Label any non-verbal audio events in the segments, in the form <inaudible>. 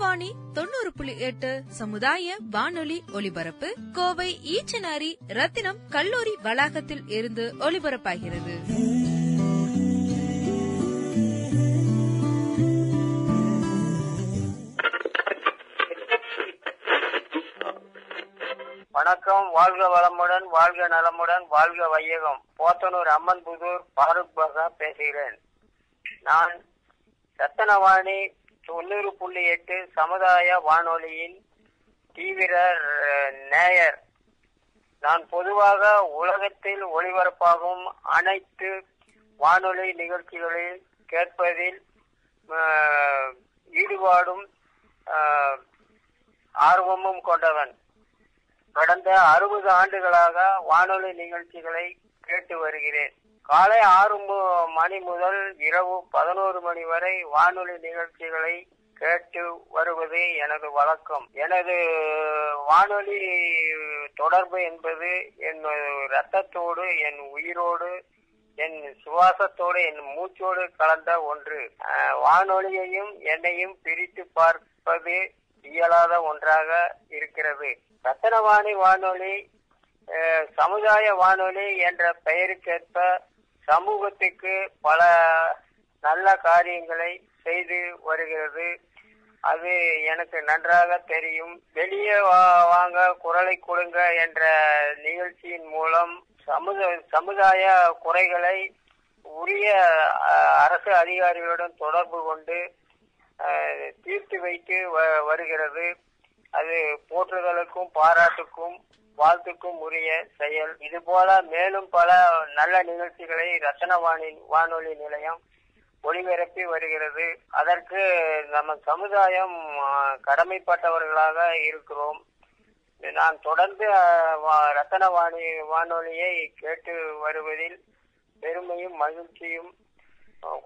மதுவாணி தொண்ணூறு புள்ளி எட்டு சமுதாய வானொலி ஒலிபரப்பு கோவை ஈச்சனாரி ரத்தினம் கல்லூரி வளாகத்தில் இருந்து ஒலிபரப்பாகிறது. வணக்கம். வாழ்க வளமுடன் வாழ்க நலமுடன் வாழ்க வையகம். போத்தனூர் அம்மன் புதூர் பாரூக் பகா பேசுகிறேன். நான் ரத்தனவாணி தொண்ணூறு புள்ளி எட்டு சமுதாய வானொலியின் தீவிர நேயர். நான் பொதுவாக உலகத்தில் ஒளிபரப்பாகும் அனைத்து வானொலி நிகழ்ச்சிகளில் கேட்பதில் ஈடுபாடும் ஆர்வமும் கொண்டவன். கடந்த அறுபது ஆண்டுகளாக வானொலி நிகழ்ச்சிகளை கேட்டு வருகிறேன். காலை ஆறு மணி முதல் இரவு பதினோரு மணி வரை வானொலி நிகழ்ச்சிகளை கேட்டு வருவது எனது வழக்கம். எனது வானொலி தொடர்பு என்பது என் ரத்தத்தோடு என் உயிரோடு என் சுவாசத்தோடு என் மூச்சோடு கலந்த ஒன்று. வானொலியையும் என்னையும் பிரித்து பார்ப்பது இயலாத ஒன்றாக இருக்கிறது. ரத்தனவாணி வானொலி சமுதாய வானொலி என்ற பெயருக்கேற்ப சமூகத்துக்கு பல நல்ல காரியங்களை செய்து வருகிறது. அது எனக்கு நன்றாக தெரியும். வெளியே வா- வாங்க குரலை கொடுங்க என்ற நிகழ்ச்சியின் மூலம் சமுத சமுதாய குறைகளை உரிய அரசு அதிகாரிகளுடன் தொடர்பு கொண்டு தீர்த்து வைத்து வ- வருகிறது. அது போற்றுதலுக்கும் பாராட்டுக்கும் வாழ்த்துக்கும் உரிய செயல். இது போல மேலும் பல நல்ல நிகழ்ச்சிகளை ரத்தனவாணி வானொலி நிலையம் ஒளிபரப்பி வருகிறது. அதற்கு நம்ம சமுதாயம் கடமைப்பட்டவர்களாக இருக்கிறோம். நான் தொடர்ந்து வா- ரத்தனவாணி வானொலியை கேட்டு வருவதில் பெருமையும் மகிழ்ச்சியும்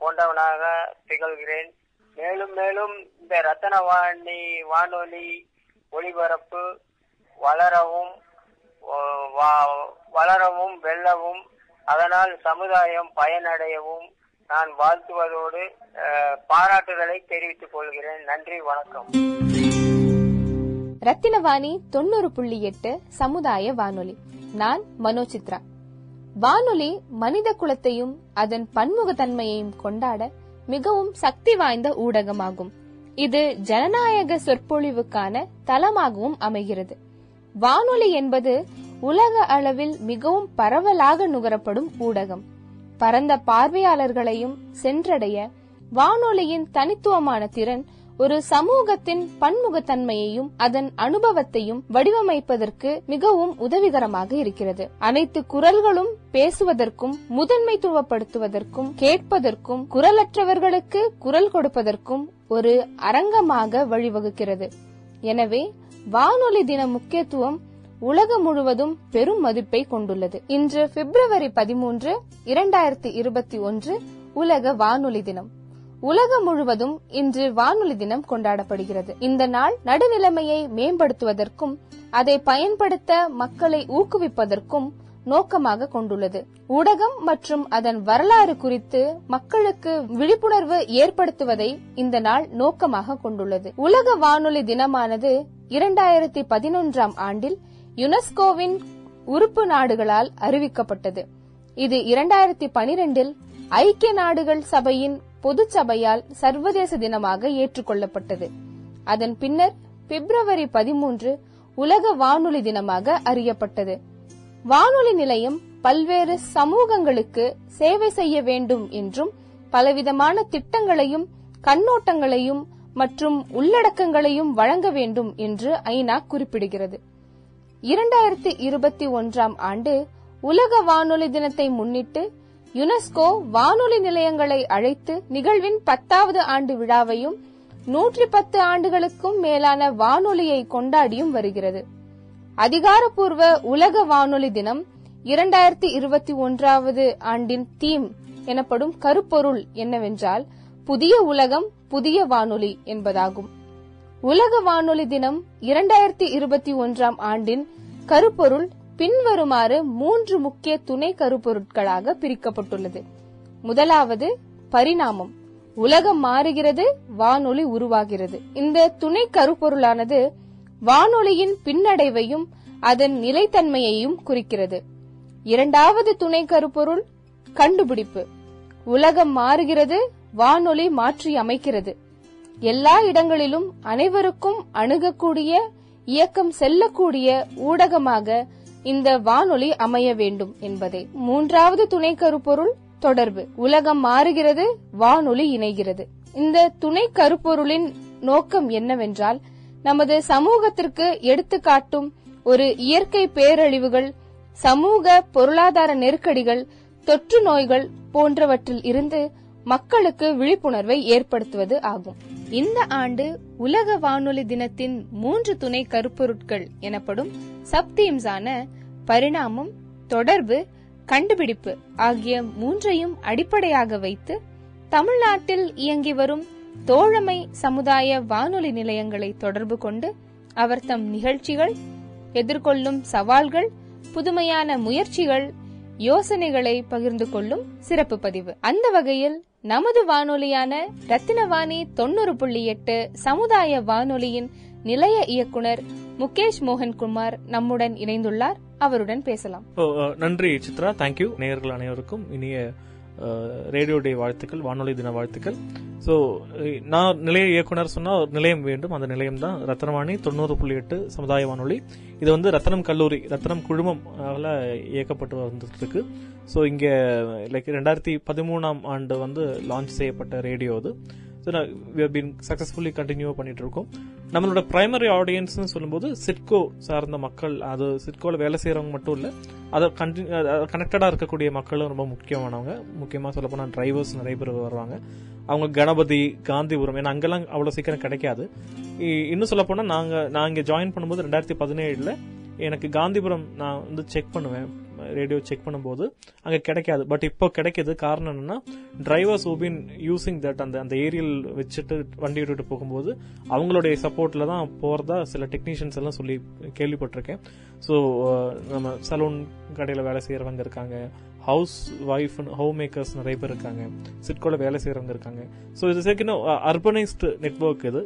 கொண்டவனாக திகழ்கிறேன். மேலும் மேலும் இந்த ரத்தனவாணி வானொலி ஒளிபரப்பு வளரவும் வளரவும் வெல்லவும் அதனால் சமுதாயம் பயனடையவும் நான் வாழ்த்துவதோடு பாராட்டுதலை தெரிவித்துக் கொள்கிறேன். நன்றி வணக்கம். ரத்தினவாணி தொண்ணூறு புள்ளி எட்டு சமுதாய வானொலி. நான் மனோசித்ரா. வானொலி மனித குலத்தையும் அதன் பன்முகத்தன்மையையும் கொண்டாட மிகவும் சக்தி வாய்ந்த ஊடகமாகும். இது ஜனநாயக சொற்பொழிவுக்கான தளமாகவும் அமைகிறது. வானொலி என்பது உலக அளவில் மிகவும் பரவலாக நுகரப்படும் ஊடகம். பரந்த பார்வையாளர்களையும் சென்றடைய வானொலியின் தனித்துவமான திறன் ஒரு சமூகத்தின் பன்முகத்தன்மையையும் அதன் அனுபவத்தையும் வடிவமைப்பதற்கு மிகவும் உதவிகரமாக இருக்கிறது. அனைத்து குரல்களும் பேசுவதற்கும் முதன்மைத்துவப்படுத்துவதற்கும் கேட்பதற்கும் குரலற்றவர்களுக்கு குரல் கொடுப்பதற்கும் ஒரு அரங்கமாக வழிவகுக்கிறது. எனவே வானொலி தின முக்கியத்துவம் உலகம் முழுவதும் பெரும் மதிப்பை கொண்டுள்ளது. இன்று பிப்ரவரி பதிமூன்று இரண்டாயிரத்தி இருபத்தி ஒன்று உலக வானொலி தினம். உலகம் முழுவதும் இன்று வானொலி தினம் கொண்டாடப்படுகிறது. இந்த நாள் நடுநிலைமையை மேம்படுத்துவதற்கும் அதை பயன்படுத்த மக்களை ஊக்குவிப்பதற்கும் நோக்கமாக கொண்டுள்ளது. ஊடகம் மற்றும் அதன் வரலாறு குறித்து மக்களுக்கு விழிப்புணர்வு ஏற்படுத்துவதை இந்த நாள் நோக்கமாக கொண்டுள்ளது. உலக வானொலி தினமானது இரண்டாயிரத்தி பதினொன்றாம் ஆண்டில் யுனெஸ்கோவின் உறுப்பு நாடுகளால் அறிவிக்கப்பட்டது. இது இரண்டாயிரத்தி பனிரெண்டில் ஐக்கிய நாடுகள் சபையின் பொது சபையால் சர்வதேச தினமாக ஏற்றுக்கொள்ளப்பட்டது. அதன் பின்னர் பிப்ரவரி பதிமூன்று உலக வானொலி தினமாக அறியப்பட்டது. வானொலி நிலையம் பல்வேறு சமூகங்களுக்கு சேவை செய்ய வேண்டும் என்றும் பலவிதமான திட்டங்களையும் கண்ணோட்டங்களையும் மற்றும் உள்ளடக்கங்களையும் வழங்க வேண்டும் என்று ஐநா குறிப்பிடுகிறது. இரண்டாயிரத்தி இருபத்தி ஒன்றாம் ஆண்டு உலக வானொலி தினத்தை முன்னிட்டு யுனெஸ்கோ வானொலி நிலையங்களை அழைத்து நிகழ்வின் பத்தாவது ஆண்டு விழாவையும் நூற்றி பத்து ஆண்டுகளுக்கும் மேலான வானொலியை கொண்டாடியும் வருகிறது. அதிகாரப்பூர்வ உலக வானொலி தினம் இரண்டாயிரத்தி இருபத்தி ஒன்றாவது ஆண்டின் தீம் எனப்படும் கருப்பொருள் என்னவென்றால் புதிய உலகம் புதிய வானொலி என்பதாகும். உலக வானொலி தினம் இரண்டாயிரத்தி இருபத்தி ஒன்றாம் ஆண்டின் கருப்பொருள் பின்வருமாறு மூன்று முக்கிய துணை கருப்பொருட்களாக பிரிக்கப்பட்டுள்ளது. முதலாவது பரிணாமம். உலகம் மாறுகிறது வானொலி உருவாகிறது. இந்த துணை கருப்பொருளானது வானொலியின் பின்னடைவையும் அதன் நிலைத்தன்மையையும் குறிக்கிறது. இரண்டாவது துணை கருப்பொருள் கண்டுபிடிப்பு. உலகம் மாறுகிறது வானொலி மாற்றி அமைக்கிறது. எல்லா இடங்களிலும் அனைவருக்கும் அணுகக்கூடிய இயக்கம் செல்லக்கூடிய ஊடகமாக இந்த வானொலி அமைய வேண்டும் என்பதே. மூன்றாவது துணை கருப்பொருள் தொடர்பு. உலகம் மாறுகிறது வானொலி இணைகிறது. இந்த துணை கருப்பொருளின் நோக்கம் என்னவென்றால் நமது சமூகத்திற்கு எடுத்துக்காட்டும் ஒரு இயற்கை பேரழிவுகள் சமூக பொருளாதார நெருக்கடிகள் தொற்று நோய்கள் போன்றவற்றில் இருந்து மக்களுக்கு விழிப்புணர்வை ஏற்படுத்துவது ஆகும். இந்த ஆண்டு உலக வானொலி தினத்தின் மூன்று துணை கருப்பொருட்கள் எனப்படும் சப்தீம்ஸான பரிணாமம் தொடர்பு கண்டுபிடிப்பு ஆகிய மூன்றையும் அடிப்படையாக வைத்து தமிழ்நாட்டில் இயங்கி வரும் தோழமை சமுதாய வானொலி நிலையங்களை தொடர்பு கொண்டு அவர் தம் நிகழ்ச்சிகள் எதிர்கொள்ளும் சவால்கள் புதுமையான முயற்சிகள் யோசனைகளை பகிர்ந்து கொள்ளும் சிறப்பு பதிவு. அந்த வகையில் நமது வானொலியான ரத்தினவாணி தொண்ணூறு புள்ளி எட்டு சமுதாய வானொலியின் நிலைய இயக்குனர் முகேஷ் மோகன்குமார் நம்முடன் இணைந்துள்ளார். அவருடன் பேசலாம். நன்றி சித்ரா. தேங்க்யூ நேயர்கள் அனைவருக்கும் இனிய ரேடியோ டே வாழ்த்துக்கள் வானொலி தின வாழ்த்துக்கள். ஸோ நான் நிலைய இயக்குனர் சொன்னால் ஒரு நிலையம் வேண்டும். அந்த நிலையம் தான் ரத்னவாணி தொண்ணூறு புள்ளி எட்டு சமுதாய வானொலி. இது வந்து ரத்னம் கல்லூரி ரத்னம் குழுமம் ஆல இயக்கப்பட்டு வந்துருக்கு ஸோ இங்கே லைக் ரெண்டாயிரத்தி பதிமூணாம் ஆண்டு வந்து லான்ச் செய்யப்பட்ட ரேடியோ அது. So we been successfully continue பண்ணிட்டு இருக்கோம் நம்மளோட பிரைமரி ஆடியன்ஸ்னு சொல்லும்போது சிட்கோ சார்ந்த மக்கள் அது சிட்கோவில் வேலை செய்கிறவங்க மட்டும் இல்லை அதை கண்டினியூ கனெக்டடாக இருக்கக்கூடிய மக்களும் ரொம்ப முக்கியமானவங்க. முக்கியமாக சொல்லப்போனால் டிரைவர்ஸ் நிறைய பேர் வருவாங்க. அவங்க கணபதி காந்திபுரம் ஏன்னா அங்கெல்லாம் அவ்வளோ சீக்கிரம் கிடைக்காது. இன்னும் சொல்லப்போனால் நாங்கள் நான் இங்கே ஜாயின் பண்ணும்போது ரெண்டாயிரத்தி பதினேழில் எனக்கு காந்திபுரம் நான் வந்து செக் பண்ணுவேன். ரேடியோ செக் பண்ணும்போது அங்கே கிடைக்காது. பட் இப்போ கிடைக்கிது. காரணம் என்னன்னா டிரைவர்ஸ் ஓபின் யூசிங் தட் அந்த அந்த ஏரியல் வச்சுட்டு வண்டி விட்டுட்டு போகும்போது அவங்களுடைய சப்போர்ட்டில் தான் போகிறதா சில டெக்னீஷியன்ஸ் எல்லாம் சொல்லி கேள்விப்பட்டிருக்கேன். ஸோ நம்ம சலூன் கடையில் வேலை செய்கிறவங்க இருக்காங்க. ஹவுஸ் ஒய்ஃப் ஹோம் மேக்கர்ஸ் நிறைய பேர் இருக்காங்க. சிட்கோல வேலை செய்யறவங்க இருக்காங்க. ஸோ இது சேர்க்கணும் அர்பனைஸ்டு நெட்வொர்க் இது.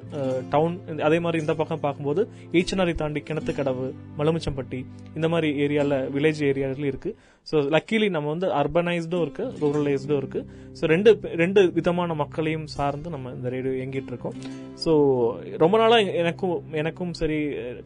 டவுன் அதே மாதிரி இந்த பக்கம் பார்க்கும்போது ஈச்சனாரி தாண்டி கிணத்துக்கடவு மலுமிச்சம்பட்டி இந்த மாதிரி ஏரியால வில்லேஜ் ஏரியால இருக்கு. ஸோ லக்கிலி நம்ம வந்து அர்பனைஸ்டும் இருக்கு ரூரலைஸ்டும் இருக்கு. ஸோ ரெண்டு ரெண்டு விதமான மக்களையும் சார்ந்து நம்ம இந்த ரேடியோ இயங்கிட்டு இருக்கோம். ஸோ ரொம்ப நாளாக எனக்கும் எனக்கும் சரி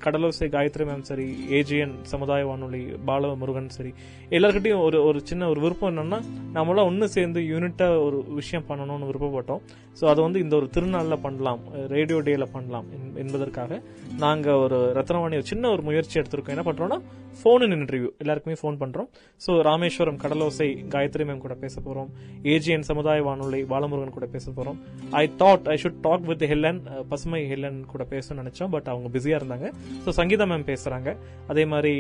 கடலோசை காயத்ரி மேம் சரி ஏஜிஎன் சமுதாய வானொலி பால முருகன் சரி எல்லாருக்கிட்டையும் ஒரு ஒரு சின்ன ஒரு விருப்பம் என்னன்னா நம்மளாம் ஒன்று சேர்ந்து யூனிட்டாக ஒரு விஷயம் பண்ணணும்னு விருப்பப்பட்டோம். ஸோ அதை வந்து இந்த ஒரு திருநாளில் பண்ணலாம் ரேடியோ டேல பண்ணலாம் என்- என்பதற்காக நாங்கள் ஒரு ரத்னவாணி ஒரு சின்ன ஒரு முயற்சி எடுத்திருக்கோம். என்ன பண்ணுறோம்னா ஃபோன் இன் இன்டர்வியூ எல்லாருக்குமே ஃபோன் பண்ணுறோம் so so Rameswaram Kadalosai Gayathri ma'am கூட பேச போகிறோம் ஏஜிஎன் சமுதாய வானொலி பாலமுருகன் கூட பேச போகிறோம் I thought I should talk with Helen பசுமை ஹெல்லன் கூட பேசணும்னு நினச்சோம் பட் அவங்க பிஸியாக இருந்தாங்க. ஸோ சங்கீதா மேம் பேசுகிறாங்க அதே மாதிரி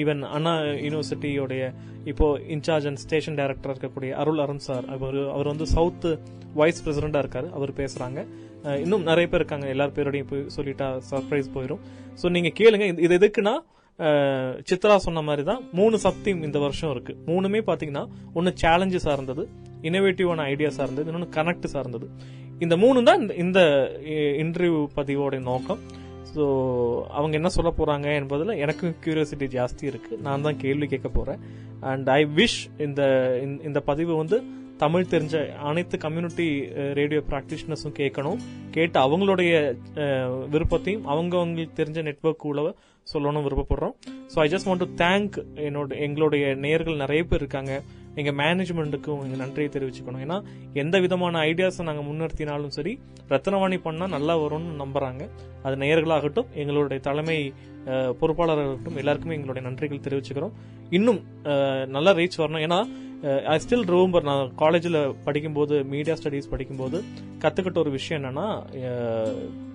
ஈவன் அண்ணா யூனிவர்சிட்டியோடைய இப்போ இன்சார்ஜ் அண்ட் ஸ்டேஷன் டைரக்டர் இருக்கக்கூடிய அருள் அருண் சார் அவர் அவர் வந்து சவுத் வைஸ் பிரசிடண்டா இருக்கார். அவர் பேசுகிறாங்க இன்னும் நிறைய பேர் இருக்காங்க. எல்லார் பேரோடையும் போய் சொல்லிட்டா சர்ப்ரைஸ் போயிடும் ஸோ நீங்கள் கேளுங்க. இது- எதுக்குன்னா சித்ரா சொன்ன மாதிரி தான் மூணு சக்தியும் இந்த வருஷம் இருக்கு. மூணுமே பாத்தீங்கன்னா ஒன்னு சேலஞ்சு சார்ந்தது இனோவேட்டிவான ஐடியா சார்ந்தது இன்னொன்னு கனெக்ட் சார்ந்தது. இந்த மூணு தான் இந்த- இந்த இன்டர்வியூ பதிவோட நோக்கம். ஸோ அவங்க என்ன சொல்ல போறாங்க என்பதில் எனக்கும் கியூரியாசிட்டி ஜாஸ்தி இருக்கு. நான் தான் கேள்வி கேட்க போறேன். அண்ட் ஐ விஷ் இந்த இந்த- இந்த பதிவு வந்து தமிழ் தெரிஞ்ச அனைத்து கம்யூனிட்டி ரேடியோ ப்ராக்டிஷனர்ஸும் கேட்கணும். கேட்டு அவங்களுடைய விருப்பத்தையும் அவங்கவுங்களுக்கு தெரிஞ்ச நெட்வொர்க் உள்ள சொல்லணும்னு விருப்பப்படுறோம். So I just want to thank என்னோட எங்களுடைய நேயர்கள் நிறைய பேர் இருக்காங்க. எங்கள் மேனேஜ்மெண்ட்டுக்கும் எங்கள் நன்றியை தெரிவிச்சுக்கணும். ஏன்னா எந்த விதமான ஐடியாஸை நாங்கள் முன்னிறுத்தினாலும் சரி ரத்னவாணி பண்ணால் நல்லா வரும்னு நம்புகிறாங்க அது நேயர்களாகட்டும் எங்களுடைய தலைமை அஹ், பொறுப்பாளராகட்டும் எல்லாருக்குமே எங்களுடைய நன்றிகள் தெரிவிச்சுக்கிறோம். இன்னும் நல்லா ரீச் வரணும். ஏன்னா ஐ ஸ்டில் ரூம்பர் நான் காலேஜில் படிக்கும்போது மீடியா ஸ்டடீஸ் படிக்கும்போது கற்றுக்கிட்ட ஒரு விஷயம் என்னன்னா uh,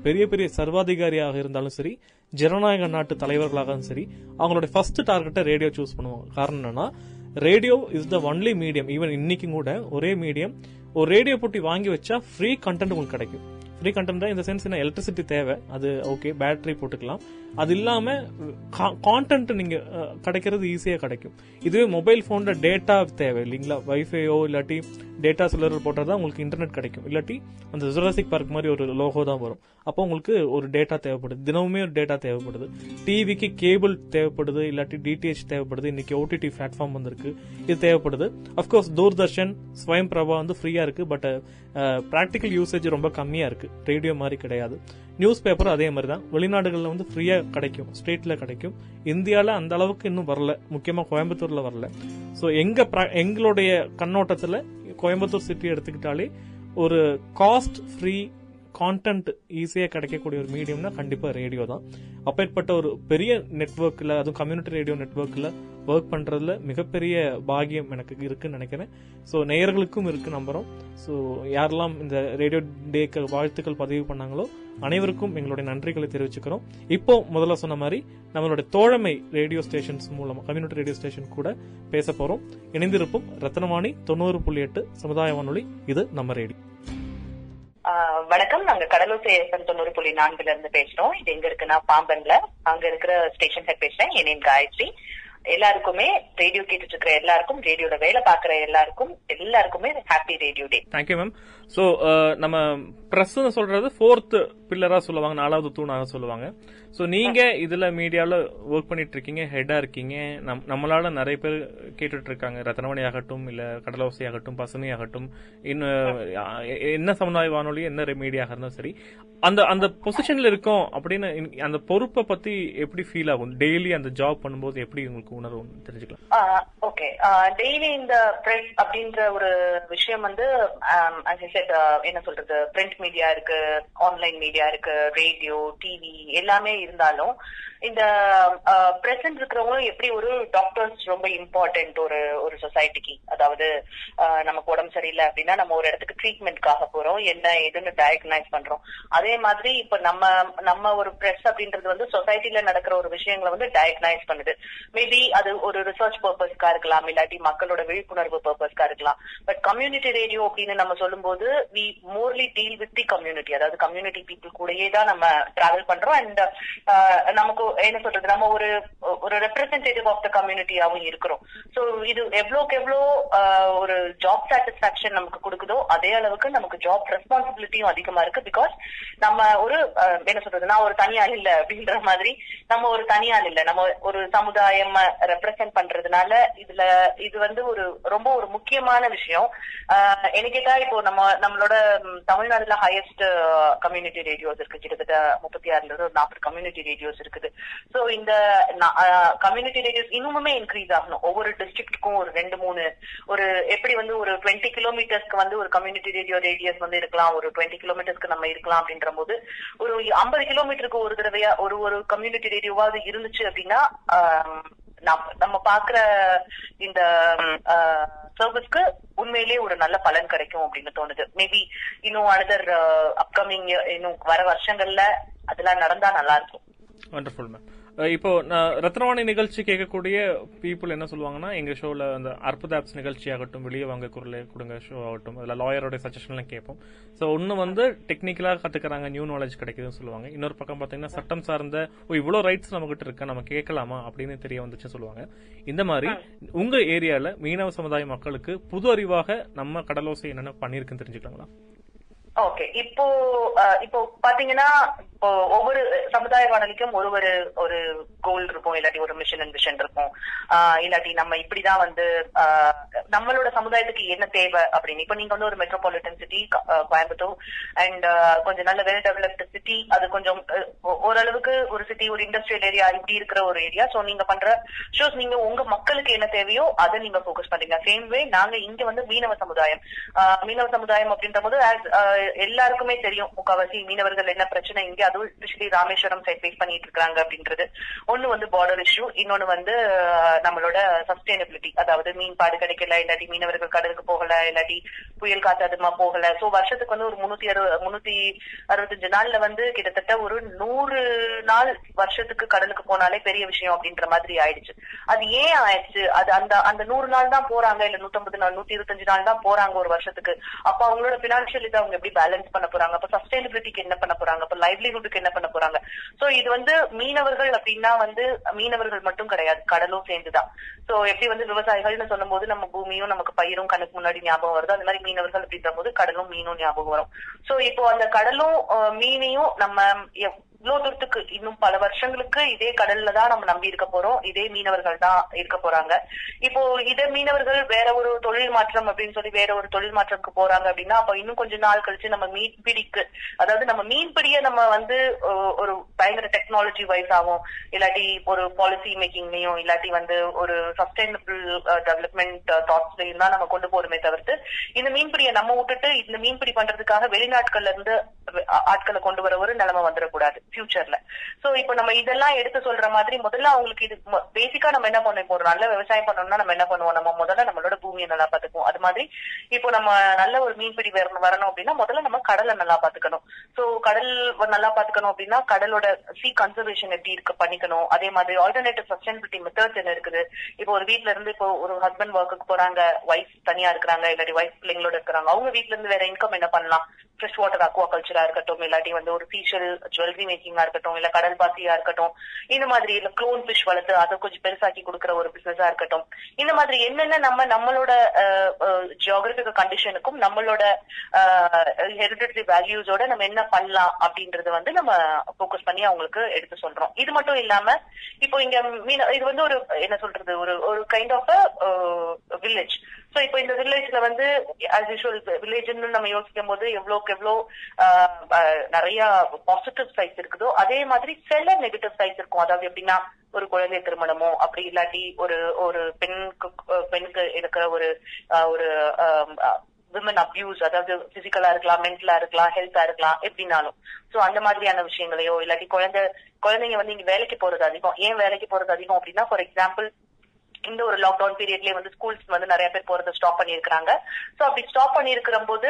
பெரிய பெரிய சர்வாதிகாரியாக இருந்தாலும் சரி ஜனநாயக நாட்டு தலைவர்களாகவும் சரி அவங்களுடைய ஃபர்ஸ்ட் டார்கெட்டை ரேடியோ சூஸ் பண்ணுவாங்க. காரணம் என்னன்னா radio is the only medium even இன்னைக்கும் கூட ஒரே மீடியம் ஒரு ரேடியோ போட்டி வாங்கி வச்சா ஃப்ரீ கண்டென்ட் உங்களுக்கு கிடைக்கும். ஃப்ரீ கண்டென்ட் இந்த சென்ஸ் என்ன எலக்ட்ரிசிட்டி தேவை. அது ஓகே பேட்டரி போட்டுக்கலாம். அது இல்லாம கான்டென்ட் நீங்க கிடைக்கிறது ஈஸியா கிடைக்கும். இதுவே மொபைல் போன்ல டேட்டா தேவை இல்லைங்களா? வைஃபையோ இல்லாட்டி டேட்டா சிலர் தான் உங்களுக்கு இன்டர்நெட் கிடைக்கும். இல்லாட்டி அந்த ஜுராசிக் பார்க் மாதிரி ஒரு லோகோ தான் வரும். அப்போ உங்களுக்கு ஒரு டேட்டா தேவைப்படுது. தினமுமே ஒரு டேட்டா தேவைப்படுது. டிவிக்கு கேபிள் தேவைப்படுது இல்லாட்டி டிடிஹெச் தேவைப்படுது. இன்னைக்கு ஓடிடி பிளாட்ஃபார்ம் வந்திருக்கு. இது தேவைப்படுது. அஃப்கோர்ஸ் தூர்தர்ஷன் ஸ்வயம் பிரபா வந்து ஃப்ரீயா இருக்கு. பட் ப்ராக்டிக்கல் யூசேஜ் ரொம்ப கம்மியா இருக்கு. ரேடியோ மாதிரி கிடையாது. நியூஸ் பேப்பர் அதே மாதிரி தான் வெளிநாடுகளில் வந்து ஃப்ரீயா கிடைக்கும். ஸ்டேட்டில் கிடைக்கும். இந்தியாவில் அந்த அளவுக்கு இன்னும் வரல. முக்கியமா கோயம்புத்தூர்ல வரல. ஸோ எங்க எங்களுடைய கண்ணோட்டத்தில் கோயம்புத்தூர் சிட்டி எடுத்துக்கிட்டாலே ஒரு காஸ்ட் ஃப்ரீ கான்டென்ட் ஈஸியாக கிடைக்கக்கூடிய ஒரு மீடியம்னா கண்டிப்பாக ரேடியோ தான். அப்பேற்பட்ட ஒரு பெரிய நெட்ஒர்க்கில் அதுவும் கம்யூனிட்டி ரேடியோ நெட்ஒர்க்கில் ஒர்க் பண்ணுறதுல மிகப்பெரிய பாகியம் எனக்கு இருக்குன்னு நினைக்கிறேன். ஸோ நேயர்களுக்கும் இருக்கு நம்புகிறோம் ஸோ யாரெல்லாம் இந்த ரேடியோ டேக்கு வாழ்த்துக்கள் பதிவு பண்ணாங்களோ அனைவருக்கும் எங்களுடைய நன்றிகளை தெரிவிச்சுக்கிறோம். இப்போ முதல்ல சொன்ன மாதிரி நம்மளுடைய தோழமை ரேடியோ ஸ்டேஷன்ஸ் மூலமா கம்யூனிட்டி ரேடியோ ஸ்டேஷன் கூட பேச போறோம். இணைந்திருப்போம் ரத்னவாணி தொண்ணூறு புள்ளி எட்டு சமுதாய வானொலி. இது நம்ம ரேடியோ வணக்கம். நாங்க கடலூர் எஃப்எம் தொண்ணூறு புள்ளி நான்குல இருந்து பேசுறோம். இது எங்க இருக்குன்னா பாம்பன்ல. அங்க இருக்கிற ஸ்டேஷன் ஹெட் பேசுறேன். என் நேம் காயத்ரி. எல்லாருக்குமே ரேடியோ கேட்டுட்டு இருக்கிற எல்லாருக்கும் ரேடியோட வேலை பாக்குற எல்லாருக்கும் எல்லாருக்குமே happy radio day thank you ma'am so நம்ம ப்ரெஸ்ன்னு சொல்றது ஃபோர்த் பில்லரா சொல்லுவாங்க நாலாவது தூணாக சொல்லுவாங்க. ஸோ நீங்க இதுல மீடியால ஒர்க் பண்ணிட்டு இருக்கீங்க ஹெட்டா இருக்கீங்க. நம் நம்மளால நிறைய பேர் கேட்டுட்டு இருக்காங்க ரத்னவாணி ஆகட்டும் இல்ல கடலோசை ஆகட்டும் பசுமை ஆகட்டும் இன்னும் என்ன சமுதாய வானொலி என்ன மீடியாக இருந்தாலும் சரி அந்த அந்த பொசிஷன்ல இருக்கோம் அப்படின்னு அந்த பொறுப்பை பத்தி எப்படி ஃபீல் ஆகும்? டெய்லி அந்த ஜாப் பண்ணும்போது எப்படி உங்களுக்கு உணர்வு தெரிஞ்சுக்கலாம். ஓகே டெய்லி இந்த அப்படின்ற ஒரு விஷயம் வந்து um, என்ன சொல்றது பிரிண்ட் மீடியா இருக்கு ஆன்லைன் மீடியா இருக்கு ரேடியோ டிவி எல்லாமே இருந்தாலும் இந்த பிரசன்ட் இருக்கிறவங்களும் எப்படி ஒரு டாக்டர்ஸ் ரொம்ப இம்பார்ட்டன்ட் ஒரு ஒரு சொசைட்டிக்கு அதாவது நமக்கு உடம்பு சரியில்லை அப்படின்னா நம்ம ஒரு இடத்துக்கு ட்ரீட்மெண்ட்காக போறோம். என்ன ஏதுன்னு டயக்னைஸ் பண்றோம். அதே மாதிரி இப்ப நம்ம நம்ம ஒரு பிரஸ் அப்படின்றது வந்து சொசைட்டில நடக்கிற ஒரு விஷயங்களை வந்து டயக்னைஸ் பண்ணுது. மேபி அது ஒரு ரிசர்ச் பர்பஸ்க்கா இருக்கலாம் இல்லாட்டி மக்களோட விழிப்புணர்வு பர்பஸ்க்கா இருக்கலாம். பட் கம்யூனிட்டி ரேடியோ அப்படின்னு நம்ம சொல்லும்போது we morely deal with the community அதாவது கம்யூனிட்டி பீப்புள் கூடயே தான் நம்ம டிராவல் பண்றோம். அண்ட் நமக்கு என்ன சொல்றது நம்ம ஒரு ஒரு ரெப்ரசன்டேட்டிவ் ஆஃப் த கம்யூனிட்டியாவும் இருக்கிறோம். சோ இது எவ்வளோக்கு எவ்வளோ ஆஹ், ஒரு ஜாப் சாட்டிஸ்பாக்சன் நமக்கு கொடுக்குதோ அதே அளவுக்கு நமக்கு ஜாப் ரெஸ்பான்சிபிலிட்டியும் அதிகமா இருக்கு. பிகாஸ் நம்ம ஒரு என்ன சொல்றது நான் ஒரு தனியாள் இல்ல அப்படின்ற மாதிரி நம்ம ஒரு தனியாள் இல்ல. நம்ம ஒரு சமுதாயம் ரெப்ரசென்ட் பண்றதுனால இதுல இது வந்து ஒரு ரொம்ப ஒரு முக்கியமான விஷயம். ஆஹ், எனக்கு இப்போ நம்ம நம்மளோட தமிழ்நாடுல ஹையஸ்ட் கம்யூனிட்டி ரேடியோஸ் இருக்கு. கிட்டத்தட்ட முப்பத்தி ஆறுல இருந்து ஒரு நாற்பது கம்யூனிட்டி ரேடியோஸ் இருக்குது. சோ இந்த கம்யூனிட்டி ரேடியோஸ் இன்னுமுமே இன்க்ரீஸ் ஆகணும். ஒவ்வொரு டிஸ்ட்ரிக்ட்டுக்கும் ஒரு ரெண்டு மூணு ஒரு எப்படி வந்து ஒரு டுவெண்ட்டி கிலோமீட்டர்ஸ்க்கு வந்து ஒரு கம்யூனிட்டி ரேடியோ ரேடியஸ் வந்து இருக்கலாம். ஒரு டுவெண்ட்டி கிலோமீட்டர்ஸ்க்கு நம்ம இருக்கலாம் அப்படின்ற போது ஒரு ஐம்பது கிலோமீட்டருக்கு ஒரு தடவையா ஒரு ஒரு கம்யூனிட்டி ரேடியோவாவது இருந்துச்சு அப்படின்னா நம்ம நம்ம பாக்குற இந்த சர்வீஸ்க்கு உண்மையிலேயே ஒரு நல்ல பலன் கிடைக்கும் அப்படின்னு தோணுது. மேபி இன்னும் அனதர் அப்கமிங் இன்னும் வர வருஷங்கள்ல அதெல்லாம் நடந்தா நல்லா இருக்கும். வண்டர்ஃபுல் மேம் uh, இப்போ நான் ரத்னவாணி நிகழ்ச்சி கேட்கக்கூடிய பீப்புள் என்ன சொல்லுவாங்கன்னா எங்க ஷோல அந்த அற்புத ஆப்ஸ் நிகழ்ச்சி ஆகட்டும் வெளியே வாங்க குரல் கொடுங்க ஷோ ஆகட்டும் அதில் லாயரோட சஜஷன்லாம் கேட்போம். ஸோ ஒன்று வந்து டெக்னிக்கலாக கத்துக்கிறாங்க நியூ நாலேஜ் கிடைக்குதுன்னு சொல்லுவாங்க. இன்னொரு பக்கம் பார்த்தீங்கன்னா சட்டம் சார்ந்த ஓ இவ்வளோ ரைட்ஸ் நம்மகிட்ட இருக்கு? நம்ம கேட்கலாமா? அப்படின்னு தெரிய வந்துச்சுன்னு சொல்லுவாங்க. இந்த மாதிரி உங்க ஏரியால மீனவ சமுதாய மக்களுக்கு புது அறிவாக நம்ம கடலோசை என்னென்ன பண்ணியிருக்குன்னு தெரிஞ்சுக்கலாங்களா? ஓகே இப்போ இப்போ பாத்தீங்கன்னா ஒவ்வொரு சமுதாய வானொலிக்கும் ஒரு ஒரு ஒரு கோல் இருக்கும் இல்லாட்டி ஒரு மிஷன் அண்ட் விஷன் இருக்கும். ஆஹ் இல்லாட்டி நம்ம இப்படிதான் வந்து ஆஹ் நம்மளோட சமுதாயத்துக்கு என்ன தேவை அப்படின்னு. இப்ப நீங்க வந்து ஒரு மெட்ரோபாலிட்டன் சிட்டி கோயம்புத்தூர் அண்ட் கொஞ்சம் நல்ல வெல் டெவலப்டு சிட்டி அது கொஞ்சம் ஓரளவுக்கு ஒரு சிட்டி ஒரு இண்டஸ்ட்ரியல் ஏரியா இப்படி இருக்கிற ஒரு ஏரியா சோ நீங்க பண்ற ஷோஸ் நீங்க உங்க மக்களுக்கு என்ன தேவையோ அதை நீங்க போக்கஸ் பண்றீங்க. சேம் வே நாங்க இங்க வந்து மீனவ சமுதாயம். ஆஹ் மீனவ சமுதாயம் அப்படின்ற போது ஆஹ், எல்லாருக்குமே தெரியும் முக்காவாசி மீனவர்கள் என்ன பிரச்சனை இங்க அதுவும் ஸ்பெஷலி ராமேஸ்வரம் சைட் ஃபேஸ் பண்ணிட்டு இருக்காங்க அப்படின்றது. ஒண்ணு வந்து பார்டர் இஷ்யூ இன்னொன்னு வந்து நம்மளோட சஸ்டைனபிலிட்டி அதாவது மீன் பாடு கிடைக்கல இல்லாட்டி மீனவர்கள் கடலுக்கு போகல இல்லாட்டி புயல் காத்து அதிகமா போகல. சோ வருஷத்துக்கு வந்து ஒரு முன்னூத்தி அறுபது முன்னூத்தி அறுபத்தஞ்சு நாள்ல வந்து கிட்டத்தட்ட ஒரு நூறு நாள் வருஷத்துக்கு கடலுக்கு போனாலே பெரிய விஷயம் அப்படின்ற மாதிரி ஆயிடுச்சு. அது ஏன் ஆயிடுச்சு? அது அந்த அந்த நூறு நாள் தான் போறாங்க இல்ல நூத்தம்பது நாள் நூத்தி இருபத்தஞ்சு நாள் தான் போறாங்க ஒரு வருஷத்துக்கு. அப்ப அவங்களோட பினான்சியல் இதை அவங்க எப்படி பேலன்ஸ் பண்ண போறாங்க? அப்ப சஸ்டைனபிலிட்டிக்கு என்ன பண்ண போறாங்க? அப்ப லைவ்லிஹுட்டுக்கு என்ன பண்ண போறாங்க? சோ இது வந்து மீனவர்கள் அப்படின்னா வந்து மீனவர்கள் மட்டும் கிடையாது கடலும் சேர்ந்துதான். சோ எப்படி வந்து விவசாயிகள்னு சொல்லும்போது நம்ம பூமியும் நமக்கு பயிரும் கணக்கு முன்னாடி ஞாபகம் வருது அந்த மாதிரி மீனவர்கள் அப்படின்ற போது கடலும் மீனும் ஞாபகம் வரும். சோ இப்போ அந்த கடலும் மீனையும் நம்ம இவ்வளவு தூரத்துக்கு இன்னும் பல வருஷங்களுக்கு இதே கடல்ல தான் நம்ம நம்பி இருக்க போறோம். இதே மீனவர்கள் தான் இருக்க போறாங்க. இப்போ இதே மீனவர்கள் வேற ஒரு தொழில் மாற்றம் அப்படின்னு சொல்லி வேற ஒரு தொழில் மாற்றத்துக்கு போறாங்க அப்படின்னா அப்ப இன்னும் கொஞ்ச நாள் கழிச்சு நம்ம மீன் பிடிக்கு அதாவது நம்ம மீன் பிடிய நம்ம வந்து ஒரு பயங்கர டெக்னாலஜி வைஸ் ஆகும் இல்லாட்டி ஒரு பாலிசி மேக்கிங்லயும் இல்லாட்டி வந்து ஒரு சஸ்டைனபிள் டெவலப்மெண்ட் தாட்ஸ்லயும் தான் நம்ம கொண்டு போறோமே தவிர்த்து இந்த மீன்பிடியை நம்ம விட்டுட்டு இந்த மீன்பிடி பண்றதுக்காக வெளிநாட்கள்ல இருந்து ஆட்களை கொண்டு வர ஒரு நிலைமை வந்துடக்கூடாது ஃபியூச்சர்ல சோ இப்போ நம்ம இதெல்லாம் எடுத்து சொல்ற மாதிரி முதல்ல அவங்களுக்கு இது பேசிக்கா நம்ம என்ன பண்ண இப்போ ஒரு நல்ல விவசாயம் பண்ணணும்னா நம்ம என்ன பண்ணுவோம்? நம்ம முதல்ல நம்ம பூமியை நல்லா பாத்துக்குவோம் அது மாதிரி இப்போ நம்ம நல்ல ஒரு மீன்பிடி வரணும் வரணும் அப்படின்னா முதல்ல நம்ம கடலை நல்லா பாத்துக்கணும் சோ கடல் நல்லா பாத்துக்கணும் அப்படின்னா கடலோட சீ கன்சர்வேஷன் எப்படி இருக்கு பண்ணிக்கணும். அதே மாதிரி ஆல்டர்னேட்டிவ் சஸ்டைனபிலிட்டி மெத்தட்ஸ் என்ன இருக்குது? இப்போ ஒரு வீட்ல இருந்து இப்போ ஒரு ஹஸ்பண்ட் ஒர்க்குக்கு போறாங்க ஒய்ஃப் தனியா இருக்கிறாங்க இல்லாட்டி ஒய்ஃப் பிள்ளைங்களோட இருக்கிறாங்க அவங்க வீட்ல இருந்து வேற இன்கம் என்ன பண்ணலாம்? ஃப்ரெஷ் வாட்டர் அக்வா கல்ச்சரா இருக்கட்டும் இல்லாட்டி வந்து ஒரு ஃபீஷியல் ஜுவல்லரி மேக்கிங்கா இருக்கட்டும் இல்ல கடல் பாசியா இருக்கட்டும் இந்த மாதிரி இல்ல க்ளோன் ஃபிஷ் வளர்த்து அதை கொஞ்சம் பெருசாக்கி கொடுக்குற ஒரு பிசினஸா இருக்கட்டும். இந்த மாதிரி என்னென்ன நம்ம நம்மளோட ஜியோகிராபிக்கல் கண்டிஷனுக்கும் நம்மளோட ஹெரிடரி வேல்யூஸோட நம்ம என்ன பண்ணலாம் அப்படின்றத வந்து நம்ம போக்கஸ் பண்ணி அவங்களுக்கு எடுத்து சொல்றோம். இது மட்டும் இல்லாம இப்போ இங்க மீன் இது வந்து ஒரு என்ன சொல்றது ஒரு ஒரு கைண்ட் ஆஃப் வில்லேஜ் சோ இப்போ இந்த வில்லேஜ்ல வந்து அஸ் யூஷுவல் வில்லேஜ்னு நம்ம யோசிக்கும் போது எவ்வளவுக்கு எவ்வளவு நிறைய பாசிட்டிவ் சைட்ஸ் இருக்குதோ அதே மாதிரி சில நெகட்டிவ் சைட்ஸ் இருக்கும். அதாவது எப்படின்னா ஒரு குழந்தை திருமணமோ அப்படி இல்லாட்டி ஒரு ஒரு பெண்ணுக்கு அஹ், பெண்ணுக்கு இருக்கிற ஒரு ஒரு விமன் அப்யூஸ் அதாவது பிசிக்கலா இருக்கலாம் மென்டலா இருக்கலாம் ஹெல்த்தா இருக்கலாம் எப்படினாலும். சோ அந்த மாதிரியான விஷயங்களையோ இல்லாட்டி குழந்தை குழந்தைங்க வந்து இங்க வேலைக்கு போறது அதிகம். ஏன் வேலைக்கு போறது அதிகம் அப்படின்னா ஃபார் எக்ஸாம்பிள் இந்த ஒரு லாக்டவுன் பீரியட்லயே வந்து ஸ்கூல்ஸ் வந்து நிறைய பேர் போறது ஸ்டாப் பண்ணியிருக்காங்க சோ அப்படி ஸ்டாப் பண்ணிருக்கிற போது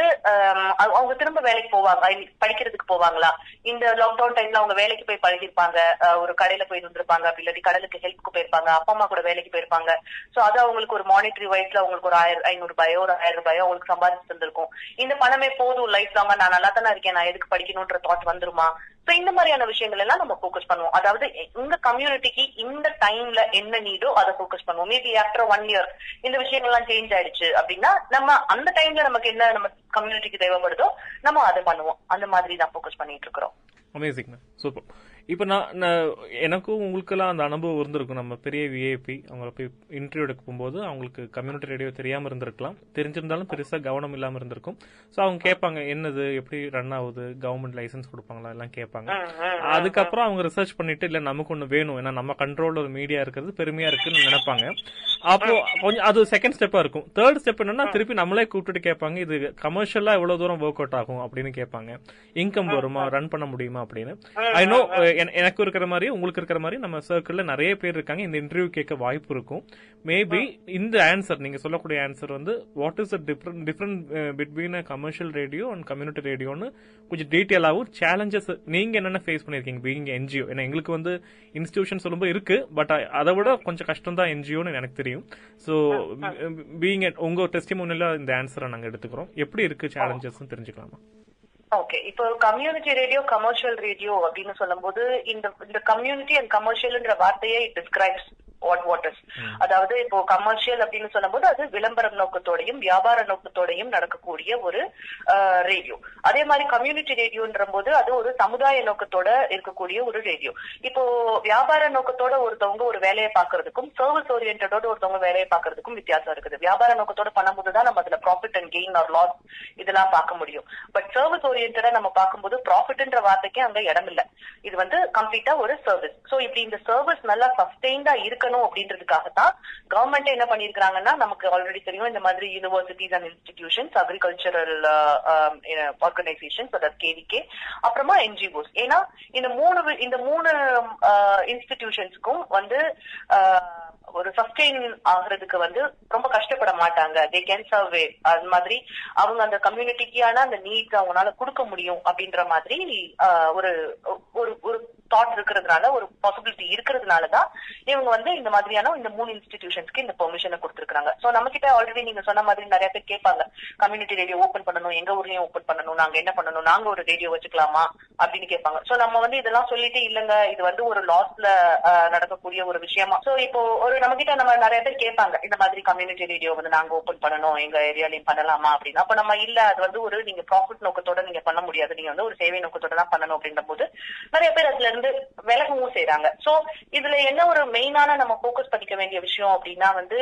அவங்க திரும்ப வேலைக்கு போவாங்க. படிக்கிறதுக்கு போவாங்களா? இந்த லாக்டவுன் டைம்ல அவங்க வேலைக்கு போய் பழகிருப்பாங்க ஒரு கடையில போய் இருந்திருப்பாங்க. அப்படி இல்லாட்டி கடலுக்கு ஹெல்ப்புக்கு போயிருப்பாங்க. அப்பா அம்மா கூட வேலைக்கு போயிருப்பாங்க. சோ அது அவங்களுக்கு ஒரு மானிட்டரி வைஸ்ல அவங்களுக்கு ஒரு ஆயிரம் ஐநூறு ரூபாயோ ஒரு ஆயிரம் ரூபாயோ அவங்களுக்கு சம்பாதிச்சு தந்திருக்கும் இந்த பணமே போதும் லைஃப் லாங்கா நான் நல்லா தானே இருக்கேன். நான் எதுக்கு படிக்கணும்ன்ற தாட் வந்துருமா? சோ இந்த மாதிரியான விஷயங்கள் எல்லாம் நம்ம ஃபோக்கஸ் பண்ணுவோம். அதாவது இந்த கம்யூனிட்டிக்கு இந்த டைம்ல என்ன நீடோ அதை ஃபோக்கஸ் பண்ணுவோம். மேபி ஆஃப்டர் ஒன் இயர் இந்த விஷயங்கள்லாம் சேஞ்ச் ஆயிடுச்சு அப்படின்னா நம்ம அந்த டைம்ல நமக்கு என்ன நம்ம கம்யூனிட்டிக்கு தேவைப்படுதோ நம்ம அதை பண்ணுவோம். அந்த மாதிரி தான் ஃபோக்கஸ் பண்ணிட்டு இருக்கிறோம். அமேசிங் சூப்பர் இப்போ நான் எனக்கும் உங்களுக்கெல்லாம் அந்த அனுபவம் இருந்திருக்கும். நம்ம பெரிய விஐபி அவங்கள போய் இன்டர்வியூ எடுக்க போகும்போது அவங்களுக்கு கம்யூனிட்டி ரேடியோ தெரியாமல் இருந்திருக்கலாம். தெரிஞ்சிருந்தாலும் பெருசாக கவனம் இல்லாமல் இருந்திருக்கும். ஸோ அவங்க கேட்பாங்க என்னது? எப்படி ரன் ஆகுது? கவர்மெண்ட் லைசன்ஸ் கொடுப்பாங்களா? எல்லாம் கேட்பாங்க. அதுக்கப்புறம் அவங்க ரிசர்ச் பண்ணிட்டு இல்ல நமக்கு ஒண்ணு வேணும். ஏன்னா நம்ம கண்ட்ரோல்ல ஒரு மீடியா இருக்கிறது பெருமையா இருக்குன்னு நினைப்பாங்க. அப்போ கொஞ்சம் அது செகண்ட் ஸ்டெப்பா இருக்கும். தேர்ட் ஸ்டெப் என்னன்னா திருப்பி நம்மளே கூப்பிட்டுட்டு கேட்பாங்க இது கமர்ஷியலா எவ்வளவு தூரம் ஒர்க் அவுட் ஆகும் அப்படின்னு கேட்பாங்க. இன்கம் வருமா? ரன் பண்ண முடியுமா? அப்படின்னு. ஐ நோ எனக்கு இருக்கிற மாதிரி உங்களுக்கு இருக்கிற மாதிரி நம்ம சர்க்கிள்ல நிறைய பேர் இருக்காங்க. இந்த இன்டர்வியூ கேட்க வாய்ப்பு இருக்கும். மேபி இந்த ஆன்சர் நீங்க சொல்லக்கூடிய ஆன்சர் வந்து what is the different different between commercial radio and community ரேடியோன்னு கொஞ்சம் டீட்டெயிலாகவும் சேலஞ்சஸ் நீங்க என்னென்ன ஃபேஸ் பண்ணிருக்கீங்க பீயிங் என்ஜிஓ ஏன்னா எங்களுக்கு வந்து இன்ஸ்டிடியூஷன் சொல்லும்போது இருக்கு. பட் அதை விட கொஞ்சம் கஷ்டம் தான் என்ஜிஓன்னு எனக்கு தெரியும். ஸோ பீயிங் உங்க டெஸ்டிமோனியில இந்த ஆன்சரை நாங்க எடுத்துக்கிறோம். எப்படி இருக்கு சேலஞ்சஸ் தெரிஞ்சுக்கலாமா? ஓகே இப்போ கம்யூனிட்டி ரேடியோ கமர்ஷியல் ரேடியோ அப்படின்னு சொல்லும்போது இந்த இந்த கம்யூனிட்டி அண்ட் கமர்ஷியல்ன்ற வார்த்தையே it describes what what is அதாவது இப்போ கமர்ஷியல் அப்படின்னு சொல்லும்போது அது விளம்பரம் நோக்கத்தோடையும் வியாபார நோக்கத்தோடையும் நடக்கக்கூடிய ஒரு ரேடியோ அதே மாதிரி கம்யூனிட்டி ரேடியோன்ற போது அது ஒரு சமுதாய நோக்கத்தோட இருக்கக்கூடிய ஒரு ரேடியோ இப்போ வியாபார நோக்கத்தோட ஒருத்தவங்க ஒரு வேலையை பாக்குறதுக்கும் சர்வீஸ் ஓரியன்டோட ஒருத்தவங்க வேலையை பாக்குறதுக்கும் வித்தியாசம் இருக்குது. வியாபார நோக்கத்தோட பண்ணும்போது தான் நம்ம அதுல profit and gain or loss இதெல்லாம் பார்க்க முடியும். பட் சர்வீஸ் ஓரியன்டா நம்ம பார்க்கும்போது ப்ராஃபிட்ன்ற வார்த்தைக்கே அங்க இடம் இல்ல. இது வந்து கம்ப்ளீட்டா ஒரு சர்வீஸ் சோ இப்படி இந்த சர்வீஸ் நல்லா சஸ்டெயின்டா இருக்கணும் அப்படின்றதுக்காக தான் கவர்மெண்ட் என்ன பண்ணிருக்காங்கன்னா நமக்கு ஆல்ரெடி தெரியும் இந்த மாதிரி universities and institutions agricultural organizations அதாவது கேவிகே அப்புறமா என்ஜிஓஸ் ஏன்னா இந்த மூணு இந்த மூணு uh, இன்ஸ்டிடியூஷன்ஸ்க்கும் வந்து ஆஹ், ஒரு சஸ்டெயின் ஆகுறதுக்கு வந்து ரொம்ப கஷ்டப்பட மாட்டாங்க. தே கேன் சர்வே அது மாதிரி அவங்க அந்த கம்யூனிட்டிக்கான அந்த நீட்ஸ் அவங்களால கொடுக்க முடியும் அப்படின்ற மாதிரி ஆஹ், ஒரு ஒரு ஒரு தாட் இருக்கிறதுனால ஒரு பாசிபிலிட்டி இருக்கிறதுனால தான் இவங்க வந்து இந்த மாதிரியான இந்த மூணு இன்ஸ்டிடியூஷன்ஸ்க்கு இந்த பெர்மிஷனை கொடுத்துருக்காங்க சோ நம்ம கிட்ட ஆல்ரெடி நீங்க சொன்ன மாதிரி நிறைய பேர் கேட்பாங்க. கம்யூனிட்டி ரேடியோ ஓபன் பண்ணணும் எங்க ஊர்லயும் ஓபன் பண்ணணும் நாங்க என்ன பண்ணணும் நாங்க ஒரு ரேடியோ வச்சுக்கலாமா? அப்படின்னு கேட்பாங்க. சோ நம்ம வந்து இதெல்லாம் சொல்லிட்டு இல்லங்க. இது வந்து ஒரு லாஸ்ல நடக்கக்கூடிய ஒரு விஷயமா. சோ இப்போ ஒரு நம்ம கிட்ட நம்ம நிறைய பேர் கேட்பாங்க. இந்த மாதிரி கம்யூனிட்டி ரேடியோ வந்து நாங்க ஓபன் பண்ணணும் எங்க ஏரியாலையும் பண்ணலாமா அப்படின்னு. அப்ப நம்ம இல்ல அது வந்து ஒரு நீங்க ப்ராஃபிட் நோக்கத்தோட நீங்க பண்ண முடியாது. நீங்க வந்து ஒரு சேவை நோக்கத்தோட தான் பண்ணணும் அப்படின்ற போது நிறைய பேர் அதுல இருந்து வந்து விலகவும் செய்யறாங்க சோ இதுல என்ன ஒரு மெயினான நம்ம போக்கஸ் பண்ணிக்க வேண்டிய விஷயம் அப்படின்னா வந்து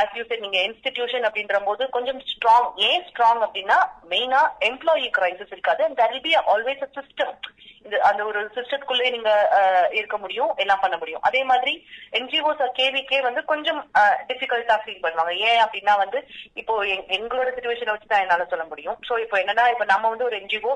ஆஸ் யூ நீங்க இன்ஸ்டிடியூஷன் அப்படின்ற போது கொஞ்சம் ஸ்ட்ராங் ஏன் ஸ்ட்ராங் அப்படின்னா மெயினா எம்ப்ளாயி கிரைசிஸ் இருக்காது. And there be always a system அந்த ஒரு சிஸ்டத்துக்குள்ளே நீங்க இருக்க முடியும் எல்லாம் பண்ண முடியும். அதே மாதிரி என்ஜிஓஸ் கேவிக்கே வந்து கொஞ்சம் டிஃபிகல்ட்டா ஃபீல் பண்ணுவாங்க. ஏன் அப்படின்னா வந்து இப்போ எங்- எங்களோட சுச்சுவேஷனை வச்சு தான் என்னால சொல்ல முடியும். சோ இப்போ என்னன்னா இப்போ நம்ம வந்து ஒரு என்ஜிஓ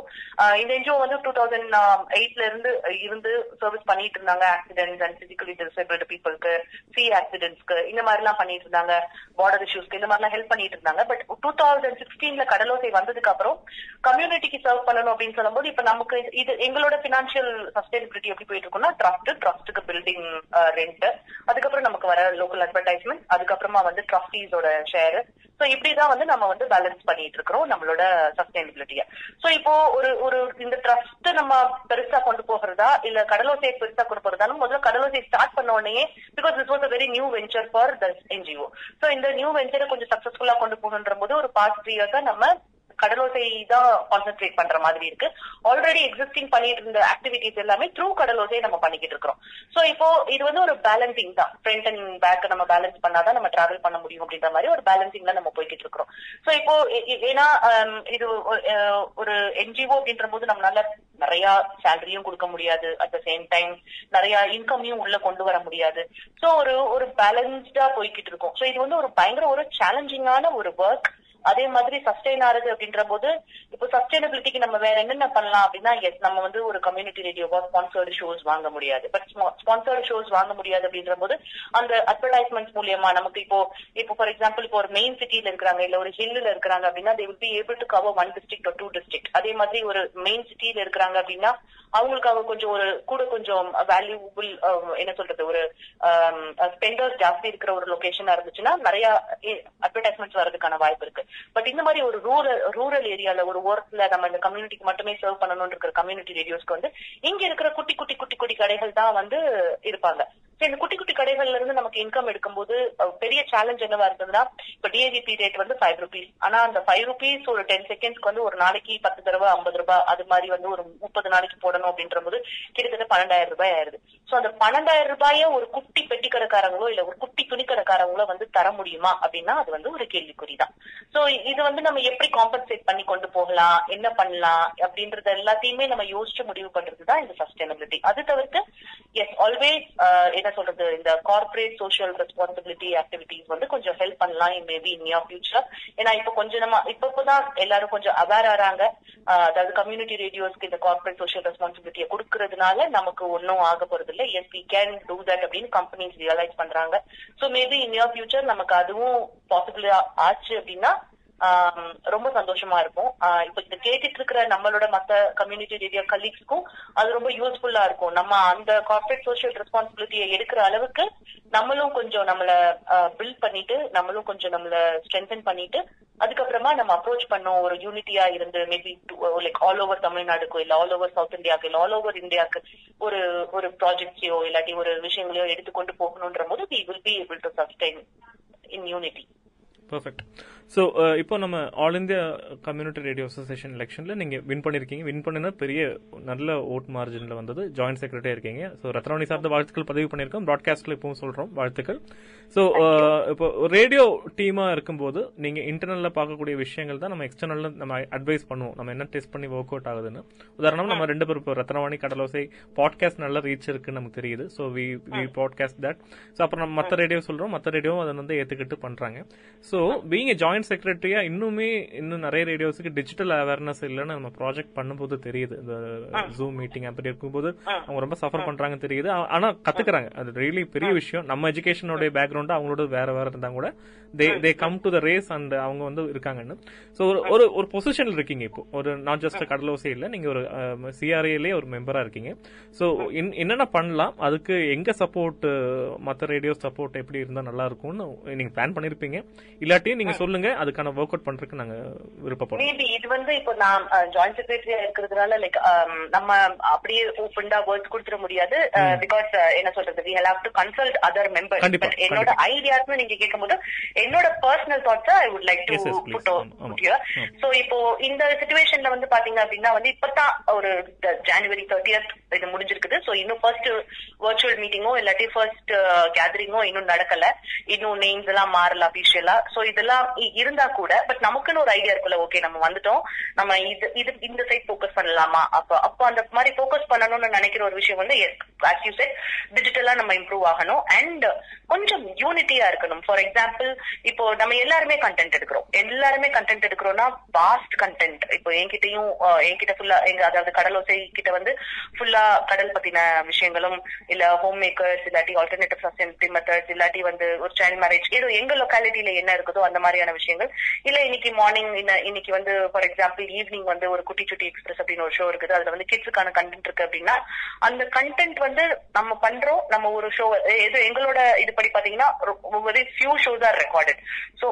இந்த என்ஜிஓ வந்து டூ தௌசண்ட் எயிட்ல இருந்து இருந்து சர்வீஸ் பண்ணிட்டு இருந்தாங்க. ஆக்சிடென்ட்ஸ் அண்ட் பிசிக்கலி டிசபிள்டு பீப்புளுக்கு சி ஆக்சிடென்ட்ஸ்க்கு இந்த மாதிரி எல்லாம் பண்ணிட்டு இருந்தாங்க. பார்டர் இஷ்யூஸ்க்கு இந்த மாதிரி எல்லாம் ஹெல்ப் பண்ணிட்டு இருந்தாங்க. பட் டூ தௌசண்ட் சிக்ஸ்டீன்ல கடலோசை வந்ததுக்கு அப்புறம் கம்யூனிட்டிக்கு சர்வ் பண்ணணும் அப்படின்னு சொல்லும்போது இப்ப நமக்கு இது எங்களோட பினான்சியல் சஸ்டைனபிலிட்டி எப்படி போயிட்டு இருக்கும்னா ட்ரஸ்ட் ட்ரஸ்ட்டுக்கு பில்டிங் ரெண்ட் அதுக்கப்புறம் நமக்கு வர லோக்கல் அட்வர்டைஸ்மெண்ட் அதுக்கப்புறமா வந்து ட்ரஸ்டீஸோட ஷேர் சோ இப்படிதான் வந்து நம்ம வந்து பேலன்ஸ் பண்ணிட்டு இருக்கிறோம் நம்மளோட சஸ்டைனபிலிட்டியை சோ இப்போ ஒரு ஒரு இந்த ட்ரஸ்ட் நம்ம பெருசா கொண்டு போகிறதா இல்ல கடலோசை பெருசா கொண்டு போறதாலும் முதல்ல கடலோசை ஸ்டார்ட் பண்ண உடனே because this was a very new venture for the NGO so இந்த நியூ வெஞ்சரை கொஞ்சம் சக்சஸ்ஃபுல்லா கொண்டு போகணுன்ற போது ஒரு பாஸ்ட் த்ரீ இயர்ஸா நம்ம கடலோசை தான் கான்சென்ட்ரேட் பண்ற மாதிரி இருக்கு. ஆல்ரெடி எக்ஸிஸ்டிங் பண்ணிட்டு இருந்த ஆக்டிவிட்டிஸ் எல்லாமே த்ரூ கடலோசை நம்ம பண்ணிக்கிட்டு இருக்கிறோம். சோ இப்போ இது வந்து ஒரு பேலன்சிங் தான். ஃப்ரண்ட் அண்ட் பேக் நம்ம பேலன்ஸ் பண்ணாதான் நம்ம டிராவல் பண்ண முடியும் அப்படின்ற மாதிரி ஒரு பேலன்சிங்ல நம்ம போய்கிட்டு இருக்கிறோம். சோ இப்போ ஏன்னா இது ஒரு என்ஜிஓ அப்படின்ற போது நம்மளால நிறைய சேலரியும் கொடுக்க முடியாது. அட் த சேம் டைம் நிறைய இன்கமையும் உள்ள கொண்டு வர முடியாது. சோ ஒரு ஒரு பேலன்ஸ்டா போய்கிட்டு இருக்கும். சோ இது வந்து ஒரு பயங்கர ஒரு சேலஞ்சிங்கான ஒரு ஒர்க் அதே மாதிரி சஸ்டெயின் ஆகுது அப்படின்ற போது இப்போ சஸ்டைனபிலிட்டிக்கு நம்ம வேற என்னென்ன பண்ணலாம் அப்படின்னா எஸ் நம்ம வந்து ஒரு கம்யூனிட்டி ரேடியோவா ஸ்பான்சர்டு ஷோஸ் வாங்க முடியாது. பட் ஸ்பான்சர்டு ஷோஸ் வாங்க முடியாது அப்படின்ற போது அந்த அட்வர்டைஸ்மெண்ட்ஸ் மூலியமா நமக்கு இப்போ இப்போ ஃபார் எக்ஸாம்பிள் இப்போ ஒரு மெயின் சிட்டில இருக்கிறாங்க இல்ல ஒரு ஹில்ல இருக்கிறாங்க அப்படின்னா they will be able to cover one district two district அதே மாதிரி ஒரு மெயின் சிட்டில இருக்கிறாங்க அப்படின்னா அவங்களுக்காக கொஞ்சம் ஒரு கூட கொஞ்சம் வேல்யூபிள் um, என்ன சொல்றது ஒரு um, ஸ்பெண்டர்ஸ் ஜாஸ்தி இருக்கிற ஒரு லொகேஷனா இருந்துச்சுன்னா நிறைய அட்வர்டைஸ்மெண்ட்ஸ் eh, வரதுக்கான வாய்ப்பு இருக்கு. பட் இந்த மாதிரி ஒரு ரூரல் ரூரல் ஏரியால ஒரு ஒர்க்ல நம்ம இந்த கம்யூனிட்டிக்கு மட்டுமே சர்வ் பண்ணணும்னு இருக்கிற கம்யூனிட்டி ரேடியோஸ்க்கு வந்து இங்க இருக்கிற குட்டி குட்டி குட்டி குட்டி கடைகள் தான் வந்து இருப்பாங்க. இந்த குட்டி குட்டி கடைகள்ல இருந்து நமக்கு இன்கம் எடுக்கும்போது பெரிய சேலஞ்ச் என்னவா இருந்ததுன்னா இப்ப டிஏஜிபி ரேட் வந்து ஃபைவ் ருபீஸ் ஆனா அந்த ஃபைவ் ருபீஸ் ஒரு டென் செகண்ட்ஸ்க்கு வந்து ஒரு நாளைக்கு பத்து தடவை ஐம்பது ரூபாய் அது மாதிரி வந்து ஒரு முப்பது நாளைக்கு போடணும் அப்படின்ற போது கிட்டத்தட்ட பன்னெண்டாயிரம் ரூபாய் ஆயிருது சோ அந்த பன்னெண்டாயிரம் ரூபாய ஒரு குட்டி பெட்டி கடைக்காரங்களோ இல்ல ஒரு குட்டி துணி கடைக்காரங்களோ வந்து தர முடியுமா அப்படின்னா அது வந்து ஒரு கேள்விக்குறிதான். சோ இது வந்து நம்ம எப்படி காம்பன்சேட் பண்ணி கொண்டு போகலாம் என்ன பண்ணலாம் அப்படின்றது எல்லாத்தையுமே நம்ம யோசிச்சு முடிவு பண்றதுதான் இந்த சஸ்டைனபிலிட்டி அது தவிர்த்து எஸ் ஆல்வேஸ் என்ன சொல்றது இந்த கார்பரேட் சோஷியல் ரெஸ்பான்சிபிலிட்டி ஆக்டிவிட்டிஸ் வந்து கொஞ்சம் ஹெல்ப் பண்ணலாம் மேபி இன் நியர் ஃபியூச்சர் ஏன்னா இப்ப கொஞ்சம் நம்ம இப்ப இப்பதான் எல்லாரும் கொஞ்சம் அவேர் ஆறாங்க. அதாவது கம்யூனிட்டி ரேடியோஸ்க்கு இந்த கார்பரேட் சோஷியல் ரெஸ்பான்சிபிலிட்டியை கொடுக்கறதுனால நமக்கு ஒன்னும் ஆக போறது இல்லை. Yes we can do that அப்படின்னு கம்பெனிஸ் ரியலைஸ் பண்றாங்க. So maybe in near future நமக்கு அதுவும் பாசிபிள் ஆச்சு அப்படின்னா ரொம்ப சந்தோஷமா இருக்கும். இப்போ இப்ப கேட்டுட்டு இருக்கிற நம்மளோட மத்த கம்யூனிட்டி ரேடியோ கலீக்ஸுக்கும் அது ரொம்ப யூஸ்ஃபுல்லா இருக்கும். நம்ம அந்த கார்பரேட் சோஷியல் ரெஸ்பான்சிபிலிட்டியை எடுக்கிற அளவுக்கு நம்மளும் கொஞ்சம் நம்மள பில்ட் பண்ணிட்டு நம்மளும் கொஞ்சம் நம்மள ஸ்ட்ரென்தன் பண்ணிட்டு அதுக்கப்புறமா நம்ம அப்ரோச் பண்ணோம் ஒரு யூனிட்டியா இருந்து மேபி லைக் ஆல் ஓவர் தமிழ்நாடுக்கோ இல்ல ஆல் ஓவர் சவுத் இந்தியாக்கு இல்ல ஆல் ஓவர் இந்தியாக்கு ஒரு ஒரு ப்ராஜெக்ட்ஸையோ இல்லாட்டி ஒரு விஷயங்களையோ எடுத்துக்கொண்டு போகணுன்ற போது we will be able to sustain in unity perfect so இப்போ நம்ம all India community radio association எலெக்ஷன்ல நீங்க வின் பண்ணிருக்கீங்க. வின் பண்ணினா பெரிய நல்ல ஓட் மார்ஜின்ல வந்தது. ஜாயின்ட் செக்ரட்டரியா இருக்கீங்க. ஸோ ரத்னவாணி சார்ந்த வாழ்த்துக்கள் பதிவு பண்ணியிருக்கோம். ப்ராட்காஸ்ட்ல இப்பவும் சொல்றோம் வாழ்த்துக்கள். ஸோ இப்போ ரேடியோ டீமா இருக்கும்போது நீங்க இன்டர்னல்ல பார்க்கக்கூடிய விஷயங்கள் தான் நம்ம எக்ஸ்டர்னல்ல நம்ம அட்வைஸ் பண்ணுவோம். நம்ம என்ன டெஸ்ட் பண்ணி ஒர்க் அவுட் ஆகுதுன்னு. உதாரணம் நம்ம ரெண்டு பேரும் இப்போ ரத்னவாணி கடலோசை பாட்காஸ்ட் நல்ல ரீச் இருக்குன்னு நமக்கு தெரியுது. So we we podcast that so அப்புறம் நம்ம மற்ற ரேடியோ சொல்றோம். மற்ற ரேடியோவும் அதை வந்து ஏத்துக்கிட்டு பண்றாங்க. ஸோ பீங் ஜாயின்ட் செக்ரட்டரியா இன்னுமே இன்னும் நிறைய ரேடியோஸுக்கு டிஜிட்டல் அவேர்னஸ் இல்லைன்னு நம்ம ப்ராஜெக்ட் பண்ணும்போது தெரியுது. இந்த ஜூம் மீட்டிங் அப்படி இருக்கும்போது அவங்க ரொம்ப சஃபர் பண்றாங்க தெரியுது. ஆனா கத்துக்கிறாங்க. அது ரியலி பெரிய விஷயம். நம்ம எஜுகேஷனோட பேக்ரவுண்ட் அவங்களோட வேற வேற இருந்தா கூட they they come to the race and அவங்க வந்து இருக்காங்கன்னு. ஸோ ஒரு ஒரு ஒரு பொசிஷன்ல இருக்கீங்க இப்போ. ஒரு நாட் ஜஸ்ட் கடலோசை இல்ல நீங்க ஒரு சிஆர்ஏலே ஒரு மெம்பரா இருக்கீங்க. ஸோ என்னென்ன பண்ணலாம்? அதுக்கு எங்க சப்போர்ட் மற்ற ரேடியோ சப்போர்ட் எப்படி இருந்தா நல்லா இருக்கும்னு நீங்க பிளான் பண்ணிருப்பீங்க. இல்லாட்டியும் நீங்க சொல்லுங்க அதுக்கான ஒர்க் அவுட் பண்றதுக்கு நாங்க விருப்பப்படுறோம். மேபி இது வந்து இப்போ நான் ஜாயிண்ட் செக்ரட்டரியா இருக்கிறதுனால லைக் நம்ம அப்படியே ஓப்பன்டா வேர்ட்ஸ் கொடுத்துட முடியாது. பிகாஸ் என்ன சொல்றது we have to consult other but என்னோட ஐடியாஸ்னு நீங்க கேட்கும்போது என்னோட personal thoughts I would like to. Put. So இப்போ இந்த சிச்சுவேஷன்ல வந்து பாத்தீங்க அப்படின்னா வந்து இப்பதான் ஒரு ஜனவரி தேர்ட்டியத் இது முடிஞ்சிருக்குது. சோ இன்னும் ஃபர்ஸ்ட் வர்ச்சுவல் மீட்டிங்கோ இல்லாட்டி ஃபர்ஸ்ட் கேதரிங்கோ இன்னும் நடக்கல. இன்னும் நேம்ஸ் எல்லாம் மாறல அபிஷியலா சோ இதெல்லாம் இருந்தா கூட பட் நமக்குன்னு ஒரு ஐடியா இருக்குல்ல ஓகே நம்ம வந்துட்டோம். நம்ம இது இது இந்த சைட் ஃபோக்கஸ் பண்ணலாமா? அப்ப அப்போ அந்த மாதிரி ஃபோக்கஸ் பண்ணணும்னு நினைக்கிற ஒரு விஷயம் வந்து ஆஸ் யூ செட் டிஜிட்டலா நம்ம இம்ப்ரூவ் ஆகணும். அண்ட் கொஞ்சம் யூனிட்டியா இருக்கணும். ஃபார் எக்ஸாம்பிள் இப்போ நம்ம எல்லாருமே கண்டென்ட் எடுக்கிறோம். எல்லாருமே கண்டென்ட் எடுக்கிறோம்னா வாஸ்ட் கண்டென்ட் இப்போ என்கிட்டயும் என்கிட்ட ஃபுல்லா எங்க அதாவது கடலோசை கிட்ட வந்து ஃபுல்லா கடல் பத்தின விஷயங்களும் இல்ல ஹோம் மேக்கர்ஸ் இல்லாட்டி ஆல்டர்னேட்டிவ் சஸ்டைனபிலிட்டி மெத்தட்ஸ் இல்லாட்டி வந்து ஒரு சைல்ட் மேரேஜ் ஏதோ எங்க லொக்காலிட்டியில என்ன இருக்குதோ அந்த மாதிரியான விஷயம் விஷயங்கள். இல்ல இன்னைக்கு மார்னிங் இன்னைக்கு வந்து ஃபார் எக்ஸாம்பிள் ஈவினிங் வந்து ஒரு குட்டி சுட்டி எக்ஸ்பிரஸ் அப்படின்னு ஒரு ஷோ இருக்குது. அதுல வந்து கிட்ஸுக்கான கண்டென்ட் இருக்கு அப்படின்னா அந்த கண்டென்ட் வந்து நம்ம பண்றோம். நம்ம ஒரு ஷோ எது எங்களோட இதுபடி பாத்தீங்கன்னா very few shows are recorded so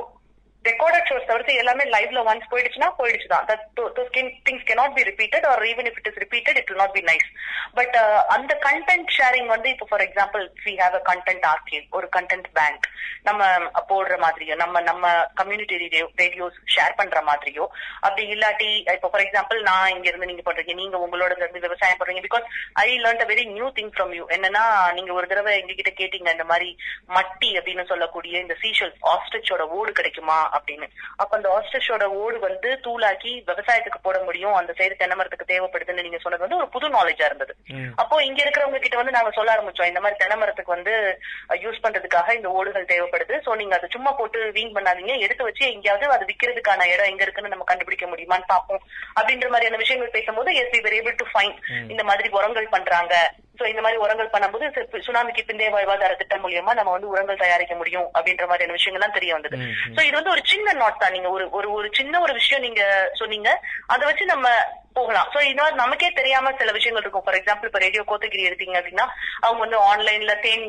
recorded shows தவிர்த்து எல்லாமே லைவ்ல ஒன்ஸ் போயிடுச்சுன்னா போயிடுச்சு தான் things cannot be repeated or even if it is repeated it not be nice but அந்த கண்டென்ட் ஷேரிங் வந்து இப்போ for example we have a content archive ஒரு கண்டென்ட் பேங்க் நம்ம போடுற மாதிரியோ நம்ம நம்ம கம்யூனிட்டி ரேடியோ ரேடியோஸ் ஷேர் பண்ற மாதிரியோ அப்படி இல்லாட்டி இப்போ ஃபார் எக்ஸாம்பிள் நான் இங்க இருந்து நீங்க பண்றீங்க நீங்க உங்களோட இருந்து விவசாயம் பண்றீங்க because I learn a very new thing from you என்னன்னா நீங்க ஒரு தடவை எங்ககிட்ட கேட்டீங்க இந்த மாதிரி மட்டி அப்படின்னு சொல்லக்கூடிய இந்த சீஷல் ஆஸ்ட்ரிச்சோட ஓடு கிடைக்குமா அப்படின்னு. அப்ப அந்த ஆஸ்ட்ரிச்சோட ஓடு வந்து தூளாக்கி விவசாயத்துக்கு போட முடியும். அந்த சைடு தென்னை மரத்துக்கு தேவைப்படுதுன்னு நீங்க சொன்னது வந்து ஒரு புது நாலேஜா இருந்தது. அப்போ இங்க இருக்கிறவங்க கிட்ட வந்து நாங்க சொல்ல ஆரம்பிச்சோம். இந்த மாதிரி தென்னை மரத்துக்கு வந்து யூஸ் பண்றதுக்காக இந்த ஓடுகள் தேவைப்படுது. சோ நீங்க அதை சும்மா போட்டு வீண் பண்ணாதீங்க. எடுத்து வச்சு எங்கேயாவது அது விக்கிறதுக்கான இடம் எங்க இருக்குன்னு நம்ம கண்டுபிடிக்க முடியுமான்னு பார்ப்போம். அப்படின்ற மாதிரியான விஷயங்கள் பேசும்போது as we were able to find இந்த மாதிரி உரங்கள் பண்றாங்க. சோ இந்த மாதிரி உரங்கள் பண்ணும்போது சுனாமிக்கு பிந்தைய வாழ்வாதார திட்டம் மூலியமா நம்ம வந்து உரங்கள் தயாரிக்க முடியும் அப்படின்ற மாதிரியான விஷயங்கள்லாம் தெரிய வந்தது. சோ இது வந்து ஒரு சின்ன நாட் தான். நீங்க ஒரு ஒரு ஒரு சின்ன ஒரு விஷயம் நீங்க சொன்னீங்க. அதை வச்சு நம்ம போகலாம். சோ இது நமக்கே தெரியாம சில விஷயங்கள் இருக்கும். ஃபார் எக்ஸாம்பிள் இப்ப ரேடியோ கோத்தகிரி எடுத்தீங்க அப்படின்னா அவங்க வந்து ஆன்லைன்ல தேன்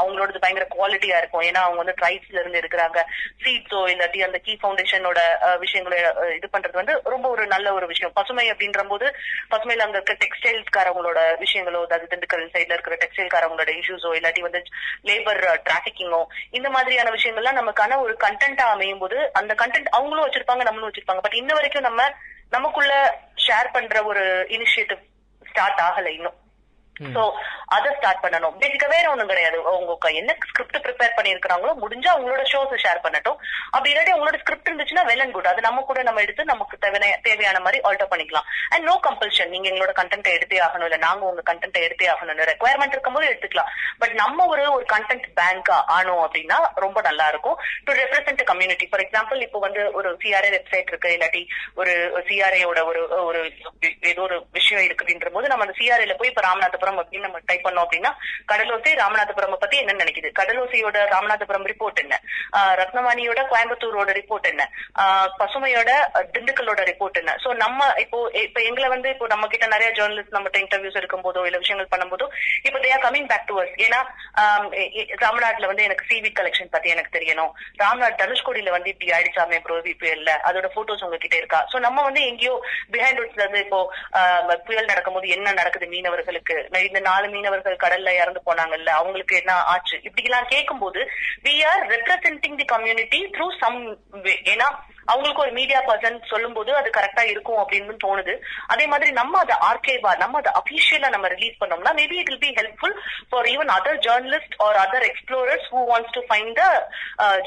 அவங்களோடது பயங்கர குவாலிட்டியா இருக்கும். ஏன்னா அவங்க வந்து ட்ரைப்ஸ்ல இருந்து இருக்கிறாங்க சீட்ஸோ இல்லாட்டி அந்த கீ ஃபவுண்டேஷனோட விஷயங்களை இது பண்றது வந்து ரொம்ப ஒரு நல்ல ஒரு விஷயம். பசுமை அப்படின்ற போது பசுமையில அங்க இருக்க டெக்ஸ்டைல்ஸ்காரவங்களோட விஷயங்களோ அதாவது திண்டுக்கல் சைட்ல இருக்கிற டெக்ஸ்டைல்காரவங்களோட இஷ்யூஸோ இல்லாட்டி வந்து லேபர் டிராபிக்கிங்கோ இந்த மாதிரியான விஷயங்கள்லாம் நமக்கான ஒரு கண்டென்ட்டா அமையும் போது அந்த கண்டென்ட் அவங்களும் வச்சிருப்பாங்க நம்மளும் வச்சிருப்பாங்க. பட் இன்ன வரைக்கும் நம்ம நமக்குள்ள ஷேர் பண்ற ஒரு இனிஷியேட்டிவ் ஸ்டார்ட் ஆகல இன்னும். சோ அத ஸ்டார்ட் பண்ணணும். பேசிக்கா வேற ஒண்ணும் கிடையாது. உங்க என்ன ஸ்கிரிப்ட் ப்ரிப்பேர் பண்ணிருக்காங்களோ முடிஞ்சா உங்களோட ஷோஸ் ஷேர் பண்ணட்டும். அப்படி இல்லாட்டி உங்களோட ஸ்கிரிப்ட் இருந்துச்சுன்னா வெல் அண்ட் குட் அது நம்ம கூட நம்ம எடுத்து நமக்கு தேவையான தேவையான மாதிரி ஆல்டர் பண்ணிக்கலாம். அண்ட் நோ கம்பல்ஷன் நீங்க எங்களோட கண்டென்ட் எடுத்தே ஆகணும். இல்ல நாங்க உங்க கண்டென்ட் எடுத்தே ஆகணும் ரெக்குவயர்மெண்ட் இருக்கும்போது எடுத்துக்கலாம். பட் நம்ம ஒரு ஒரு கண்டென்ட் பேங்கா ஆனோம் அப்படின்னா ரொம்ப நல்லா இருக்கும். To represent community for example இப்போ வந்து ஒரு சிஆர்ஏ வெப்சைட் இருக்கு. இல்லாட்டி ஒரு சிஆர்ஏயோட ஒரு ஒரு ஏதோ ஒரு விஷயம் இருக்குன்ற போது நம்ம அந்த சிஆர்ஏல போய் இப்ப ராமநாதபுரம் அப்படின்னு நம்ம டைப் பண்ணோம் அப்படின்னா கடலோசை ராமநாதபுரம் பத்தி என்ன நினைக்குது? கடலோசையோட ராமநாதபுரம் ரிப்போர்ட் என்ன? ரத்னவாணியோட கோயம்புத்தூரோட ரிப்போர்ட் என்ன? பசுமையோட திண்டுக்கலோட ரிப்போர்ட் என்ன? சோ நம்ம இப்போ இப்ப எங்களை வந்து இப்போ நம்ம கிட்ட நிறைய ஜேர்னலிஸ்ட் நம்ம இன்டர்வியூஸ் இருக்கும் போதோ இல்ல விஷயங்கள் பண்ணும்போதோ இப்போ they are coming back to us ஏன்னா ஆம், ராமநாட்ல வந்து எனக்கு சிவி கலெக்ஷன் பத்தி எனக்கு தெரியணும். ராம்நாட் தனுஷ்கோடியில வந்து இப்படி ஆயிடுச்சாமே ப்ரோ புயல்ல அதோட போட்டோஸ் உங்ககிட்ட இருக்கா? சோ நம்ம வந்து எங்கேயோ பிஹைண்ட் வுட்ஸ்ல இருந்து இப்போ புயல் நடக்கும்போது என்ன நடக்குது மீனவர்களுக்கு? இந்த நாலு மீனவர்கள் கடல்ல இறந்து போனாங்கல்ல அவங்களுக்கு என்ன ஆச்சு? இப்படி எல்லாம் கேட்கும்போது we are representing the community through some way ஏன்னா அவங்களுக்கு ஒரு மீடியா பர்சன் சொல்லும்போது அது கரெக்டா இருக்கும் அப்படின்னு தோணுது. அதே மாதிரி நம்ம அதை ஆர்கேவா நம்ம அதை அபிஷியலா நம்ம ரிலீஸ் பண்ணோம்னா maybe it will be helpful for even other journalist or other explorers who wants to find the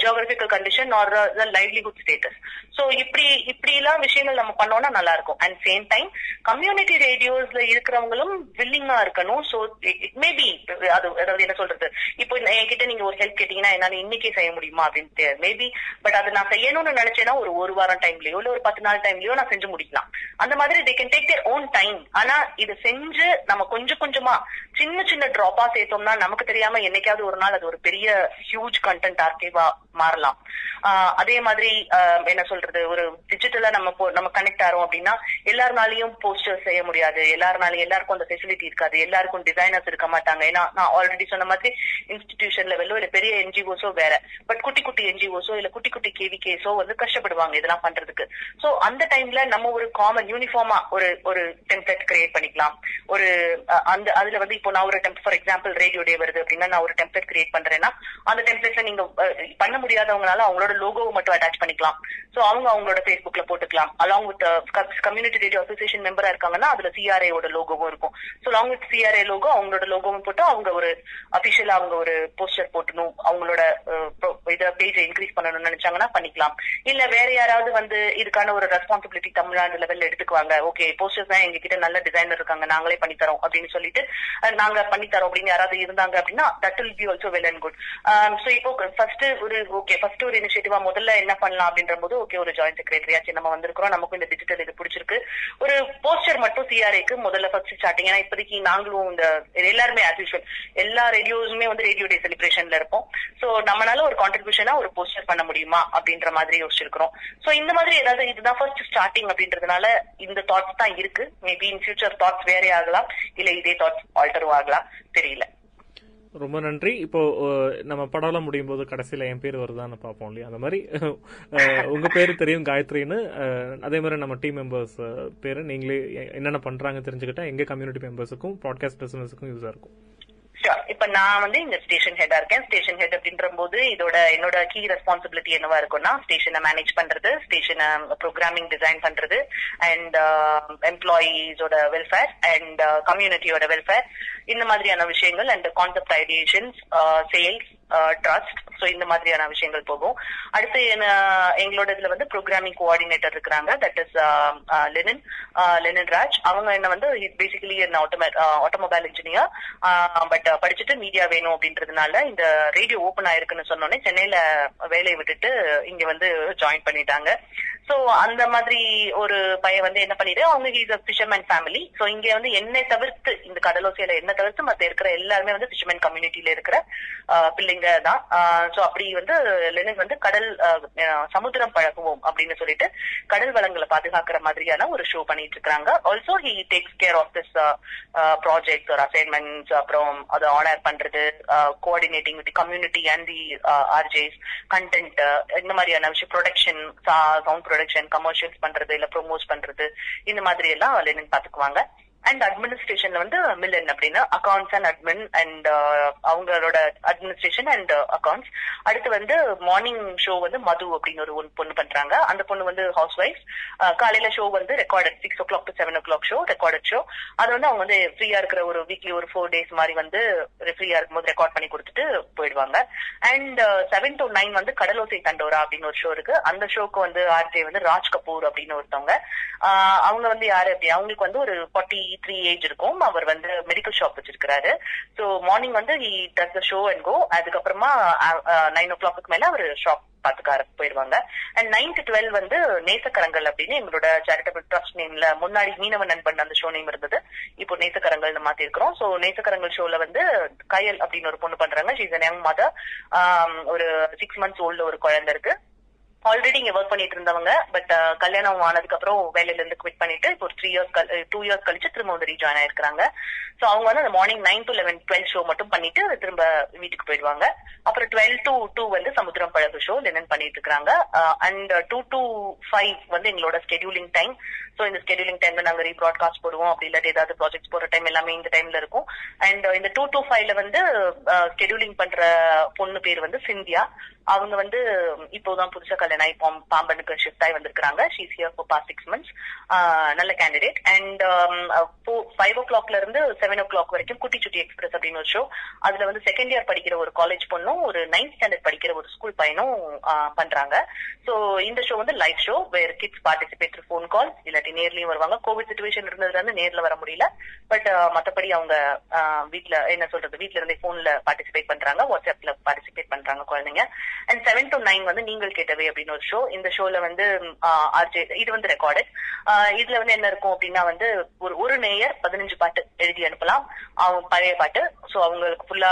geographical condition or the livelihood status so இப்படி இப்படி எல்லாம் விஷயங்கள் நம்ம பண்ணோம்னா நல்லா இருக்கும் அண்ட் சேம் டைம் கம்யூனிட்டி ரேடியோஸ்ல இருக்கிறவங்களும் வில்லிங்கா இருக்கணும். சோ இட் மேபி அது அதாவது என்ன சொல்றது? இப்போ என்கிட்ட நீங்க ஒரு ஹெல்ப் கேட்டீங்கன்னா என்னால இன்னைக்கே செய்ய முடியுமா அப்படின்னு மேபி பட் அதை நான் செய்யணும்னு நினைச்சேன்னா ஒரு ஒரு வாரம் டைம்லயோ இல்ல ஒரு பத்து நாள் டைம்லயோ நான் செஞ்சு முடிக்கலாம். அந்த மாதிரி they can take their own time ஆனா இது செஞ்சு நம்ம கொஞ்சம் கொஞ்சமா சின்ன சின்ன டிராப்பா சேர்த்தோம்னா நமக்கு தெரியாம என்னைக்காவது ஒரு நாள் அது ஒரு பெரிய ஹியூஜ் கண்டென்ட் ஆர்கேவா மாறலாம். அதே மாதிரி என்ன சொல்றது ஒரு டிஜிட்டலா நம்ம நம்ம கனெக்ட் ஆறோம் அப்படின்னா எல்லாருனாலையும் போஸ்டர் செய்ய முடியாது. எல்லாருனாலையும் எல்லாருக்கும் அந்த ஃபெசிலிட்டி இருக்காது. எல்லாருக்கும் டிசைனர்ஸ் இருக்க மாட்டாங்க. ஏன்னா நான் ஆல்ரெடி சொன்ன மாதிரி இன்ஸ்டிடியூஷன் லெவலோ இல்ல பெரிய என்ஜிஓஸோ வேற. பட் குட்டி குட்டி என்ஜிஓஸோ இல்ல குட்டி குட்டி கேவிகேஸோ வந்து கஷ்டப்படுவாங்க. இதெல்லாம் பண்றதுக்கு. சோ அந்த டைம்ல நம்ம ஒரு காமன் யூனிஃபார்மா ஒரு ஒரு டெம்ப்ளேட் கிரியேட் பண்ணிக்கலாம். ஒரு அந்த அதுல வந்து இப்போ நான் ஒரு temp for example radio day வருது அப்படின்னா நான் ஒரு டெம்ப்ளேட் கிரியேட் பண்றேன்னா அந்த டெம்ப்ளேட்ல நீங்க பண்ண முடியாதவங்களால அவங்களோட லோகோவை மட்டும் அட்டாச் பண்ணிக்கலாம். சோ அவங்க அவங்களோட பேஸ்புக்ல போட்டுக்கலாம். Along with community radio association மெம்பரா இருக்காங்கன்னா அதுல சிஆர்ஐ ஓட லோகோவும் இருக்கும். So along with CRA logo அவங்களோட லோகோவும் போட்டு அவங்க ஒரு அபிஷியலா அவங்க ஒரு போஸ்டர் போட்டணும். அவங்களோட இத பேஜை இன்க்ரீஸ் பண்ணணும்னு நினைச்சாங்கன்னா பண்ணிக்கலாம். இல்ல வேற வேற யாராவது வந்து இதுக்கான ஒரு ரெஸ்பான்சிபிலிட்டி தமிழ்நாடு லெவல்ல எடுத்துக்குவாங்க. ஓகே போஸ்டர்ஸ் தான் எங்க கிட்ட நல்ல டிசைனர் இருக்காங்க நாங்களே பண்ணி தரோம் அப்படின்னு சொல்லிட்டு நாங்க பண்ணி தரோம் அப்படின்னு யாராவது இருந்தாங்க அப்படின்னா that will be also well and good so இப்போ ஃபர்ஸ்ட் ஒரு ஓகே ஃபர்ஸ்ட் ஒரு இனிஷியேட்டிவா முதல்ல என்ன பண்ணலாம் அப்படின்ற போது ஓகே ஒரு ஜாயிண்ட் செக்ரட்டரியாச்சு நம்ம வந்திருக்கிறோம். நமக்கும் இந்த டிஜிட்டல் இது பிடிச்சிருக்கு. ஒரு போஸ்டர் மட்டும் சிஆர்ஏக்கு முதல்ல ஃபர்ஸ்ட் ஸ்டார்டிங் ஏன்னா இப்போதைக்கு நாங்களும் இந்த எல்லாருமே ஆஸ் யூஷுவல் எல்லா ரேடியோஸுமே வந்து ரேடியோ டே செலிப்ரேஷன்ல இருப்போம். சோ நம்மளால ஒரு கான்ட்ரிபியூஷனா ஒரு போஸ்டர் பண்ண முடியுமா அப்படின்ற மாதிரி யோசிச்சிருக்கிறோம். சோ இந்த மாதிரி ஏதாவது இதுதான் ஃபர்ஸ்ட் ஸ்டார்டிங் அப்படின்றதுனால இந்த தாட்ஸ் தான் இருக்கு. மேபி இன் ஃபியூச்சர் தாட்ஸ் வேறே ஆகலாம். இல்ல இதே தாட்ஸ் ஆல்டரும் ஆகலாம். தெரியல. ரொம்ப நன்றி. இப்போ நம்ம படம்லாம் முடியும் போது கடைசியில என் பேர் வருதான்னு பார்ப்போம் இல்லையா? அந்த மாதிரி உங்க பேரு தெரியும் காயத்ரின்னு. அதே மாதிரி நம்ம டீம் மெம்பர்ஸ் பேரு. நீங்களே என்னென்ன பண்றாங்க தெரிஞ்சுக்கிட்டா எங்க கம்யூனிட்டி மெம்பர்ஸுக்கும் பாட்காஸ்ட் லிசனர்ஸுக்கும் யூஸா இருக்கும் இப்ப நான் வந்து இந்த ஸ்டேஷன் ஹெட்டா இருக்கேன். ஸ்டேஷன் ஹெட் அப்படின்ற போது இதோட என்னோட கீ ரெஸ்பான்சிபிலிட்டி என்னவா இருக்கும்னா ஸ்டேஷனை மேனேஜ் பண்றது ஸ்டேஷனை ப்ரோக்ராமிங் டிசைன் பண்றது அண்ட் எம்ப்ளாயீஸோட வெல்ஃபேர் அண்ட் கம்யூனிட்டியோட வெல்ஃபேர் இந்த மாதிரியான விஷயங்கள் and concept ideations sales trust so இந்த மாதிரியான விஷயங்கள் போகும். அடுத்து என்ன எங்களோட இதுல வந்து ப்ரோக்ராமிங் கோஆர்டினேட்டர் இருக்கிறாங்க. தட் இஸ் லெனின் லெனின் ராஜ் அவங்க என்ன வந்து பேசிக்கலி என்ன ஆட்டோமொபைல் இன்ஜினியர் பட் படிச்சுட்டு மீடியா வேணும் அப்படின்றதுனால இந்த ரேடியோ ஓபன் ஆயிருக்குன்னு சொன்னோடனே சென்னையில வேலையை விட்டுட்டு இங்க வந்து ஜாயின் பண்ணிட்டாங்க. சோ அந்த மாதிரி ஒரு பையன் வந்து என்ன பண்ணிட்டு அவங்க is a fisherman family so இங்க வந்து என்னை தவிர்த்து இந்த கடலோசையில என்ன தவிர்த்து மத்த இருக்கிற எல்லாருமே வந்து ஃபிஷர்மேன் கம்யூனிட்டியில இருக்கிற ஆஹ், பிள்ளைங்க தான் சோ அப்படி வந்து லெனின் வந்து கடல் சமுத்திரம் பழகுவோம் அப்படின்னு சொல்லிட்டு கடல் வளங்களை பாதுகாக்கிற மாதிரியான ஒரு ஷோ பண்ணிட்டு இருக்காங்க also he takes care of this project ஒரு அசைன்மெண்ட்ஸ் அப்புறம் அதை ஆனர் பண்றது coordinating with community and the RJs content இந்த மாதிரியான விஷயம் ப்ரொடக்ஷன் சவுண்ட் ப்ரொடக்ஷன் கமர்ஷியல்ஸ் பண்றது இல்ல ப்ரொமோட் பண்றது இந்த மாதிரி எல்லாம் லெனின் பாத்துக்குவாங்க. அண்ட் அட்மினிஸ்ட்ரேஷன்ல வந்து மில்லன் அப்படின்னு அக்கௌண்ட்ஸ் அண்ட் அட்மின் அண்ட் அவங்களோட அட்மினிஸ்ட்ரேஷன் அண்ட் அக்கௌண்ட்ஸ் அடுத்து வந்து மார்னிங் ஷோ வந்து மது அப்படின்னு ஒரு பொண்ணு பண்றாங்க. அந்த பொண்ணு வந்து ஹவுஸ் ஒய்ஃப் uh, காலையில ஷோ வந்து recorded six o'clock to seven o'clock show recorded show அது வந்து அவங்க வந்து ஃப்ரீயா இருக்கிற ஒரு வீக்லி ஒரு ஃபோர் டேஸ் மாதிரி வந்து ஃப்ரீயா இருக்கும்போது ரெக்கார்ட் பண்ணி கொடுத்துட்டு போயிடுவாங்க. அண்ட் செவன் டு நைன் வந்து கடலோசை தண்டோரா அப்படின்னு ஒரு ஷோ இருக்கு. அந்த ஷோக்கு வந்து ஆர்ஜே வந்து ராஜ் கபூர் அப்படின்னு ஒருத்தவங்க. Uh, அவங்க வந்து யாரு அப்படி? அவங்களுக்கு வந்து ஒரு ஃபார்ட்டி த்ரீ ஏஜ் இருக்கும். அவர் வந்து மெடிக்கல் ஷாப் வச்சிருக்காரு ஸோ மார்னிங் வந்து he does the show and go அதுக்கப்புறமா நைன் ஓ கிளாக்கு மேல அவர் ஷாப் பாத்துக்க ஆரம்பி போயிருவாங்க அண்ட் நைன் டு டுவெல் வந்து நேசக்கரங்கள் அப்படின்னு எங்களோட சேரிட்டபிள் ட்ரஸ்ட் நேம்ல முன்னாடி மீனவ நண்பன் அந்த ஷோ நேம் இருந்தது. இப்போ நேசக்கரங்கள் மாத்தி இருக்கிறோம் சோ நேசக்கரங்கள் ஷோல வந்து கயல் அப்படின்னு ஒரு பொண்ணு பண்றாங்க. ஷீஸ் யங் மதர் ஒரு சிக்ஸ் மந்த்ஸ் ஓல்டு ஒரு குழந்தை இருக்கு. ஆல்ரெடி இங்க ஒர்க் பண்ணிட்டு இருந்தவங்க பட் uh, கல்யாணம் ஆனதுக்கு அப்புறம் வேலையில இருந்து குவிட் பண்ணிட்டு இப்போ ஒரு த்ரீ இயர்ஸ் டூ இயர்ஸ் கழிச்சு திரும்ப வந்து ரீஜாயின் ஆயிருக்காங்க சோ அவங்க வந்து அந்த morning nine to eleven twelve show மட்டும் பண்ணிட்டு திரும்ப வீட்டுக்கு போயிடுவாங்க. அப்புறம் டுவெல் டு டூ வந்து சமுத்திரம் பழகு ஷோ லெனன் பண்ணிட்டு இருக்காங்க அண்ட் டூ டு ஃபைவ் வந்து எங்களோட ஸ்கெடியூலிங் டைம் சோ இந்த ஸ்கெடியூலிங் டைம்ல நாங்க ரீப்ராட்காஸ்ட் போடுவோம். அப்படி இல்லாட்டி ஏதாவது ப்ராஜெக்ட்ஸ் போற டைம் எல்லாமே இந்த டைம்ல இருக்கும். அண்ட் uh, இந்த டூ டு ஃபைவ்ல வந்து uh, ஸ்கெடியூலிங் பண்ற பொண்ணு பேர் வந்து சிந்தியா. அவங்க வந்து இப்போதான் புதுசா கல்யாணம் ஆகி பாம்பனுக்கு ஷிஃப்ட் ஆகி வந்திருக்காங்க she's here for past six months நல்ல கேண்டிடேட் அண்ட் ஃபைவ் ஓ கிளாக்ல இருந்து செவன் ஓ கிளாக் வரைக்கும் குட்டி சுட்டி எக்ஸ்பிரஸ் அப்படின்னு ஒரு ஷோ அதுல வந்து செகண்ட் இயர் படிக்கிற ஒரு காலேஜ் பொண்ணும் ஒரு நைன்த் ஸ்டாண்டர்ட் படிக்கிற ஒரு ஸ்கூல் பையனும் பண்றாங்க. சோ இந்த ஷோ வந்து live show where kids participate phone call இல்லாட்டி நேர்லயும் வருவாங்க. கோவிட் சுச்சுவேஷன் இருந்ததுல இருந்து நேர்ல வர முடியல. பட் மத்தபடி அவங்க ஆஹ், வீட்ல என்ன சொல்றது வீட்டுல இருந்தே போன்ல பார்ட்டிசிபேட் பண்றாங்க. வாட்ஸ்அப்ல பார்ட்டிசிபேட் பண்றாங்க குழந்தைங்க. அண்ட் செவன் டு நைன் வந்து நீங்கள் கேட்டவை அப்படின்னு ஒரு ஷோ இந்த ஷோல வந்து ஆர்ஜே இது வந்து ரெக்கார்டட் இதுல வந்து என்ன இருக்கும் அப்படின்னா வந்து ஒரு ஒரு நேயர் பதினஞ்சு பாட்டு எழுதி அனுப்பலாம். அவங்க பழைய பாட்டு. சோ அவங்களுக்கு ஃபுல்லா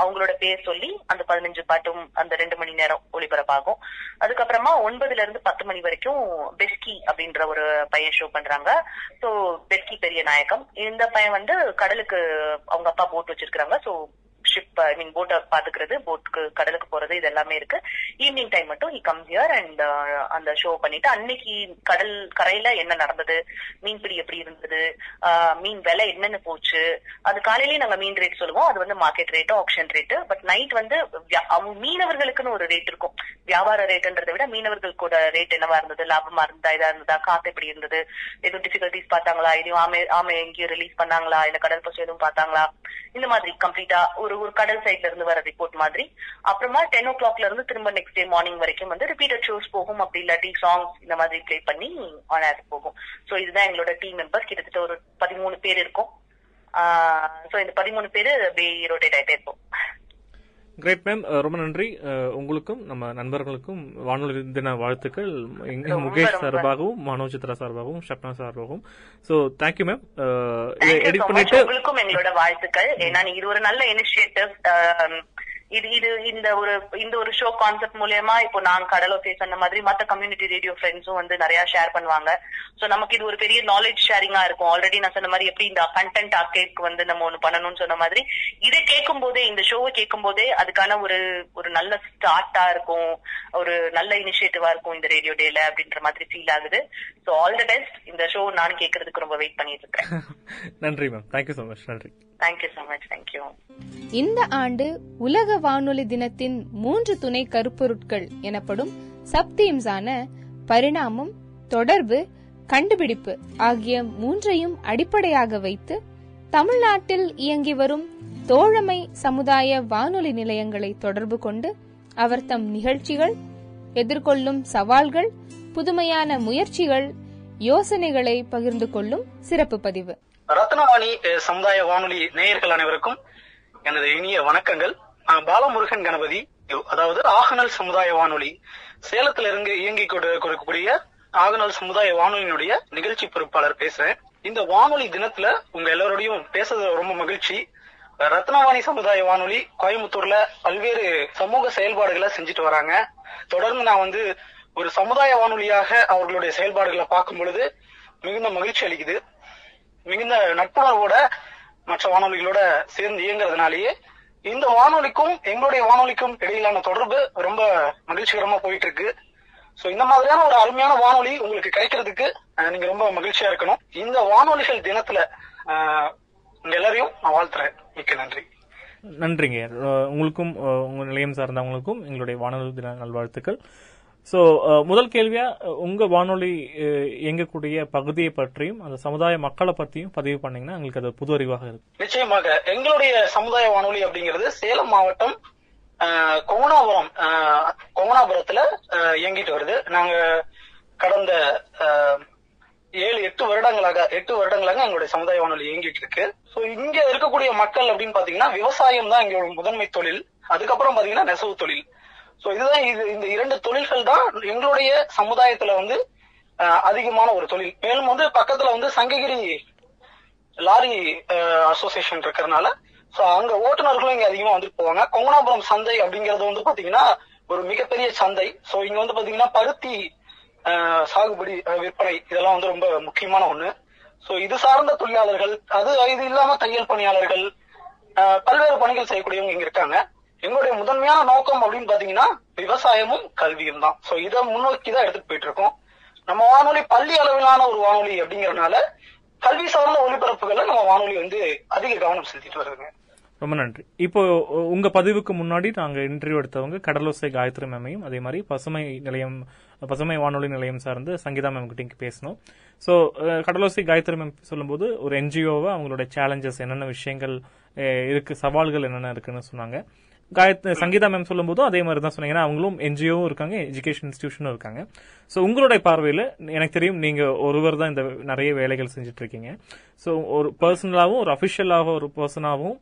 அவங்களோட பேர் சொல்லி அந்த பதினஞ்சு பாட்டும் அந்த ரெண்டு மணி நேரம் ஒளிபரப்பாகும். அதுக்கப்புறமா ஒன்பதுல இருந்து பத்து மணி வரைக்கும் பெஸ்கி அப்படின்ற ஒரு பையன் ஷோ பண்றாங்க. சோ பெஸ்கி பெரிய நாயகம். இந்த பையன் வந்து கடலுக்கு அவங்க அப்பா போட்டு வச்சிருக்காங்க சோ ஷிப் ஐ மீன் போட்டை பாத்துக்கிறது போட்டுக்கு கடலுக்கு போறது இது எல்லாமே இருக்கு. ஈவினிங் டைம் மட்டும் ஹி கம்ஸ் ஹியர் அண்ட் அந்த ஷோ பண்ணிட்டு அன்னைக்கு கடல் கரையில என்ன நடந்தது மீன்பிடி எப்படி இருந்தது uh, மீன் விலை என்னென்ன போச்சு அது காலையிலேயே நாங்க மீன் ரேட் சொல்லுவோம் அது வந்து market rate option rate but night வந்து அவங்க மீனவர்களுக்குன்னு ஒரு ரேட் இருக்கும். வியாபார ரேட்டுன்றதை விட மீனவர்களுக்கோட ரேட் என்னவா இருந்தது லாபமா இருந்தா இதா இருந்ததா காத்து எப்படி இருந்தது எதுவும் டிஃபிகல்டிஸ் பார்த்தாங்களா எதையும் ஆமை ஆமை எங்கேயும் ரிலீஸ் பண்ணாங்களா இல்ல கடல் பசு எதுவும் பார்த்தாங்களா இந்த மாதிரி கம்ப்ளீட்டா ஒரு ஒரு கடல் சைட்ல இருந்து வர ரிப்போர்ட் மாதிரி. அப்புறமா டென் ஓ கிளாக்ல இருந்து திரும்ப நெக்ஸ்ட் டே மார்னிங் வரைக்கும் வந்து ரிப்பீட்டட் ஷோஸ் போகும். அப்படி இல்லாட்டி சாங்ஸ் இந்த மாதிரி பிளே பண்ணி ஆன் ஏர் போகும். சோ இதுதான் எங்களோட டீம் மெம்பர்ஸ் கிட்டத்தட்ட ஒரு பதிமூணு பேர் இருக்கும். சோ இந்த பதிமூணு பேரு அப்படியே ரொட்டேட் ஆயிட்டே இருப்போம். கிரேட் மேம் ரொம்ப நன்றி. அஹ், உங்களுக்கும் நம்ம நண்பர்களுக்கும் வானொலி தின வாழ்த்துக்கள். எங்க முகேஷ். சார்பாகவும் மனோஜித்ரா சார்பாகவும் ஷப்னா சார்பாகவும். So thank you ma'am Thank you edit. பண்ணிட்டு உங்களுக்கும் எங்களோட வாழ்த்துக்கள். ஏன்னா நீங்க இது ஒரு நல்ல இனிஷியேட்டிவ் இது இது இந்த ஒரு இந்த ஒரு ஷோ கான்செப்ட் மூலியமா இப்போ நான் கடலோசை சொன்ன மாதிரி மத்த கம்யூனிட்டி ரேடியோ ஃப்ரெண்ட்ஸும் வந்து நிறைய ஷேர் பண்ணுவாங்க. சோ நமக்கு இது ஒரு பெரிய நாலேஜ் ஷேரிங்கா இருக்கும். ஆல்ரெடி நான் சொன்ன மாதிரி எப்படி இந்த கண்டென்ட் ஆர்கேட்க்கு வந்து நம்ம ஒண்ணு பண்ணணும்னு சொன்ன மாதிரி இதை கேட்கும் போதே இந்த ஷோவை கேட்கும் போதே அதுக்கான ஒரு ஒரு நல்ல ஸ்டார்ட்டா இருக்கும். ஒரு நல்ல இனிஷியேட்டிவா இருக்கும் இந்த ரேடியோ டேல அப்படின்ற மாதிரி ஃபீல் ஆகுது. சோ ஆல் த பெஸ்ட் இந்த ஷோ நான் கேட்கறதுக்கு ரொம்ப வெயிட் பண்ணிட்டு இருக்கேன். <laughs> நன்றி ma'am thank you so much நன்றி. Thank you so much thank you இந்த ஆண்டு உலக வானொலி தினத்தின் மூன்று துணை கருப்பொருட்கள் எனப்படும் சப்தீம்ஸான பரிணாமம் தொடர்பு கண்டுபிடிப்பு ஆகிய மூன்றையும் அடிப்படையாக வைத்து தமிழ்நாட்டில் இயங்கி வரும் தோழமை சமுதாய வானொலி நிலையங்களை தொடர்பு கொண்டு அவர் தம் நிகழ்ச்சிகள் எதிர்கொள்ளும் சவால்கள் புதுமையான முயற்சிகள் யோசனைகளை பகிர்ந்து கொள்ளும் சிறப்பு பதிவு. ரத்னவாணி சமுதாய வானொலி நேயர்கள் அனைவருக்கும் எனது இனிய வணக்கங்கள். நான் பாலமுருகன் கணபதி. அதாவது ஆகநல் சமுதாய வானொலி. சேலத்துல இருந்து இயங்கி கொண்டு கொடுக்கக்கூடிய ஆகநல் சமுதாய வானொலியினுடைய நிகழ்ச்சி பொறுப்பாளர் பேசுறேன். இந்த வானொலி தினத்துல உங்க எல்லாரோடையும் பேசுறது ரொம்ப மகிழ்ச்சி. ரத்னவாணி சமுதாய வானொலி கோயம்புத்தூர்ல பல்வேறு சமூக செயல்பாடுகளை செஞ்சுட்டு வராங்க. தொடர்ந்து நான் வந்து ஒரு சமுதாய வானொலியாக அவர்களுடைய செயல்பாடுகளை பார்க்கும் பொழுது மிகுந்த மகிழ்ச்சி அளிக்குது. மிகுந்த நட்புணர்வோட மற்ற வானொலிகளோட சேர்ந்து இயங்குறதுனாலேயே இந்த வானொலிக்கும் எங்களுடைய வானொலிக்கும் இடையிலான தொடர்பு ரொம்ப மகிழ்ச்சிகரமா போயிட்டு இருக்கு சோ இந்த மாதிரியான ஒரு அருமையான வானொலி உங்களுக்கு கிடைக்கிறதுக்கு நீங்க ரொம்ப மகிழ்ச்சியா இருக்கணும். இந்த வானொலிகள் தினத்துல உங்க எல்லாரையும் நான் வாழ்த்துறேன். மிக்க நன்றி. நன்றிங்க. உங்களுக்கும் உங்கள் உங்க நிலையம் சார்ந்தவங்களுக்கும் எங்களுடைய வானொலி தின நல்வாழ்த்துக்கள். ஸோ uh, முதல் கேள்வியா uh, உங்க வானொலி uh, இயங்கக்கூடிய பகுதியை பற்றியும் அந்த சமுதாய மக்களை பற்றியும் பதிவு பண்ணீங்கன்னா எங்களுக்கு அது புது அறிவாக இருக்கு. நிச்சயமாக எங்களுடைய சமுதாய வானொலி அப்படிங்கிறது சேலம் மாவட்டம் ஆஹ், கொங்கனாபுரம் ஆஹ், இயங்கிட்டு வருது. நாங்க கடந்த ஆஹ், ஏழு எட்டு வருடங்களாக எட்டு வருடங்களாக எங்களுடைய சமுதாய வானொலி இயங்கிட்டு இருக்கு. சோ இங்க இருக்கக்கூடிய மக்கள் அப்படின்னு பாத்தீங்கன்னா விவசாயம் தான் எங்களோட முதன்மை தொழில். அதுக்கப்புறம் பாத்தீங்கன்னா நெசவு தொழில். சோ இதுதான் இது இந்த இரண்டு தொழில்கள் தான் எங்களுடைய சமுதாயத்துல வந்து அதிகமான ஒரு தொழில். மேலும் வந்து பக்கத்துல வந்து சங்ககிரி லாரி அசோசியேஷன் இருக்கிறதுனால சோ அங்க ஓட்டுநர்களும் இங்க அதிகமா வந்துட்டு போவாங்க. கொங்கனாபுரம் சந்தை அப்படிங்கறது வந்து பாத்தீங்கன்னா ஒரு மிகப்பெரிய சந்தை. சோ இங்க வந்து பாத்தீங்கன்னா பருத்தி சாகுபடி விற்பனை இதெல்லாம் வந்து ரொம்ப முக்கியமான ஒண்ணு. சோ இது சார்ந்த தொழிலாளர்கள் அது இது இல்லாம தையல் பணியாளர்கள் பல்வேறு பணிகள் செய்யக்கூடியவங்க இங்க இருக்காங்க. எங்களுடைய முதன்மையான நோக்கம் அப்படின்னு பாத்தீங்கன்னா விவசாயமும் கல்வியும் தான். சோ இதை முன்னோக்கி தான் எடுத்துட்டு போயிட்டு இருக்கோம் நம்ம வானொலி பள்ளி அளவிலான ஒரு வானொலி அப்படிங்கறதுனால கல்வி சார்ந்த ஒளிபரப்புகளை நம்ம வானொலி வந்து அதிக கவனம் செலுத்திட்டு வருதுங்க. ரொம்ப நன்றி. இப்போ உங்க பதிவுக்கு முன்னாடி நாங்க இன்டர்வியூ எடுத்தவங்க கடலோசை காயத்ரி மேமையும் அதே மாதிரி பசுமை நிலையம் பசுமை வானொலி நிலையம் சார்ந்து சங்கீதா மேம் கிட்ட பேசணும் ஸோ கடலோசை காயத்ரி மேம் சொல்லும்போது ஒரு என்ஜிஓவை அவங்களோட சேலஞ்சஸ் என்னென்ன விஷயங்கள் இருக்கு சவால்கள் என்னென்ன இருக்குன்னு சொன்னாங்க. காயத்ரி சங்கீதா மேம் சொல்லும்போதும் அதே மாதிரி தான் சொன்னீங்க அவங்களும் என்ஜிஓவும் இருக்காங்க எஜுகேஷன் இன்ஸ்டியூஷனும் இருக்காங்க. ஸோ உங்களுடைய பார்வையில் எனக்கு தெரியும் நீங்க ஒருவர் தான் இந்த நிறைய வேலைகள் செஞ்சுட்டு இருக்கீங்க ஸோ ஒரு பர்சனலாகவும் ஒரு அஃபிஷியலாக ஒரு பர்சனாகவும்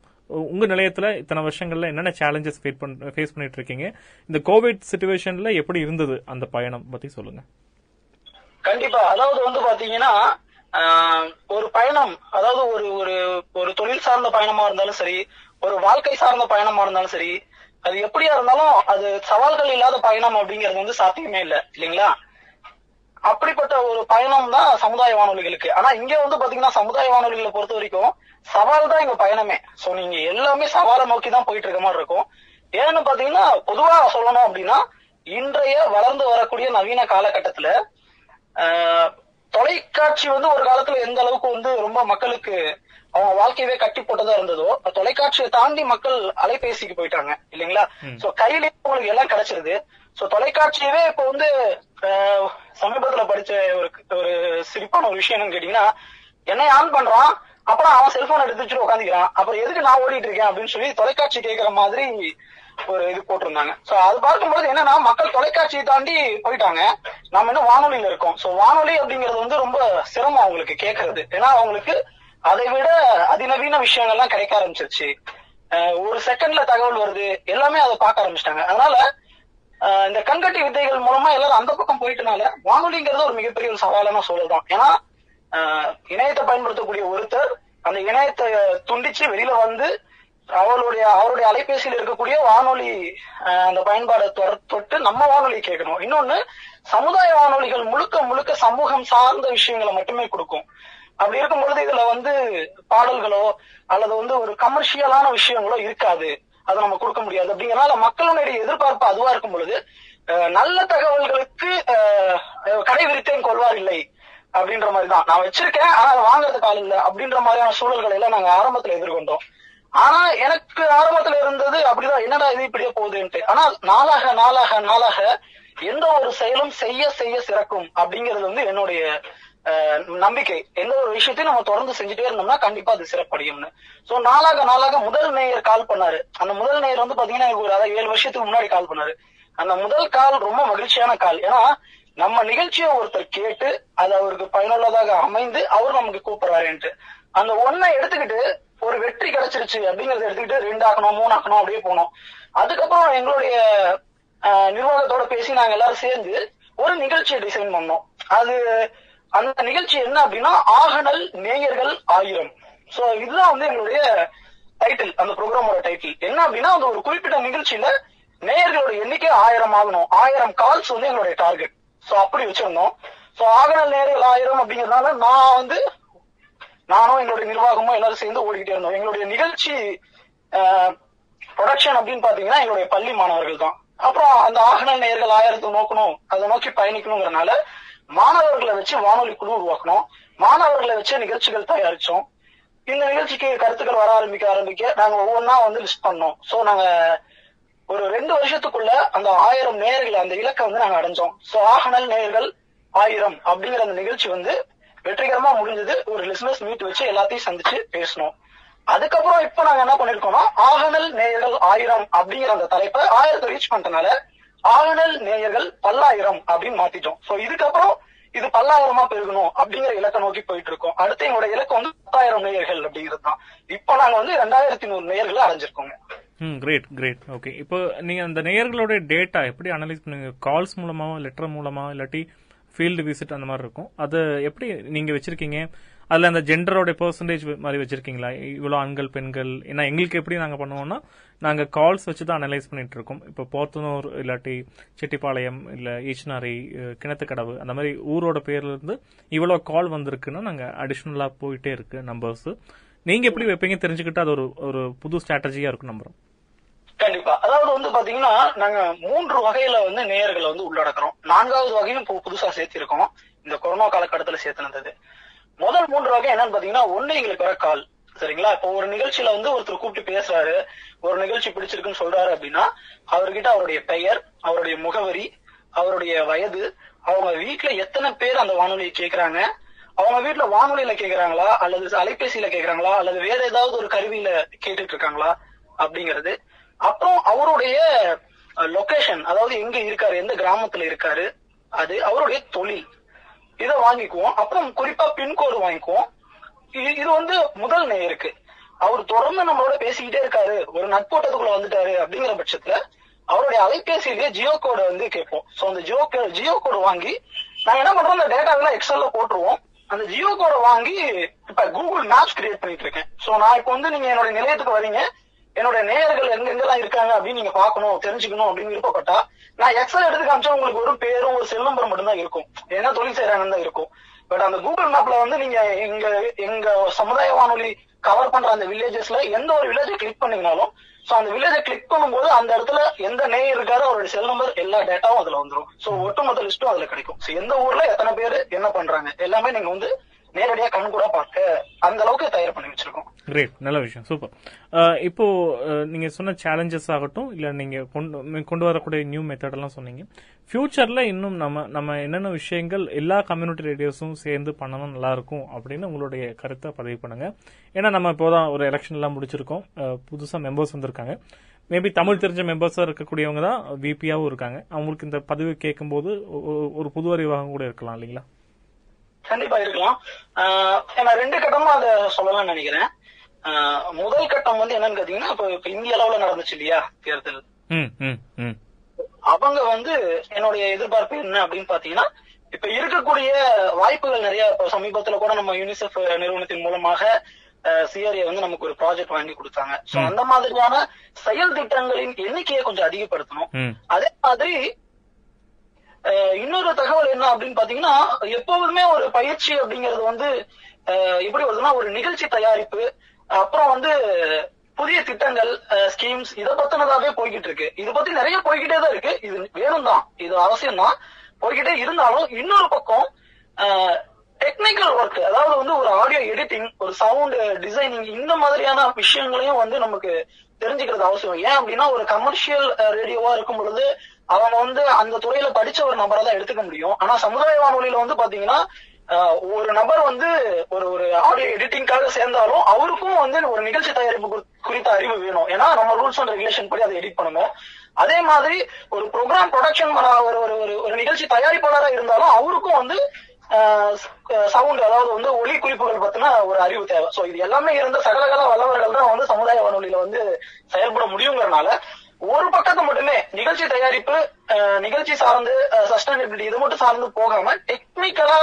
உங்க நிலையத்துல இத்தனை வருஷங்கள்ல என்னென்ன சேலஞ்சஸ் ஃபேஸ் பண்ணிட்டு இருக்கீங்க இந்த கோவிட் சுச்சுவேஷன்ல எப்படி இருந்தது அந்த பயணம் பத்தி சொல்லுங்க. கண்டிப்பா. அதாவது வந்து பாத்தீங்கன்னா ஆஹ், ஒரு பயணம் அதாவது ஒரு ஒரு ஒரு தொழில் சார்ந்த பயணமா இருந்தாலும் சரி ஒரு வாழ்க்கை சார்ந்த பயணமா இருந்தாலும் சரி அது எப்படியா இருந்தாலும் அது சவால்கள் இல்லாத பயணம் அப்படிங்கிறது வந்து சாத்தியமே இல்லை இல்லைங்களா? அப்படிப்பட்ட ஒரு பயணம் தான் சமுதாய வானொலிகளுக்கு. ஆனா இங்க வந்து பாத்தீங்கன்னா சமுதாய வானொலிகளை பொறுத்த வரைக்கும் சவால் தான் எங்க பயணமே. சோ நீங்க எல்லாமே சவாலை நோக்கி தான் போயிட்டு இருக்க மாதிரி இருக்கும். ஏன்னு பாத்தீங்கன்னா பொதுவா சொல்லணும் அப்படின்னா இன்றைய வளர்ந்து வரக்கூடிய நவீன காலகட்டத்துல ஆஹ், தொலைக்காட்சி வந்து ஒரு காலத்துல எந்த அளவுக்கு வந்து ரொம்ப மக்களுக்கு அவங்க வாழ்க்கையவே கட்டி போட்டதா இருந்ததோ தொலைக்காட்சியை தாண்டி மக்கள் அலைபேசிக்கு போயிட்டாங்க இல்லைங்களா? சோ கையிலேயே உங்களுக்கு எல்லாம் கிடைச்சிருது. சோ தொலைக்காட்சியவே இப்ப வந்து சமீபத்துல படிச்ச ஒரு ஒரு சிரிப்பான ஒரு விஷயம் என்னன்னு கேட்டீங்கன்னா என்னை ஆன் பண்றான் அப்புறம் அவன் செல்போன் எடுத்து வச்சுட்டு உட்காந்துக்கிறான் அப்புறம் எதுக்கு நான் ஓடிட்டு இருக்கேன் அப்படின்னு சொல்லி தொலைக்காட்சி கேட்கிற மாதிரி ஒரு இது போட்டிருந்தாங்க. சோ அது பார்க்கும்போது என்னன்னா மக்கள் தொலைக்காட்சியை தாண்டி போயிட்டாங்க. நாம இன்னும் வானொலியில இருக்கோம். சோ வானொலி அப்படிங்கிறது வந்து ரொம்ப சிரமம் அவங்களுக்கு கேட்கறது ஏன்னா அவங்களுக்கு அதை விட அதிநவீன விஷயங்கள்லாம் கிடைக்க ஆரம்பிச்சிருச்சு. ஒரு செகண்ட்ல தகவல் வருது எல்லாமே அதை பார்க்க ஆரம்பிச்சிட்டாங்க. அதனால இந்த கண்கட்டி வித்தைகள் மூலமா எல்லாரும் அந்த பக்கம் போயிட்டனால வானொலிங்கிறது ஒரு மிகப்பெரிய ஒரு சவாலான சூழல் தான் ஏன்னா இணையத்தை பயன்படுத்தக்கூடிய ஒருத்தர் அந்த இணையத்தை துண்டிச்சு வெளியில வந்து அவருடைய அவருடைய அலைபேசியில் இருக்கக்கூடிய வானொலி அந்த பயன்பாடை தொட்டு நம்ம வானொலி கேட்கணும். இன்னொன்னு சமுதாய வானொலிகள் முழுக்க முழுக்க சமூகம் சார்ந்த விஷயங்களை மட்டுமே கொடுக்கும். அப்படி இருக்கும் பொழுது இதுல வந்து பாடல்களோ அல்லது வந்து ஒரு கமர்ஷியலான விஷயங்களோ இருக்காது. அதை நம்ம கொடுக்க முடியாது. அப்படிங்கறனால மக்களுடைய எதிர்பார்ப்பு அதுவா இருக்கும் பொழுது நல்ல தகவல்களுக்கு அஹ், கடை விரித்தேன் கொள்வார் இல்லை அப்படின்ற மாதிரி தான் நான் வச்சிருக்கேன் ஆனா அதை வாங்குறதுக்கு ஆள் இல்ல அப்படின்ற மாதிரியான சூழல்களை எல்லாம் நாங்க ஆரம்பத்துல எதிர்கொண்டோம். ஆனா எனக்கு ஆரம்பத்துல இருந்தது அப்படிதான். என்னடா இது இப்படியே போகுதுன்ட்டு. ஆனா நாளாக நாளாக நாளாக எந்த ஒரு செயலும் செய்ய செய்ய சிறக்கும் அப்படிங்கிறது வந்து என்னுடைய நம்பிக்கை. எந்த ஒரு விஷயத்தையும் நம்ம தொடர்ந்து செஞ்சுட்டே இருந்தோம்னா கண்டிப்பா அது சிறப்படையும்னு. சோ நாளாக நாளாக முதல் நேயர் கால் பண்ணாரு. அந்த முதல் நேயர் வந்து பாத்தீங்கன்னா ஒரு அதாவது ஏழு வருஷத்துக்கு முன்னாடி கால் பண்ணாரு. அந்த முதல் கால் ரொம்ப மகிழ்ச்சியான கால் ஏன்னா நம்ம நிகழ்ச்சியை ஒருத்தர் கேட்டு அது அவருக்கு பயனுள்ளதாக அமைந்து அவர் நமக்கு கூப்பிடுறாருன்ட்டு அந்த ஒன்னை எடுத்துக்கிட்டு ஒரு வெற்றி கிடைச்சிருச்சு அப்படிங்கறத எடுத்துக்கிட்டு ரெண்டு ஆக்கணும் மூணு ஆக்கணும் அப்படியே போனோம். அதுக்கப்புறம் எங்களுடைய நிர்வாகத்தோட பேசி நாங்க எல்லாரும் சேர்ந்து ஒரு நிகழ்ச்சியை டிசைன் பண்ணோம். அது அந்த நிகழ்ச்சி என்ன அப்படின்னா ஆகனல் நேயர்கள் ஆயிரம். சோ இதுதான் வந்து எங்களுடைய டைட்டில் அந்த ப்ரோக்ராமோட டைட்டில் என்ன அப்படின்னா அந்த ஒரு குறிப்பிட்ட நிகழ்ச்சியில நேயர்களோட எண்ணிக்கை ஆயிரம் ஆகணும். ஆயிரம் கால்ஸ் வந்து எங்களுடைய டார்கெட் சோ அப்படி வச்சிருந்தோம். சோ ஆகனல் நேயர்கள் ஆயிரம் அப்படிங்கறதுனால நான் வந்து நானும் எங்களுடைய நிர்வாகமும் எல்லாரும் சேர்ந்து ஓடிக்கிட்டே இருந்தோம். எங்களுடைய நிகழ்ச்சி ப்ரொடக்ஷன் அப்படின்னு பாத்தீங்கன்னா எங்களுடைய பள்ளி மாணவர்கள் தான். அப்புறம் அந்த ஆகணல் நேயர்கள் ஆயிரத்தை நோக்கணும் அதை நோக்கி பயணிக்கணுங்கிறனால மாணவர்களை வச்சு வானொலி குழு உருவாக்கணும். மாணவர்களை வச்சு நிகழ்ச்சிகள் தயாரிச்சோம். இந்த நிகழ்ச்சிக்கு கருத்துக்கள் வர ஆரம்பிக்க ஆரம்பிக்க நாங்க ஒவ்வொன்னா வந்து லிஸ்ட் பண்ணோம். சோ நாங்க ஒரு ரெண்டு வருஷத்துக்குள்ள அந்த ஆயிரம் நேயர்களை அந்த இலக்கை வந்து நாங்க அடைஞ்சோம். சோ ஆகனல் நேயர்கள் ஆயிரம் அப்படிங்கிற அந்த நிகழ்ச்சி வந்து வெற்றிகரமா முடிஞ்சது. ஒரு லிஸ்னஸ் மீட் வச்சு எல்லாத்தையும் சந்திச்சு பேசணும் அதுக்கப்புறம் இப்ப நாங்க என்ன பண்ணிருக்கோம்னா ஆகனல் நேயர்கள் ஆயிரம் அப்படிங்கிற அந்த தலைப்பை ஆயிரத்தை ரீச் பண்றதுனால ஆளுநர் நேயர்கள் பல்லாயிரம் அப்படின்னு மாத்திட்டோம். சோ இதுக்கப்புறம் இது பல்லாயிரமா பெருகணும் அப்படிங்கிற இலக்கை நோக்கி போயிட்டு இருக்கோம். அடுத்து எங்களோட இலக்கு வந்து பத்தாயிரம் நேயர்கள் அப்படிங்கிறது தான். இப்போ நாங்க வந்து ரெண்டாயிரத்தி நூறு நேயர்களை அடைஞ்சிருக்கோங்க. ம் கிரேட் கிரேட் ஓகே இப்போ நீங்க அந்த நேயர்களோட டேட்டா எப்படி அனலைஸ் பண்ணுவீங்க? கால்ஸ் மூலமா லெட்டர் மூலமா இல்லாட்டி ஃபீல்டு விசிட் அந்த மாதிரி இருக்கும். அதை எப்படி நீங்க வச்சிருக்கீங்க? அதுல அந்த ஜெண்டரோட பெர்சன்டேஜ் மாதிரி வச்சிருக்கீங்களா? இவ்வளவு ஆண்கள் பெண்கள் ஏன்னா எங்களுக்கு எப்படி நாங்க பண்ணுவோம்னா நாங்க கால்ஸ் வச்சு தான் அனலைஸ் பண்ணிட்டு இருக்கோம் இப்போ போத்தனூர் இல்லாட்டி செட்டிப்பாளையம் இல்ல ஈச்சனாரி கிணத்துக்கடவு அந்த மாதிரி ஊரோட பேர்ல இருந்து இவ்வளவு கால் வந்திருக்குன்னா நாங்க அடிஷ்னலாக போயிட்டே இருக்கு நம்பர்ஸ் நீங்க எப்படி வைப்பீங்க தெரிஞ்சுக்கிட்டு அது ஒரு ஒரு புது ஸ்ட்ராட்டஜியா இருக்கும் நம்புறோம். கண்டிப்பா. அதாவது வந்து பாத்தீங்கன்னா நாங்க மூன்று வகையில வந்து நேயர்களை வந்து உள்ளடக்குறோம். நான்காவது வகையும் புதுசா சேர்த்திருக்கோம். இந்த கொரோனா காலகட்டத்துல சேர்த்துனது முதல் மூன்று வகை என்னன்னு பாத்தீங்கன்னா ஒண்ணு எங்களுக்கு வர கால். சரிங்களா? இப்போ ஒரு நிகழ்ச்சியில வந்து ஒருத்தர் கூப்பிட்டு பேசுறாரு. ஒரு நிகழ்ச்சி பிடிச்சிருக்குன்னு சொல்றாரு அப்படின்னா அவர்கிட்ட அவருடைய பெயர் அவருடைய முகவரி அவருடைய வயது அவங்க வீட்டுல எத்தனை பேர் அந்த வானொலியை கேக்குறாங்க? அவங்க வீட்டுல வானொலியில கேக்குறாங்களா? அல்லது அலைபேசியில கேக்குறாங்களா? அல்லது வேற ஏதாவது ஒரு கருவியில கேட்டுட்டு இருக்காங்களா அப்படிங்கிறது. அப்புறம் அவருடைய லொகேஷன் அதாவது எங்க இருக்காரு எந்த கிராமத்துல இருக்காரு அது அவருடைய தொழில். இதை வாங்கிக்குவோம். அப்புறம் குறிப்பா பின்கோடு வாங்கிக்குவோம். இது இது வந்து முதல் நேயருக்கு அவர் தொடர்ந்து நம்மளோட பேசிக்கிட்டே இருக்காரு. ஒரு நட்போட்டத்துக்குள்ள வந்துட்டாரு அப்படிங்கிற பட்சத்துல அவருடைய அலைபேசியிலேயே ஜியோ கோடை வந்து கேட்போம். சோ அந்த ஜியோ ஜியோ கோடு வாங்கி நாங்க என்ன பண்றோம்? அந்த டேட்டாவெல்லாம் எக்ஸல்ல போட்டுருவோம். அந்த ஜியோ கோடை வாங்கி இப்ப கூகுள் மேப்ஸ் கிரியேட் பண்ணிட்டு இருக்கேன். சோ நான் இப்ப வந்து நீங்க என்னோட நிலையத்துக்கு வரீங்க. என்னோட நேயர்கள் எங்க எங்கெல்லாம் இருக்காங்க அப்படின்னு நீங்க பாக்கணும் தெரிஞ்சுக்கணும் அப்படின்னு விருப்பப்பட்டா நான் எக்ஸல் எடுத்து காமிச்சா உங்களுக்கு ஒரு பேரும் ஒரு செல் நம்பர் மட்டும் தான் இருக்கும். என்ன தொழில் செய்யறாங்கன்னு தான் இருக்கும். பட் அந்த கூகுள் மேப்ல வந்து நீங்க எங்க எங்க சமுதாய வானொலி கவர் பண்ற அந்த வில்லேஜஸ்ல எந்த ஒரு வில்லேஜை கிளிக் பண்ணீங்கனாலும் சோ அந்த வில்லேஜை கிளிக் பண்ணும்போது அந்த இடத்துல எந்த நேயர் இருக்காரோ அவருடைய செல் நம்பர் எல்லா டேட்டாவும் அதுல வந்துடும் சோ ஒட்டுமொத்த லிஸ்ட்டும் அதுல கிடைக்கும். சோ எந்த ஊர்ல எத்தனை பேர் என்ன பண்றாங்க எல்லாமே நீங்க வந்து நேரடியா கண் கூட பார்க்க அந்த அளவுக்கு தயார் பண்ணி வச்சிருக்கோம். கிரேட் நல்ல விஷயம். சூப்பர் இப்போ நீங்க சொன்ன சேலஞ்சஸ் ஆகட்டும் இல்ல நீங்க கொண்டு கொண்டு வரக்கூடிய நியூ மெத்தட் எல்லாம் சொன்னீங்க. ஃபியூச்சர்ல இன்னும் நம்ம நம்ம என்னென்ன விஷயங்கள் எல்லா கம்யூனிட்டி ரேடியோஸும் சேர்ந்து பண்ணணும் நல்லா இருக்கும் அப்படின்னு உங்களுடைய கருத்தை பதிவு பண்ணுங்க. ஏன்னா நம்ம இப்போதான் ஒரு எலெக்ஷன் எல்லாம் முடிச்சிருக்கோம். புதுசா மெம்பர்ஸ் வந்திருக்காங்க. மேபி தமிழ் தெரிஞ்ச மெம்பர்ஸா இருக்கக்கூடியவங்க தான் விபியாவும் இருக்காங்க. அவங்களுக்கு இந்த பதிவு கேட்கும்போது ஒரு புது அறிவாகவும் கூட இருக்கலாம் இல்லைங்களா? கண்டிப்பா இருக்கலாம் நான் ரெண்டு கட்டமா அதை சொல்லலாம்னு நினைக்கிறேன். முதல் கட்டம் வந்து என்னன்னு கேட்டீங்கன்னா இப்ப இந்திய அளவுல நடந்துச்சு இல்லையா தேர்தல்? அவங்க வந்து என்னுடைய எதிர்பார்ப்பு என்ன அப்படின்னு பாத்தீங்கன்னா இப்ப இருக்கக்கூடிய வாய்ப்புகள் நிறைய இப்ப சமீபத்துல கூட நம்ம யூனிசெஃப் நிறுவனத்தின் மூலமாக சிஆர்ஏ வந்து நமக்கு ஒரு ப்ராஜெக்ட் வாங்கி கொடுத்தாங்க. சோ அந்த மாதிரியான செயல் திட்டங்களின் எண்ணிக்கையை கொஞ்சம் அதிகப்படுத்தணும். அதே மாதிரி இன்னொரு தகவல் என்ன அப்படின்னு பாத்தீங்கன்னா எப்போதுமே ஒரு பயிற்சி அப்படிங்கிறது வந்து எப்படி வருதுன்னா ஒரு நிகழ்ச்சி தயாரிப்பு அப்புறம் வந்து புதிய திட்டங்கள் ஸ்கீம்ஸ் இதை பத்தினதாவே போய்கிட்டு இருக்கு. இது பத்தி நிறைய போய்கிட்டே தான் இருக்கு. இது வேணும் தான் இது அவசியம் தான் போய்கிட்டே இருந்தாலும் இன்னொரு பக்கம் டெக்னிக்கல் ஒர்க் அதாவது வந்து ஒரு ஆடியோ எடிட்டிங் ஒரு சவுண்ட் டிசைனிங் இந்த மாதிரியான விஷயங்களையும் வந்து நமக்கு தெரிஞ்சுக்கிறது அவசியம். ஏன் அப்படின்னா ஒரு கமர்ஷியல் ரேடியோவா இருக்கும் பொழுது அவன் வந்து அந்த துறையில படிச்ச ஒரு நபரை தான் எடுத்துக்க முடியும். ஆனா சமுதாய வானொலியில வந்து பாத்தீங்கன்னா ஆஹ், ஒரு நபர் வந்து ஒரு ஒரு ஆடியோ எடிட்டிங்காக சேர்ந்தாலும் அவருக்கும் வந்து ஒரு நிகழ்ச்சி தயாரிப்பு குறித்த அறிவு வேணும். ஏன்னா நம்ம ரூல்ஸ் அண்ட் ரெகுலேஷன் படி அதை எடிட் பண்ணுங்க அதே மாதிரி ஒரு ப்ரோக்ராம் ப்ரொடக்ஷன் ஒரு ஒரு ஒரு நிகழ்ச்சி தயாரிப்பாளரா இருந்தாலும் அவருக்கும் வந்து சவுண்ட் அதாவது வந்து ஒளி குறிப்புகள் பத்தின ஒரு அறிவு தேவை. சோ இது எல்லாமே இருந்த சகலகல வல்லவர்கள் தான் வந்து சமுதாய வானொலியில வந்து செயல்பட முடியுங்கிறனால ஒரு பக்கத்தை மட்டுமே நிகழ்ச்சி தயாரிப்பு அஹ், நிகழ்ச்சி சார்ந்து சஸ்டைனபிலிட்டி இது மட்டும் சார்ந்து போகாம டெக்னிக்கலா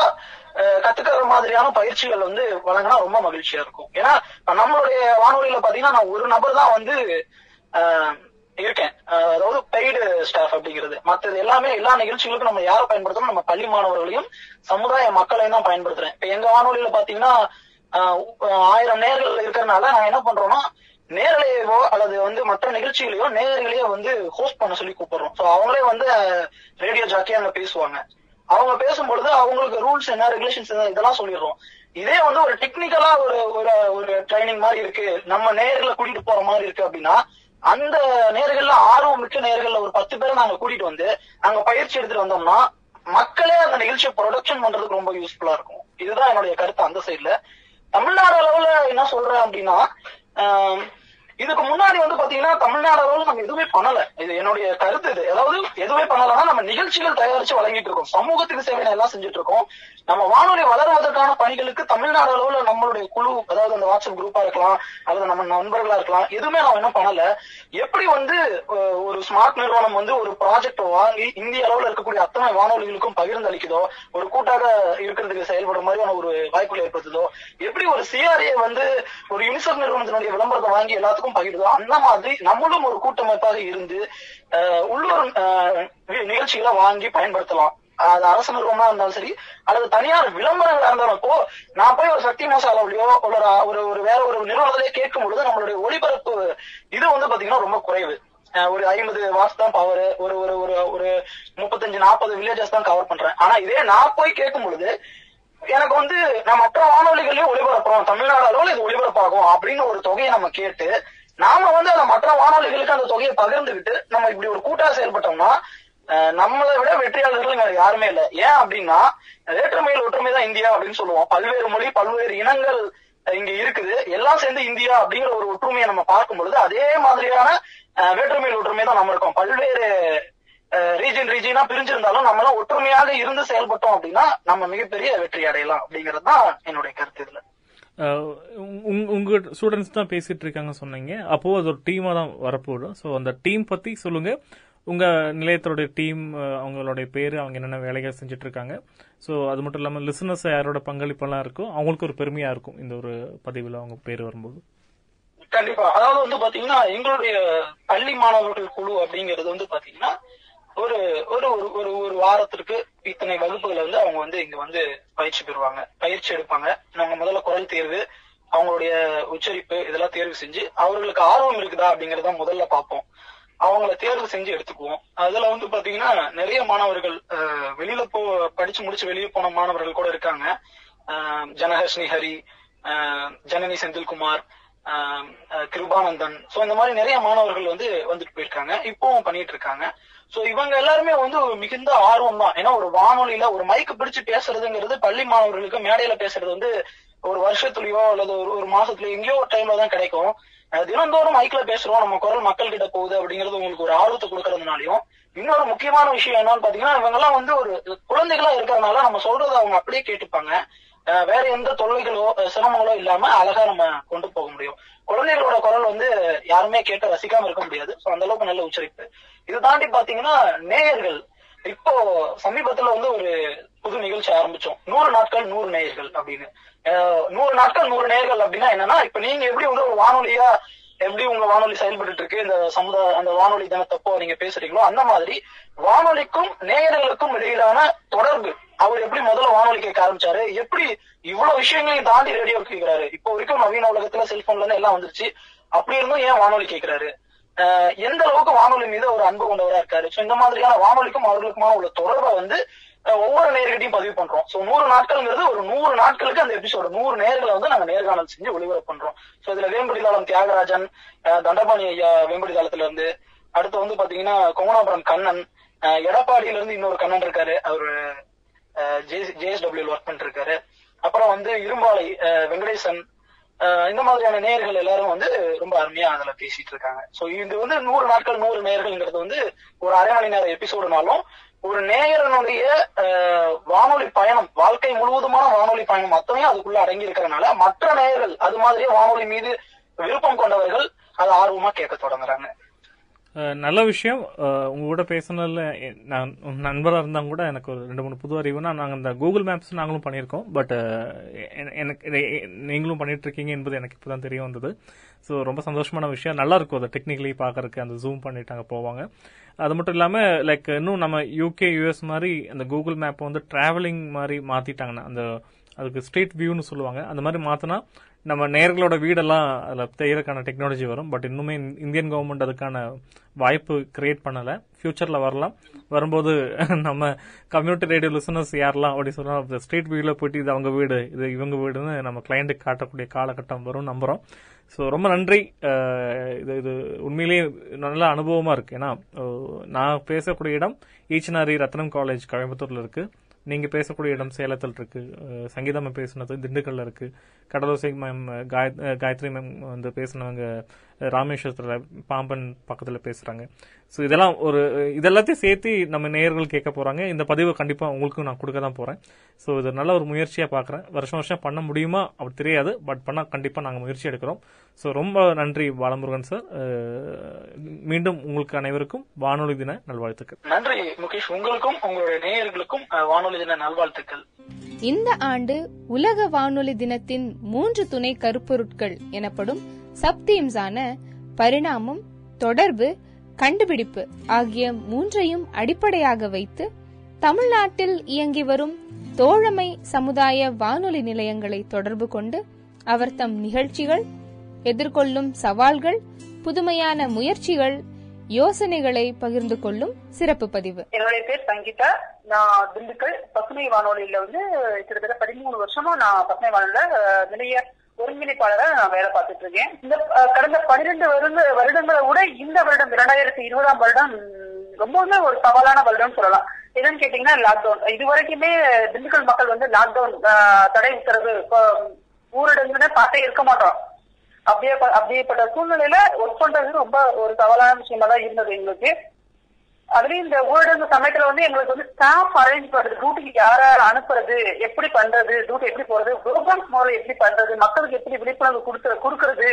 கத்துக்கிற மாதிரியான பயிற்சிகள் வந்து வழங்கினா ரொம்ப மகிழ்ச்சியா இருக்கும். ஏன்னா நம்மளுடைய வானொலியில பாத்தீங்கன்னா நான் ஒரு நபர் தான் வந்து இருக்கேன். அதாவது பெய்டு ஸ்டாஃப் அப்படிங்கிறது. மற்றது எல்லாமே எல்லா நிகழ்ச்சிகளுக்கும் நம்ம யாரை பயன்படுத்தணும்? நம்ம பள்ளி மாணவர்களையும் சமுதாய மக்களையும் தான் பயன்படுத்துறேன். இப்ப எங்க வானொலியில பாத்தீங்கன்னா ஆயிரம் நேர்கள் இருக்கிறதுனால நான் என்ன பண்றோம்னா நேரலையோ அல்லது வந்து மற்ற நிகழ்ச்சிகளையோ நேர்களையோ வந்து ஹோஸ்ட் பண்ண சொல்லி கூப்பிடுறோம். சோ அவங்களே வந்து ரேடியோ ஜாக்கியா அங்க பேசுவாங்க. அவங்க பேசும்பொழுது அவங்களுக்கு ரூல்ஸ் என்ன ரெகுலேஷன்ஸ் என்ன இதெல்லாம் சொல்லிடுறோம். இதே வந்து ஒரு டெக்னிக்கலா ஒரு ஒரு ஒரு ட்ரைனிங் மாதிரி இருக்கு. நம்ம நேர்களை கூட்டிட்டு போற மாதிரி இருக்கு அப்படின்னா அந்த நேர்கள்ல ஆர்வம் மிக்க நேர்கள்ல ஒரு பத்து பேரை நாங்க கூட்டிட்டு வந்து அங்க பயிற்சி எடுத்துட்டு வந்தோம்னா மக்களே அந்த நிகழ்ச்சியை ப்ரொடக்ஷன் பண்றதுக்கு ரொம்ப யூஸ்ஃபுல்லா இருக்கும். இதுதான் என்னுடைய கருத்து அந்த சைட்ல தமிழ்நாடு அளவுல என்ன சொல்றேன் அப்படின்னா இதுக்கு முன்னாடி வந்து பாத்தீங்கன்னா தமிழ்நாடு அளவுல நம்ம எதுவுமே பண்ணல. இது என்னுடைய கருத்து இது. அதாவது எதுவுமே பண்ணலன்னா நம்ம நிகழ்ச்சிகள் தயாரிச்சு வழங்கிட்டு இருக்கோம். சமூகத்துக்கு சேவை எல்லாம் செஞ்சுட்டு இருக்கோம். நம்ம வானொலி வளர்வதற்கான பணிகளுக்கு தமிழ்நாடு அளவுல நம்மளுடைய குழு அதாவது அந்த வாட்ஸ்அப் குரூப்பா இருக்கலாம் அல்லது நம்ம நண்பர்களா இருக்கலாம் எதுவுமே நம்ம இன்னும் பண்ணல. எப்படி வந்து ஒரு ஸ்மார்ட் நிறுவனம் வந்து ஒரு ப்ராஜெக்ட் வாங்கி இந்திய அளவுல இருக்கக்கூடிய அத்தனை வானொலிகளுக்கும் பகிர்ந்து அளிக்குதோ ஒரு கூட்டாக இருக்கிறதுக்கு செயல்படும் மாதிரியான ஒரு வாய்ப்புகள் ஏற்படுத்துதோ எப்படி ஒரு சிஆர்ஏ வந்து ஒரு யூனிசெஃப் நிறுவனத்தினுடைய விளம்பரத்தை வாங்கி எல்லாத்துக்கும் பகிர்தோ அந்த மாதிரி நம்மளும் ஒரு கூட்டமைப்பாக இருந்து அஹ், உள்ளூர் நிகழ்ச்சிகளை வாங்கி பயன்படுத்தலாம். அது அரசு நிறுவனமா இருந்தாலும் சரி அல்லது தனியார் விளம்பரங்களா இருந்தாலும் இப்போ நான் போய் ஒரு சக்தி மசாலாவிலயோ ஒரு ஒரு ஒரு வேற ஒரு நிறுவனத்திலேயே கேட்கும் பொழுது நம்மளுடைய ஒளிபரப்பு இது வந்து பாத்தீங்கன்னா ரொம்ப குறைவு. ஒரு ஐம்பது வாட்ஸ் தான் பவர் ஒரு ஒரு ஒரு ஒரு முப்பத்தஞ்சு நாற்பது வில்லேஜஸ் தான் கவர் பண்றேன். ஆனா இதே நான் போய் கேட்கும் பொழுது எனக்கு வந்து நான் மற்ற வானொலிகளையும் ஒளிபரப்புறோம் தமிழ்நாடு அளவில் இது ஒளிபரப்பாகும் அப்படின்னு ஒரு தொகையை நம்ம கேட்டு நாம வந்து அந்த மற்ற வானொலிகளுக்கு அந்த தொகையை பகிர்ந்துகிட்டு நம்ம இப்படி ஒரு கூட்டா செயல்பட்டோம்னா நம்மளை விட வெற்றியாளர்கள் யாருமே இல்லை. ஏன் அப்படின்னா வேற்றுமையில் ஒற்றுமை தான் இந்தியா அப்படின்னு சொல்லுவோம். பல்வேறு மொழி பல்வேறு இனங்கள் இங்க இருக்குது. எல்லாம் சேர்ந்து இந்தியா அப்படிங்கிற ஒரு ஒற்றுமையை நம்ம பார்க்கும் பொழுது அதே மாதிரியான அஹ், வேற்றுமையில் ஒற்றுமை தான் நம்ம இருக்கோம். பல்வேறு ரீஜன் ரீஜனா பிரிஞ்சிருந்தாலும் நம்ம எல்லாம் ஒற்றுமையாக இருந்து செயல்பட்டோம் அப்படின்னா நம்ம மிகப்பெரிய வெற்றி அடையலாம் அப்படிங்கிறது தான் என்னுடைய கருத்து இதுல. உங்க- உங்க ஸ்டூடெண்ட்ஸ் தான் பேசிட்டு இருக்காங்க சொன்னீங்க. அப்போ அது ஒரு டீமா தான் வரப்போகுது. ஸோ அந்த டீம் பத்தி சொல்லுங்க. உங்க நிலையத்தோடைய டீம் அவங்களுடைய பேரு அவங்க என்னென்ன வேலைகள் செஞ்சுட்டு இருக்காங்க ஸோ அது மட்டும் இல்லாம லிசனர்ஸ் யாரோட பங்களிப்பெல்லாம் இருக்கும் அவங்களுக்கு ஒரு பெருமையா இருக்கும் இந்த ஒரு பதிவில் அவங்க பேர் வரும்போது. கண்டிப்பா. அதாவது வந்து பாத்தீங்கன்னா எங்களுடைய பள்ளி மாணவர்கள் குழு அப்படிங்கிறது வந்து பாத்தீங்கன்னா ஒரு ஒரு ஒரு ஒரு ஒரு வாரத்திற்கு இத்தனை வகுப்புகளை வந்து அவங்க வந்து இங்க வந்து பயிற்சி பெறுவாங்க. பயிற்சி எடுப்பாங்க. நாங்க முதல்ல குரல் தேர்வு அவங்களுடைய உச்சரிப்பு இதெல்லாம் தேர்வு செஞ்சு அவர்களுக்கு ஆர்வம் இருக்குதா அப்படிங்கறத முதல்ல பார்ப்போம். அவங்கள தேர்வு செஞ்சு எடுத்துக்குவோம். அதுல வந்து பாத்தீங்கன்னா நிறைய மாணவர்கள் அஹ், வெளியில போ படிச்சு முடிச்சு வெளியே போன மாணவர்கள் கூட இருக்காங்க. ஜனஹர்ஷினி ஹரி அஹ், ஜனனி செந்தில்குமார் ஆஹ் கிருபானந்தன். சோ இந்த மாதிரி நிறைய மாணவர்கள் வந்து வந்துட்டு போயிருக்காங்க. இப்பவும் பண்ணிட்டு இருக்காங்க. சோ இவங்க எல்லாருமே வந்து மிகுந்த ஆர்வம் தான் ஏன்னா ஒரு வானொலியில ஒரு மைக்கு பிடிச்சு பேசுறதுங்கிறது பள்ளி மாணவர்களுக்கு மேடையில பேசுறது வந்து ஒரு வருஷத்துலயோ அல்லது ஒரு ஒரு மாசத்துலயோ எங்கேயோ ஒரு டைம்ல தான் கிடைக்கும். தினந்தோறும் மைக்ல பேசுறோம். நம்ம குரல் மக்கள் கிட்ட போகுது அப்படிங்கிறது உங்களுக்கு ஒரு ஆர்வத்தை கொடுக்கறதுனாலயும். இன்னொரு முக்கியமான விஷயம் என்னன்னு பாத்தீங்கன்னா இவங்க எல்லாம் வந்து ஒரு குழந்தைகளா இருக்கிறதுனால நம்ம சொல்றதை அவங்க அப்படியே கேட்டுப்பாங்க. வேற எந்த தொல்லைகளோ சிரமங்களோ இல்லாம அழகா நம்ம கொண்டு போக முடியும். குழந்தைகளோட குரல் வந்து யாருமே கேட்டு ரசிக்காம இருக்க முடியாது. சோ அந்த அளவுக்கு நல்ல உச்சரிப்பு. இது தாண்டி பாத்தீங்கன்னா நேயர்கள் இப்போ சமீபத்துல வந்து ஒரு புது நிகழ்ச்சி ஆரம்பிச்சோம். நூறு நாட்கள் நூறு நேயர்கள் அப்படின்னு. நூறு நாட்கள் நூறு நேயர்கள் அப்படின்னா என்னன்னா இப்ப நீங்க எப்படி வந்து ஒரு வானொலியா எப்படி உங்க வானொலி செயல்பட்டு இருக்கு இந்த சமுதாய அந்த வானொலி தினத்தப்போ நீங்க பேசுறீங்களோ அந்த மாதிரி வானொலிக்கும் நேயர்களுக்கும் இடையிலான தொடர்பு. அவர் எப்படி முதல்ல வானொலி கேட்க ஆரம்பிச்சாரு எப்படி இவ்வளவு விஷயங்களையும் தாண்டி ரேடியோ கேட்கிறாரு இப்போ வரைக்கும் நவீன உலகத்துல செல்போன்ல இருந்து எல்லாம் வந்துருச்சு. அப்படி இருந்தும் ஏன் வானொலி கேட்கிறாரு எந்த அளவுக்கு வானொலி மீது ஒரு அன்பு கொண்டவரா இருக்காரு. சோ இந்த மாதிரியான வானொலிக்கும் அவர்களுக்குமான உள்ள தொடர்பை வந்து ஒவ்வொரு நேர்கிட்டையும் பதிவு பண்றோம். சோ நூறு நாட்கள்ங்கிறது ஒரு நூறு நாட்களுக்கு அந்த எபிசோடு நூறு நேர்களை வந்து நாங்க நேர்காணல் செஞ்சு ஒளிபரப்பு பண்றோம். சோ இதுல வேம்படிதாளம் தியாகராஜன் அஹ் தண்டபாணி ஐயா வேம்படிதாளத்துல இருந்து அடுத்து வந்து பாத்தீங்கன்னா கோமனாபுரம் கண்ணன் எடப்பாடியில இருந்து இன்னொரு கண்ணன் இருக்காரு. அவரு ஜேஎஸ்டபிள்யூ ஒர்க் பண்ணிட்டு இருக்காரு. அப்புறம் வந்து இரும்பாலை வெங்கடேசன் இந்த மாதிரியான நேயர்கள் எல்லாரும் வந்து ரொம்ப அருமையா அதுல பேசிட்டு இருக்காங்க. சோ இது வந்து நூறு நாட்கள் நூறு நேயர்கள்ங்கிறது வந்து ஒரு அரை மணி நேரம் எபிசோடுனாலும் ஒரு நேயரனுடைய வானொலி பயணம் வாழ்க்கை முழுவதுமான வானொலி பயணம் அத்தனையும் அதுக்குள்ள அடங்கி இருக்கிறனால மற்ற நேயர்கள் அது மாதிரியே வானொலி மீது விருப்பம் கொண்டவர்கள் அதை ஆர்வமா கேட்க தொடங்குறாங்க. நல்ல விஷயம். உங்க கூட பேசினதில் நான் நண்பராக இருந்தால் கூட எனக்கு ஒரு ரெண்டு மூணு புது அறிவுனா நாங்கள் இந்த கூகுள் மேப்ஸ் நாங்களும் பண்ணியிருக்கோம். பட் எனக்கு நீங்களும் பண்ணிட்டு இருக்கீங்க என்பது எனக்கு இப்பதான் தெரிய வந்தது. ஸோ ரொம்ப சந்தோஷமான விஷயம். நல்லா இருக்கும் அதை டெக்னிக்கலி பார்க்கறதுக்கு. அந்த ஜூம் பண்ணிட்டு அங்கே போவாங்க. அது மட்டும் இல்லாமல் லைக் இன்னும் நம்ம யூகே யூஎஸ் மாதிரி அந்த கூகுள் மேப் வந்து டிராவலிங் மாதிரி மாற்றிட்டாங்கன்னா அந்த அதுக்கு ஸ்ட்ரீட் வியூன்னு சொல்லுவாங்க. அந்த மாதிரி மாற்றினா நம்ம நேர்களோட வீடெல்லாம் அதில் செய்யறதுக்கான டெக்னாலஜி வரும். பட் இன்னுமே இந்தியன் கவர்மெண்ட் அதுக்கான வாய்ப்பு கிரியேட் பண்ணலை. ஃபியூச்சரில் வரலாம். வரும்போது நம்ம கம்யூனிட்டி ரேடியோ லிசனர்ஸ் யாரெல்லாம் அப்படி சொன்னால் ஸ்ட்ரீட் வியூல போயிட்டு இது அவங்க வீடு இது இவங்க வீடுன்னு நம்ம கிளைண்ட்டுக்கு காட்டக்கூடிய காலகட்டம் வரும் நம்புகிறோம் ஸோ ரொம்ப நன்றி. இது இது உண்மையிலேயே நல்ல அனுபவமாக இருக்குது ஏன்னா நான் பேசக்கூடிய இடம் ஈச்சனாரி ரத்னம் காலேஜ் கோயம்புத்தூரில் இருக்குது நீங்க பேசக்கூடிய இடம் சேலத்தில் இருக்கு. சங்கீதம் மேம் பேசுனது திண்டுக்கல்ல இருக்கு. கடலோசை மேம் காய- காயத்ரி மேம் வந்து பேசினவங்க ராமேஸ்வரத்துல பாம்பன் பக்கத்துல பேசுறாங்க. ஸோ இதெல்லாம் ஒரு இதெல்லாத்தையும் சேர்த்து நம்ம நேயர்கள் கேட்க போறாங்க. இந்த பதிவை கண்டிப்பா உங்களுக்கும் நான் கொடுக்க தான் போறேன். ஸோ இது நல்ல ஒரு முயற்சியா பாக்குறேன். வருஷம் வருஷம் பண்ண முடியுமா? அப்படி தெரியாது. பட் பண்ணா கண்டிப்பா நாங்க முயற்சி எடுக்கிறோம். ஸோ ரொம்ப நன்றி பாலமுருகன் சார் மீண்டும் உங்களுக்கு அனைவருக்கும் வானொலி தின நல்வாழ்த்துக்கள். நன்றி முகேஷ். உங்களுக்கும் உங்களுடைய நேயர்களுக்கும் வானொலி தின நல்வாழ்த்துக்கள். இந்த ஆண்டு உலக வானொலி தினத்தின் மூன்று துணை கருப்பொருட்கள் எனப்படும் சப்தீம்ஸான பரிணாமம் தொடர்பு கண்டுபிடிப்பு ஆகிய மூன்றையும் அடிப்படையாக வைத்து தமிழ்நாட்டில் இயங்கி வரும் தோழமை சமுதாய வானொலி நிலையங்களை தொடர்பு கொண்டு அவர் தம் நிகழ்ச்சிகள் எதிர்கொள்ளும் சவால்கள் புதுமையான முயற்சிகள் யோசனைகளை பகிர்ந்து கொள்ளும் சிறப்பு பதிவு. என்னுடைய பேர் சங்கீதா. நான் திண்டுக்கல் பசுமை வானொலியில வந்து கிட்டத்தட்ட பதிமூணு வருஷமா நான் பசுமை வானொலியில நிறைய ஒருங்கிணைப்பாளரா நான் வேலை பார்த்துட்டு இருக்கேன் இந்த கடந்த பனிரெண்டு வருட வருடங்களை விட இந்த வருடம் இரண்டாயிரத்தி இருபதாம் வருடம் ரொம்பவுமே ஒரு சவாலான வருடம்னு சொல்லலாம். என்னன்னு கேட்டீங்கன்னா லாக்டவுன் இது வரைக்குமே திண்டுக்கல் மக்கள் வந்து லாக்டவுன் தடை உத்தரவு ஊரடங்குன்னு பார்த்தே இருக்க மாட்டோம். அப்படியே அப்படியேப்பட்ட சூழ்நிலையில ஒர்க் பண்றது ரொம்ப ஒரு சவாலான விஷயமா தான் இருந்தது எங்களுக்கு. அதுலயும் இந்த ஊரடங்கு சமயத்துல வந்து எங்களுக்கு வந்து ஸ்டாஃப் அரேஞ்ச் பண்றது டியூட்டிக்கு யார அனுப்புறது எப்படி பண்றது டியூட்டி எப்படி போறது ப்ரோக்ராம்ஸ் முறை எப்படி பண்றது மக்களுக்கு எப்படி விழிப்புணர்வு கொடுக்கறது கொடுக்கறது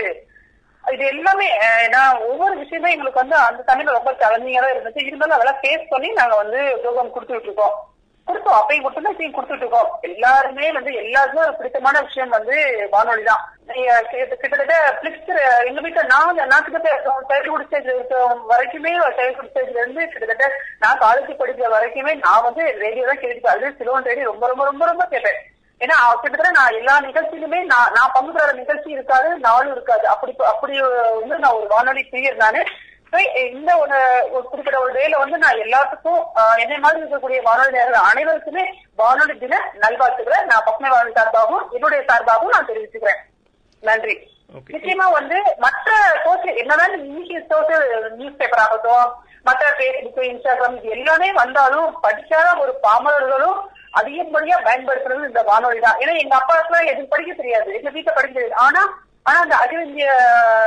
இது எல்லாமே நான் ஒவ்வொரு விஷயமே எங்களுக்கு வந்து அந்த சமயத்துல ரொம்ப சேலஞ்சிங்கா தான் இருந்துச்சு. இருந்தாலும் அதெல்லாம் ஃபேஸ் பண்ணி நாங்க வந்து ப்ரோக்ராம் கொடுத்துட்டு இருக்கோம். கொடுத்தோம். அப்பயும் மட்டும்தான் இப்பயும் கொடுத்துட்டு இருக்கோம். எல்லாருமே வந்து எல்லாருக்கும் ஒரு பிடித்தமான விஷயம் வந்து வானொலி தான். கிட்டத்தட்ட பிளிக்ஸ்டர் எங்க வீட்டுல நான் நான் கிட்டத்தட்ட சைல்டுஹுட் ஸ்டேஜ் வரைக்குமே சைல்டுஹுட் ஸ்டேஜ்ல இருந்து கிட்டத்தட்ட நான் காலேஜ் படிக்கிற வரைக்குமே நான் வந்து ரேடியோ தான் கேட்டு அது சிலோன் ரேடியோ ரொம்ப ரொம்ப ரொம்ப ரொம்ப கேட்பேன். ஏன்னா கிட்டத்தட்ட நான் எல்லா நிகழ்ச்சியிலுமே நான் நான் பங்கு பெற நிகழ்ச்சி இருக்காது நாளும் இருக்காது. அப்படி அப்படி வந்து நான் ஒரு வானொலி பிரியர் நானு இந்த ஒரு ஒரு குறிப்பிட்ட ஒரு டேல வந்து நான் எல்லாத்துக்கும் என்னை மாதிரி இருக்கக்கூடிய வானொலி நேயர்கள் அனைவருக்குமே வானொலி தின நல்வாழ்த்துக்களை. நான் பசுமை வானொலி சார்பாகவும் என்னுடைய சார்பாகவும் நான் தெரிவிச்சுக்கிறேன். நன்றி. நிச்சயமா வந்து மற்ற சோசியல் என்னதான் இன்னைக்கு சோசியல் நியூஸ் பேப்பர் ஆகட்டும் மற்ற பேஸ்புக் இன்ஸ்டாகிராம் இது எல்லாமே வந்தாலும் படிக்காத ஒரு பாமரர்களும் அதிகப்படியா பயன்படுத்துறது இந்த வானொலி தான். ஏன்னா எங்க அப்பாவுக்குலாம் எதுவும் படிக்க தெரியாது. எங்க வீட்டுல படிக்க தெரியாது. ஆனா ஆனா அந்த அகில இந்திய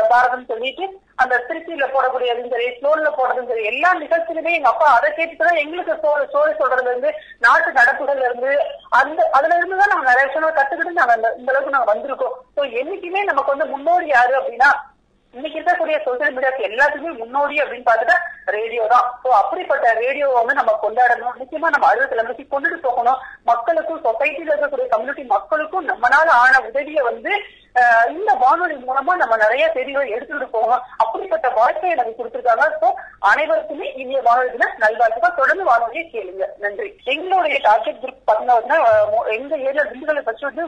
பாரதம் சொல்லிட்டு அந்த திருச்சியில போடக்கூடியதும் சரி ஸ்லோன்ல போடுறதும் சரி எல்லா நிகழ்ச்சியிலுமே எங்க அப்பா அதை கேட்டுதான் எங்களுக்கு சோ- சோறு சொல்றதுல இருந்து நாட்டு நடப்புகள்ல இருந்து அந்த அதுல இருந்து தான் நாங்க நிறைய விஷயங்கள் கத்துக்கிட்டு நாங்க அந்த- இந்த அளவுக்கு நாங்க வந்திருக்கோம். சோ என்னைக்குமே நமக்கு வந்து முன்னோடி யாரு அப்படின்னா இன்னைக்கு இருக்கக்கூடிய சோசியல் மீடியாக்கு எல்லாத்துக்குமே முன்னோடி அப்படின்னு பார்த்துட்டா ரேடியோ தான். சோ அப்படிப்பட்ட ரேடியோவை வந்து நம்ம கொண்டாடணும். நிச்சயமா நம்ம அறுபது தலைமுறைக்கு கொண்டுட்டு போகணும். மக்களுக்கும் சொசைட்டில இருக்கக்கூடிய கம்யூனிட்டி மக்களுக்கும் நம்மளால ஆன உதவியை வந்து இந்த வானொலி மூலமா நம்ம நிறைய செய்திகளை எடுத்துட்டு போகணும் அப்படிப்பட்ட வாழ்க்கையை எனக்கு கொடுத்திருக்காங்க. சோ அனைவருக்குமே இனிய வானொலி தின நல்வாழ்த்துக்கள். தொடர்ந்து வானொலியை கேளுங்க. நன்றி. எங்களுடைய டார்கெட் குரூப் பார்த்தீங்கன்னா எங்க ஏரியா திண்டுக்கலை பற்றி வந்து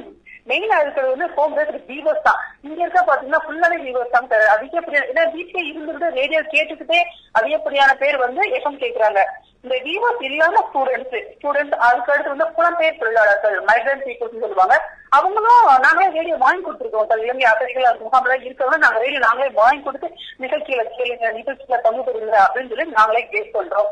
மெயினா இருக்கிறது வந்து ஹோம் பேஸ்ட் வீவர்ஸ் தான். இங்க இருக்க பாத்தீங்கன்னா ஃபுல்லாவே வீவர்ஸ் தான். அதிகப்படியான ஏன்னா வீட்டுல இருந்துட்டு ரேடியோ கேட்டுக்கிட்டே அதிகப்படியான பேர் வந்து எஃப்எம் கேக்குறாங்க. இந்த வீவர்ஸ் இல்லாத ஸ்டூடெண்ட்ஸ் ஸ்டூடெண்ட்ஸ் அதுக்கு அடுத்து வந்து புலம்பெயர் தொழிலாளர்கள் மைக்ரன்ட் பீப்புள்ஸ் சொல்லுவாங்க. அவங்களும் நாங்களே ரேடியோ வாங்கி கொடுத்துருக்கோம் சார். இலங்கை ஆசிரியர்கள் அந்த முகாம்ல இருக்கவங்க நாங்க ரேடியோ நாங்களே வாங்கி கொடுத்து நிகழ்ச்சியில கேளுங்க நிகழ்ச்சியில பங்கு பெறுங்க அப்படின்னு சொல்லி நாங்களே கேட் பண்றோம்.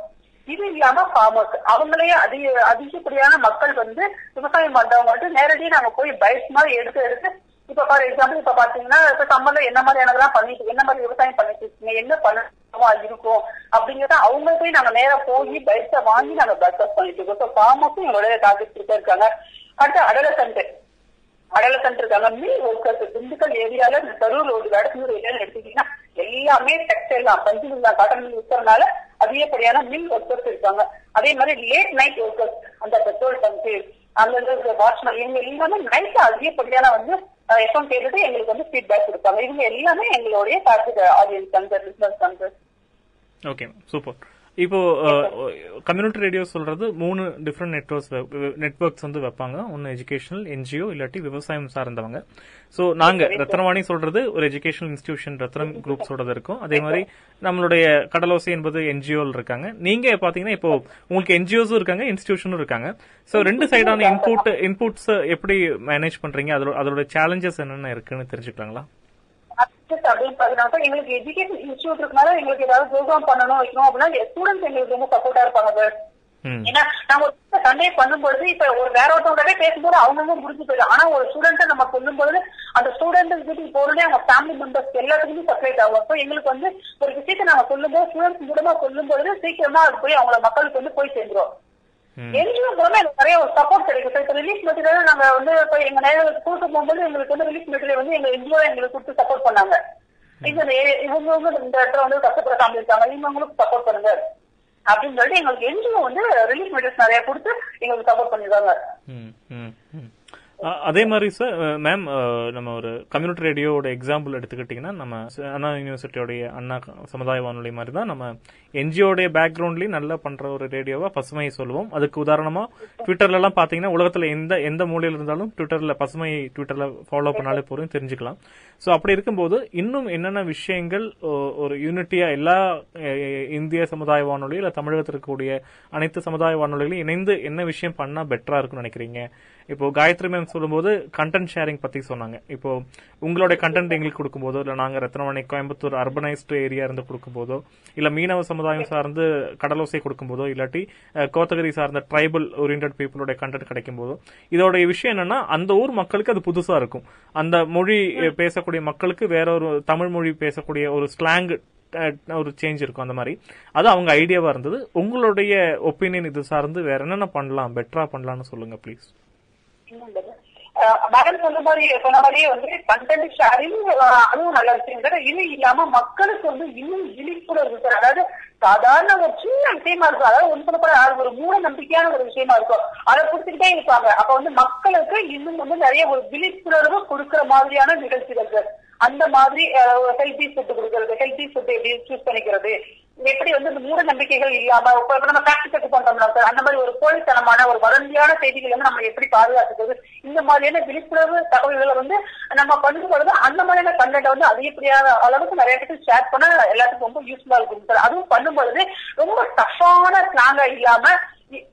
இது இல்லாம ஃபார்மர்ஸ் அவங்களே அதிக அதிகப்படியான மக்கள் வந்து விவசாயம் பண்றவங்க வந்து நேரடியாக நாங்க போய் பைக்ஸ் மாதிரி எடுத்து எடுத்து இப்ப ஃபார் எக்ஸாம்பிள் இப்ப பாத்தீங்கன்னா இப்ப சம்மர்ல என்ன மாதிரியானதெல்லாம் பண்ணிட்டு என்ன மாதிரி விவசாயம் பண்ணிட்டு இருக்கீங்க என்ன பண்ணவா இருக்கும் அப்படிங்கறத அவங்க போய் நாங்க நேரா போய் பைக்ஸ வாங்கி நாங்க பிரஸ்ட் பண்ணிட்டு இருக்கோம். ஸோ ஃபார்மர்ஸும் எங்களுடைய டார்கெட் இருக்காங்க. அடுத்து அடலசன்ட் அடலசன்ட் இருக்காங்க. மில் ஒர்க்கர்ஸ் திண்டுக்கல் ஏரியால இந்த கரூர் ரோடு வடக்கூர் ஏரியால எடுத்துக்கிட்டீங்கன்னா எல்லாமே டெக்ஸ்டைல் தான் பஞ்சு தான் காட்டன் மில் இருக்கிறதுனால அதிகப்படியான மில் ஒர்க்கர்ஸ் இருக்காங்க. அதே மாதிரி லேட் நைட் ஒர்க்கர்ஸ் அந்த பெட்ரோல் பங்கு அங்க வாட்ச்மேன் இவங்க எல்லாமே நைட் அதிகப்படியான வந்து எஃப்எம் கேட்டுட்டு எங்களுக்கு வந்து ஃபீட்பேக் கொடுப்பாங்க. இவங்க எல்லாமே எங்களுடைய target audience concern business concern okay super இப்போ கம்யூனிட்டி ரேடியோ சொல்றது மூணு டிஃப்ரெண்ட் நெட்ஒர்க்ஸ் நெட்ஒர்க்ஸ் வந்து வைப்பாங்க. ஒன்னு எஜுகேஷனல் என்ஜிஓ இல்லாட்டி விவசாயம் சார்ந்தவங்க. சோ நாங்க ரத்னவாணி சொல்றது ஒரு எஜுகேஷனல் இன்ஸ்டிடியூஷன் ரத்னம் குரூப்ஸோட இருக்கும். அதே மாதிரி நம்மளுடைய கடலோசை என்பது என்ஜிஓ இருக்காங்க. நீங்க பாத்தீங்கன்னா இப்போ உங்களுக்கு என்ஜிஓஸும் இருக்காங்க இன்ஸ்டிடியூஷனும் இருக்காங்க. சோ ரெண்டு சைடான இன்புட் இன்புட்ஸ் எப்படி மேனேஜ் பண்றீங்க? அதோட அதோட சேலஞ்சஸ் என்னென்ன இருக்குன்னு தெரிஞ்சுக்கலாங்களா? Access அப்படின்னு பாத்தீங்கன்னா எங்களுக்கு எஜுகேஷன் இன்ஸ்டியூட் இருக்கனால எங்களுக்கு ஏதாவது ப்ரோக்ராம் பண்ணணும் வைக்கணும் அப்படின்னா ஸ்டூடெண்ட்ஸ் எங்களுக்கு ரொம்ப சப்போர்ட்டா இருப்பாங்க சார் ஏன்னா நம்ம ஒரு சண்டே பண்ணும்பொழுது இப்ப ஒரு வேற ஒருத்தவங்கவே பேசும்போது அவங்களும் முடிஞ்சு போயிடும். ஆனா ஒரு ஸ்டூடெண்ட் நம்ம சொல்லும்போது அந்த ஸ்டூடெண்ட் வீட்டுக்கு போறதே அவங்க ஃபேமிலி மெம்பர்ஸ் எல்லாத்துக்குமே செப்பரேட் ஆகும். ஸோ எங்களுக்கு வந்து ஒரு விஷயத்தை நாங்க சொல்லும்போது ஸ்டூடெண்ட்ஸ் மூலமா சொல்லும்போது சீக்கிரமா அது போய் அவங்கள மக்களுக்கு வந்து போய் சேர்ந்துரும். மூலமா எனக்கு நிறைய ஒரு சப்போர்ட் கிடைக்கும் இப்ப ரிலீஃப் மெட்டீரியல் நாங்க வந்து இப்ப எங்க கொடுக்க போகும்போது எங்களுக்கு வந்து ரிலீஃப் மெட்டீரியல் வந்து எங்க என்ஜிஓ எங்களுக்கு கொடுத்து சப்போர்ட் பண்ணாங்க. இவங்க வந்து இந்த இடத்துல வந்து கஷ்டப்பட ஃபேமிலி இருக்காங்க இவங்களுக்கு சப்போர்ட் பண்ணுங்க. அப்படின்னு சொல்லிட்டு எங்களுக்கு என்ஜிஓ வந்து ரிலீஃப் மெட்டீரியல்ஸ் நிறைய கொடுத்து எங்களுக்கு சப்போர்ட் பண்ணிருக்காங்க அதே மாதிரி சார் மேம் நம்ம ஒரு கம்யூனிட்டி ரேடியோட எக்ஸாம்பிள் எடுத்துக்கிட்டிங்கன்னா நம்ம அண்ணா யூனிவர்சிட்டியோடைய அண்ணா சமுதாய வானொலி மாதிரி தான் நம்ம என்ஜிஓடைய பேக்ரவுண்ட்லயும் நல்லா பண்ற ஒரு ரேடியோவா பசுமை சொல்லுவோம். அதுக்கு உதாரணமா ட்விட்டர்ல எல்லாம் பாத்தீங்கன்னா உலகத்துல எந்த எந்த மூலையில இருந்தாலும் ட்விட்டர்ல பசுமை ட்விட்டர்ல ஃபாலோ பண்ணாலே போதும் தெரிஞ்சுக்கலாம். சோ அப்படி இருக்கும்போது இன்னும் என்னென்ன விஷயங்கள் ஒரு யூனிட்டியா எல்லா இந்திய சமுதாய வானொலி இல்ல தமிழகத்தில் இருக்கக்கூடிய அனைத்து சமுதாய வானொலிகளையும் இணைந்து என்ன விஷயம் பண்ணா பெட்டரா இருக்கும்னு நினைக்கிறீங்க? இப்போ காயத்ரி மேம் சொல்லும்போது கண்டென்ட் ஷேரிங் பத்தி சொன்னாங்க. இப்போ உங்களுடைய கண்டென்ட் எங்களுக்கு கொடுக்கும்போதோ இல்ல நாங்க ரத்னவாணி கோயம்புத்தூர் அர்பனைஸ்டு ஏரியா இருந்து கொடுக்கும்போதோ இல்ல மீனவ சமுதாயம் சார்ந்து கடலோசை கொடுக்கும்போதோ இல்லாட்டி கோத்தகிரி சார்ந்த ட்ரைபல் ஓரியன்ட் பீப்புளோட கண்டென்ட் கிடைக்கும் போதோ இதோடைய விஷயம் என்னன்னா அந்த ஊர் மக்களுக்கு அது புதுசா இருக்கும். அந்த மொழி பேசக்கூடிய மக்களுக்கு வேற ஒரு தமிழ் மொழி பேசக்கூடிய ஒரு ஸ்லாங் ஒரு சேஞ்ச் இருக்கும் அந்த மாதிரி. அது அவங்க ஐடியாவா இருந்தது. உங்களுடைய ஒப்பீனியன் இது சார்ந்து வேற என்னென்ன பண்ணலாம்? பெட்டரா பண்ணலாம்னு சொல்லுங்க ப்ளீஸ் மகன் சொன்ன மாதிரி சொன்ன மாதிரியே வந்து கண்டென்ட் ஷேரிங் அதுவும் நல்ல விஷயம் சார் இது இல்லாம மக்களுக்கு வந்து இன்னும் விழிப்புணர்வு சார் அதாவது சாதாரண ஒரு சின்ன விஷயமா இருக்கும். அதாவது ஒன்று சொல்லப்பட ஒரு மூட நம்பிக்கையான ஒரு விஷயமா இருக்கும். அதை கொடுத்துக்கிட்டே இருப்பாங்க. அப்ப வந்து மக்களுக்கு இன்னும் வந்து நிறைய ஒரு விழிப்புணர்வு கொடுக்கிற மாதிரியான நிகழ்ச்சிகள் சார் அந்த மாதிரி ஹெல்த்தி ஃபுட் கொடுக்கறது ஹெல்த்தி ஃபுட் எப்படி சூஸ் பண்ணிக்கிறது எப்படி வந்து இந்த மூட நம்பிக்கைகள் இல்லாம இப்ப நம்ம ஃபேக்ட் செக் பண்றோம்னா சார் அந்த மாதிரி ஒரு போலித்தனமான ஒரு வதந்தியான செய்திகள் வந்து நம்ம எப்படி பாதுகாத்துக்கிறது? இந்த மாதிரியான விழிப்புணர்வு தகவல்களை வந்து நம்ம பண்ணும் பொழுது அந்த மாதிரியான கண்டென்ட் வந்து அதிகப்படியான அளவுக்கு நிறைய பேருக்கு ஷேர் பண்ண எல்லாத்துக்கும் ரொம்ப யூஸ்ஃபுல்லா இருக்கும் சார் அதுவும் பண்ணும் பொழுது ரொம்ப டஃபான ஸ்லாங்கா இல்லாம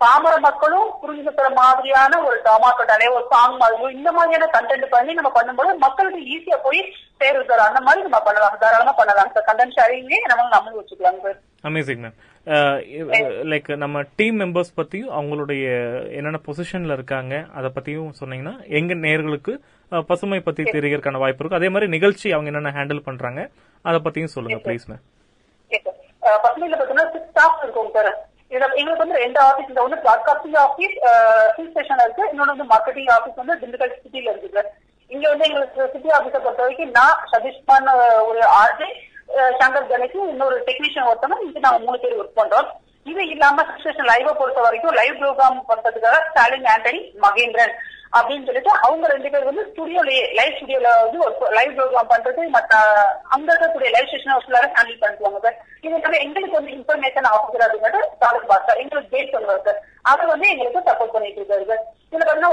பாமர மக்களும் புரிஞ்சுக்கிற மாதிரியான ஒரு ட்ராமா கட்டாலே ஒரு சாங் மாதிரி இந்த மாதிரியான கண்டென்ட் பண்ணி நம்ம பண்ணும்போது மக்களுக்கு ஈஸியா போய் சேருது சார். அந்த மாதிரி நம்ம பண்ணலாம். தாராளமா பண்ணலாம் சார். கண்டென்ட் ஷேரிங்கே நம்ம நம்ம வச்சுக்கலாம் சார். அமேசிங் மேம் லைக் நம்ம டீம் மெம்பர்ஸ் பத்தியும் அவங்களுடைய என்னென்ன பொசிஷன்ல இருக்காங்க அதை பத்தியும் சொன்னீங்கன்னா எங்க நேர்களுக்கு பசுமை பத்தி தெரியறதுக்கான வாய்ப்பு இருக்கும் அதே மாதிரி நிகழ்ச்சி அவங்க என்னென்ன ஹேண்டில் பண்றாங்க அதை பத்தியும் சொல்லுங்க ப்ளீஸ் மேம் பசுமையில பாத்தீங்கன்னா சிக்ஸ் ஸ்டாஃப் இருக்கும் சார். எங்களுக்கு வந்து ரெண்டு ஆபீஸ் இந்த ஒன்று பிராட்காஸ்டிங் ஆஃபீஸ் ஹில் ஸ்டேஷன்ல இருக்கு. இன்னொன்று வந்து மார்க்கெட்டிங் ஆஃபீஸ் வந்து திண்டுக்கல் சிட்டில இருக்கு சார் இங்க வந்து எங்களுக்கு சிட்டி ஆபீஸ பொறுத்த வரைக்கும் நான் சதீஷ்கான் ஒரு ஆர்ஜி சங்கர் கணேஷ் இன்னொரு டெக்னீஷியன் ஒருத்தவங்க இங்க நாங்க மூணு பேர் ஒர்க் பண்றோம். இது இல்லாம ஸ்டேஷன் லைவை பொறுத்த வரைக்கும் லைவ் ப்ரோக்ராம் பண்றதுக்காக ஸ்டாலின் ஆண்டனி மகேந்திரன். அப்படின்னு சொல்லிட்டு அவங்க ரெண்டு பேர் வந்து ஸ்டுடியோலயே லைவ் ஸ்டுடியோல வந்து லைவ் ப்ரோக்ராம் பண்றது மத்த அங்க இருக்கக்கூடிய லைவ் ஸ்டேஷன் ஃபுல்லாக ஹேண்டில் பண்ணிக்குவாங்க சார். இது இல்லாம எங்களுக்கு வந்து இன்ஃபர்மேஷன் ஆஃபீஸர் அப்படிங்கிறது தாலுக் சார் எங்களுக்கு பேஸ் பண்ணுவார் சார். அவர் வந்து எங்களுக்கு சப்போர்ட் பண்ணிட்டு இருக்காரு சார். இதுல பாத்தீங்கன்னா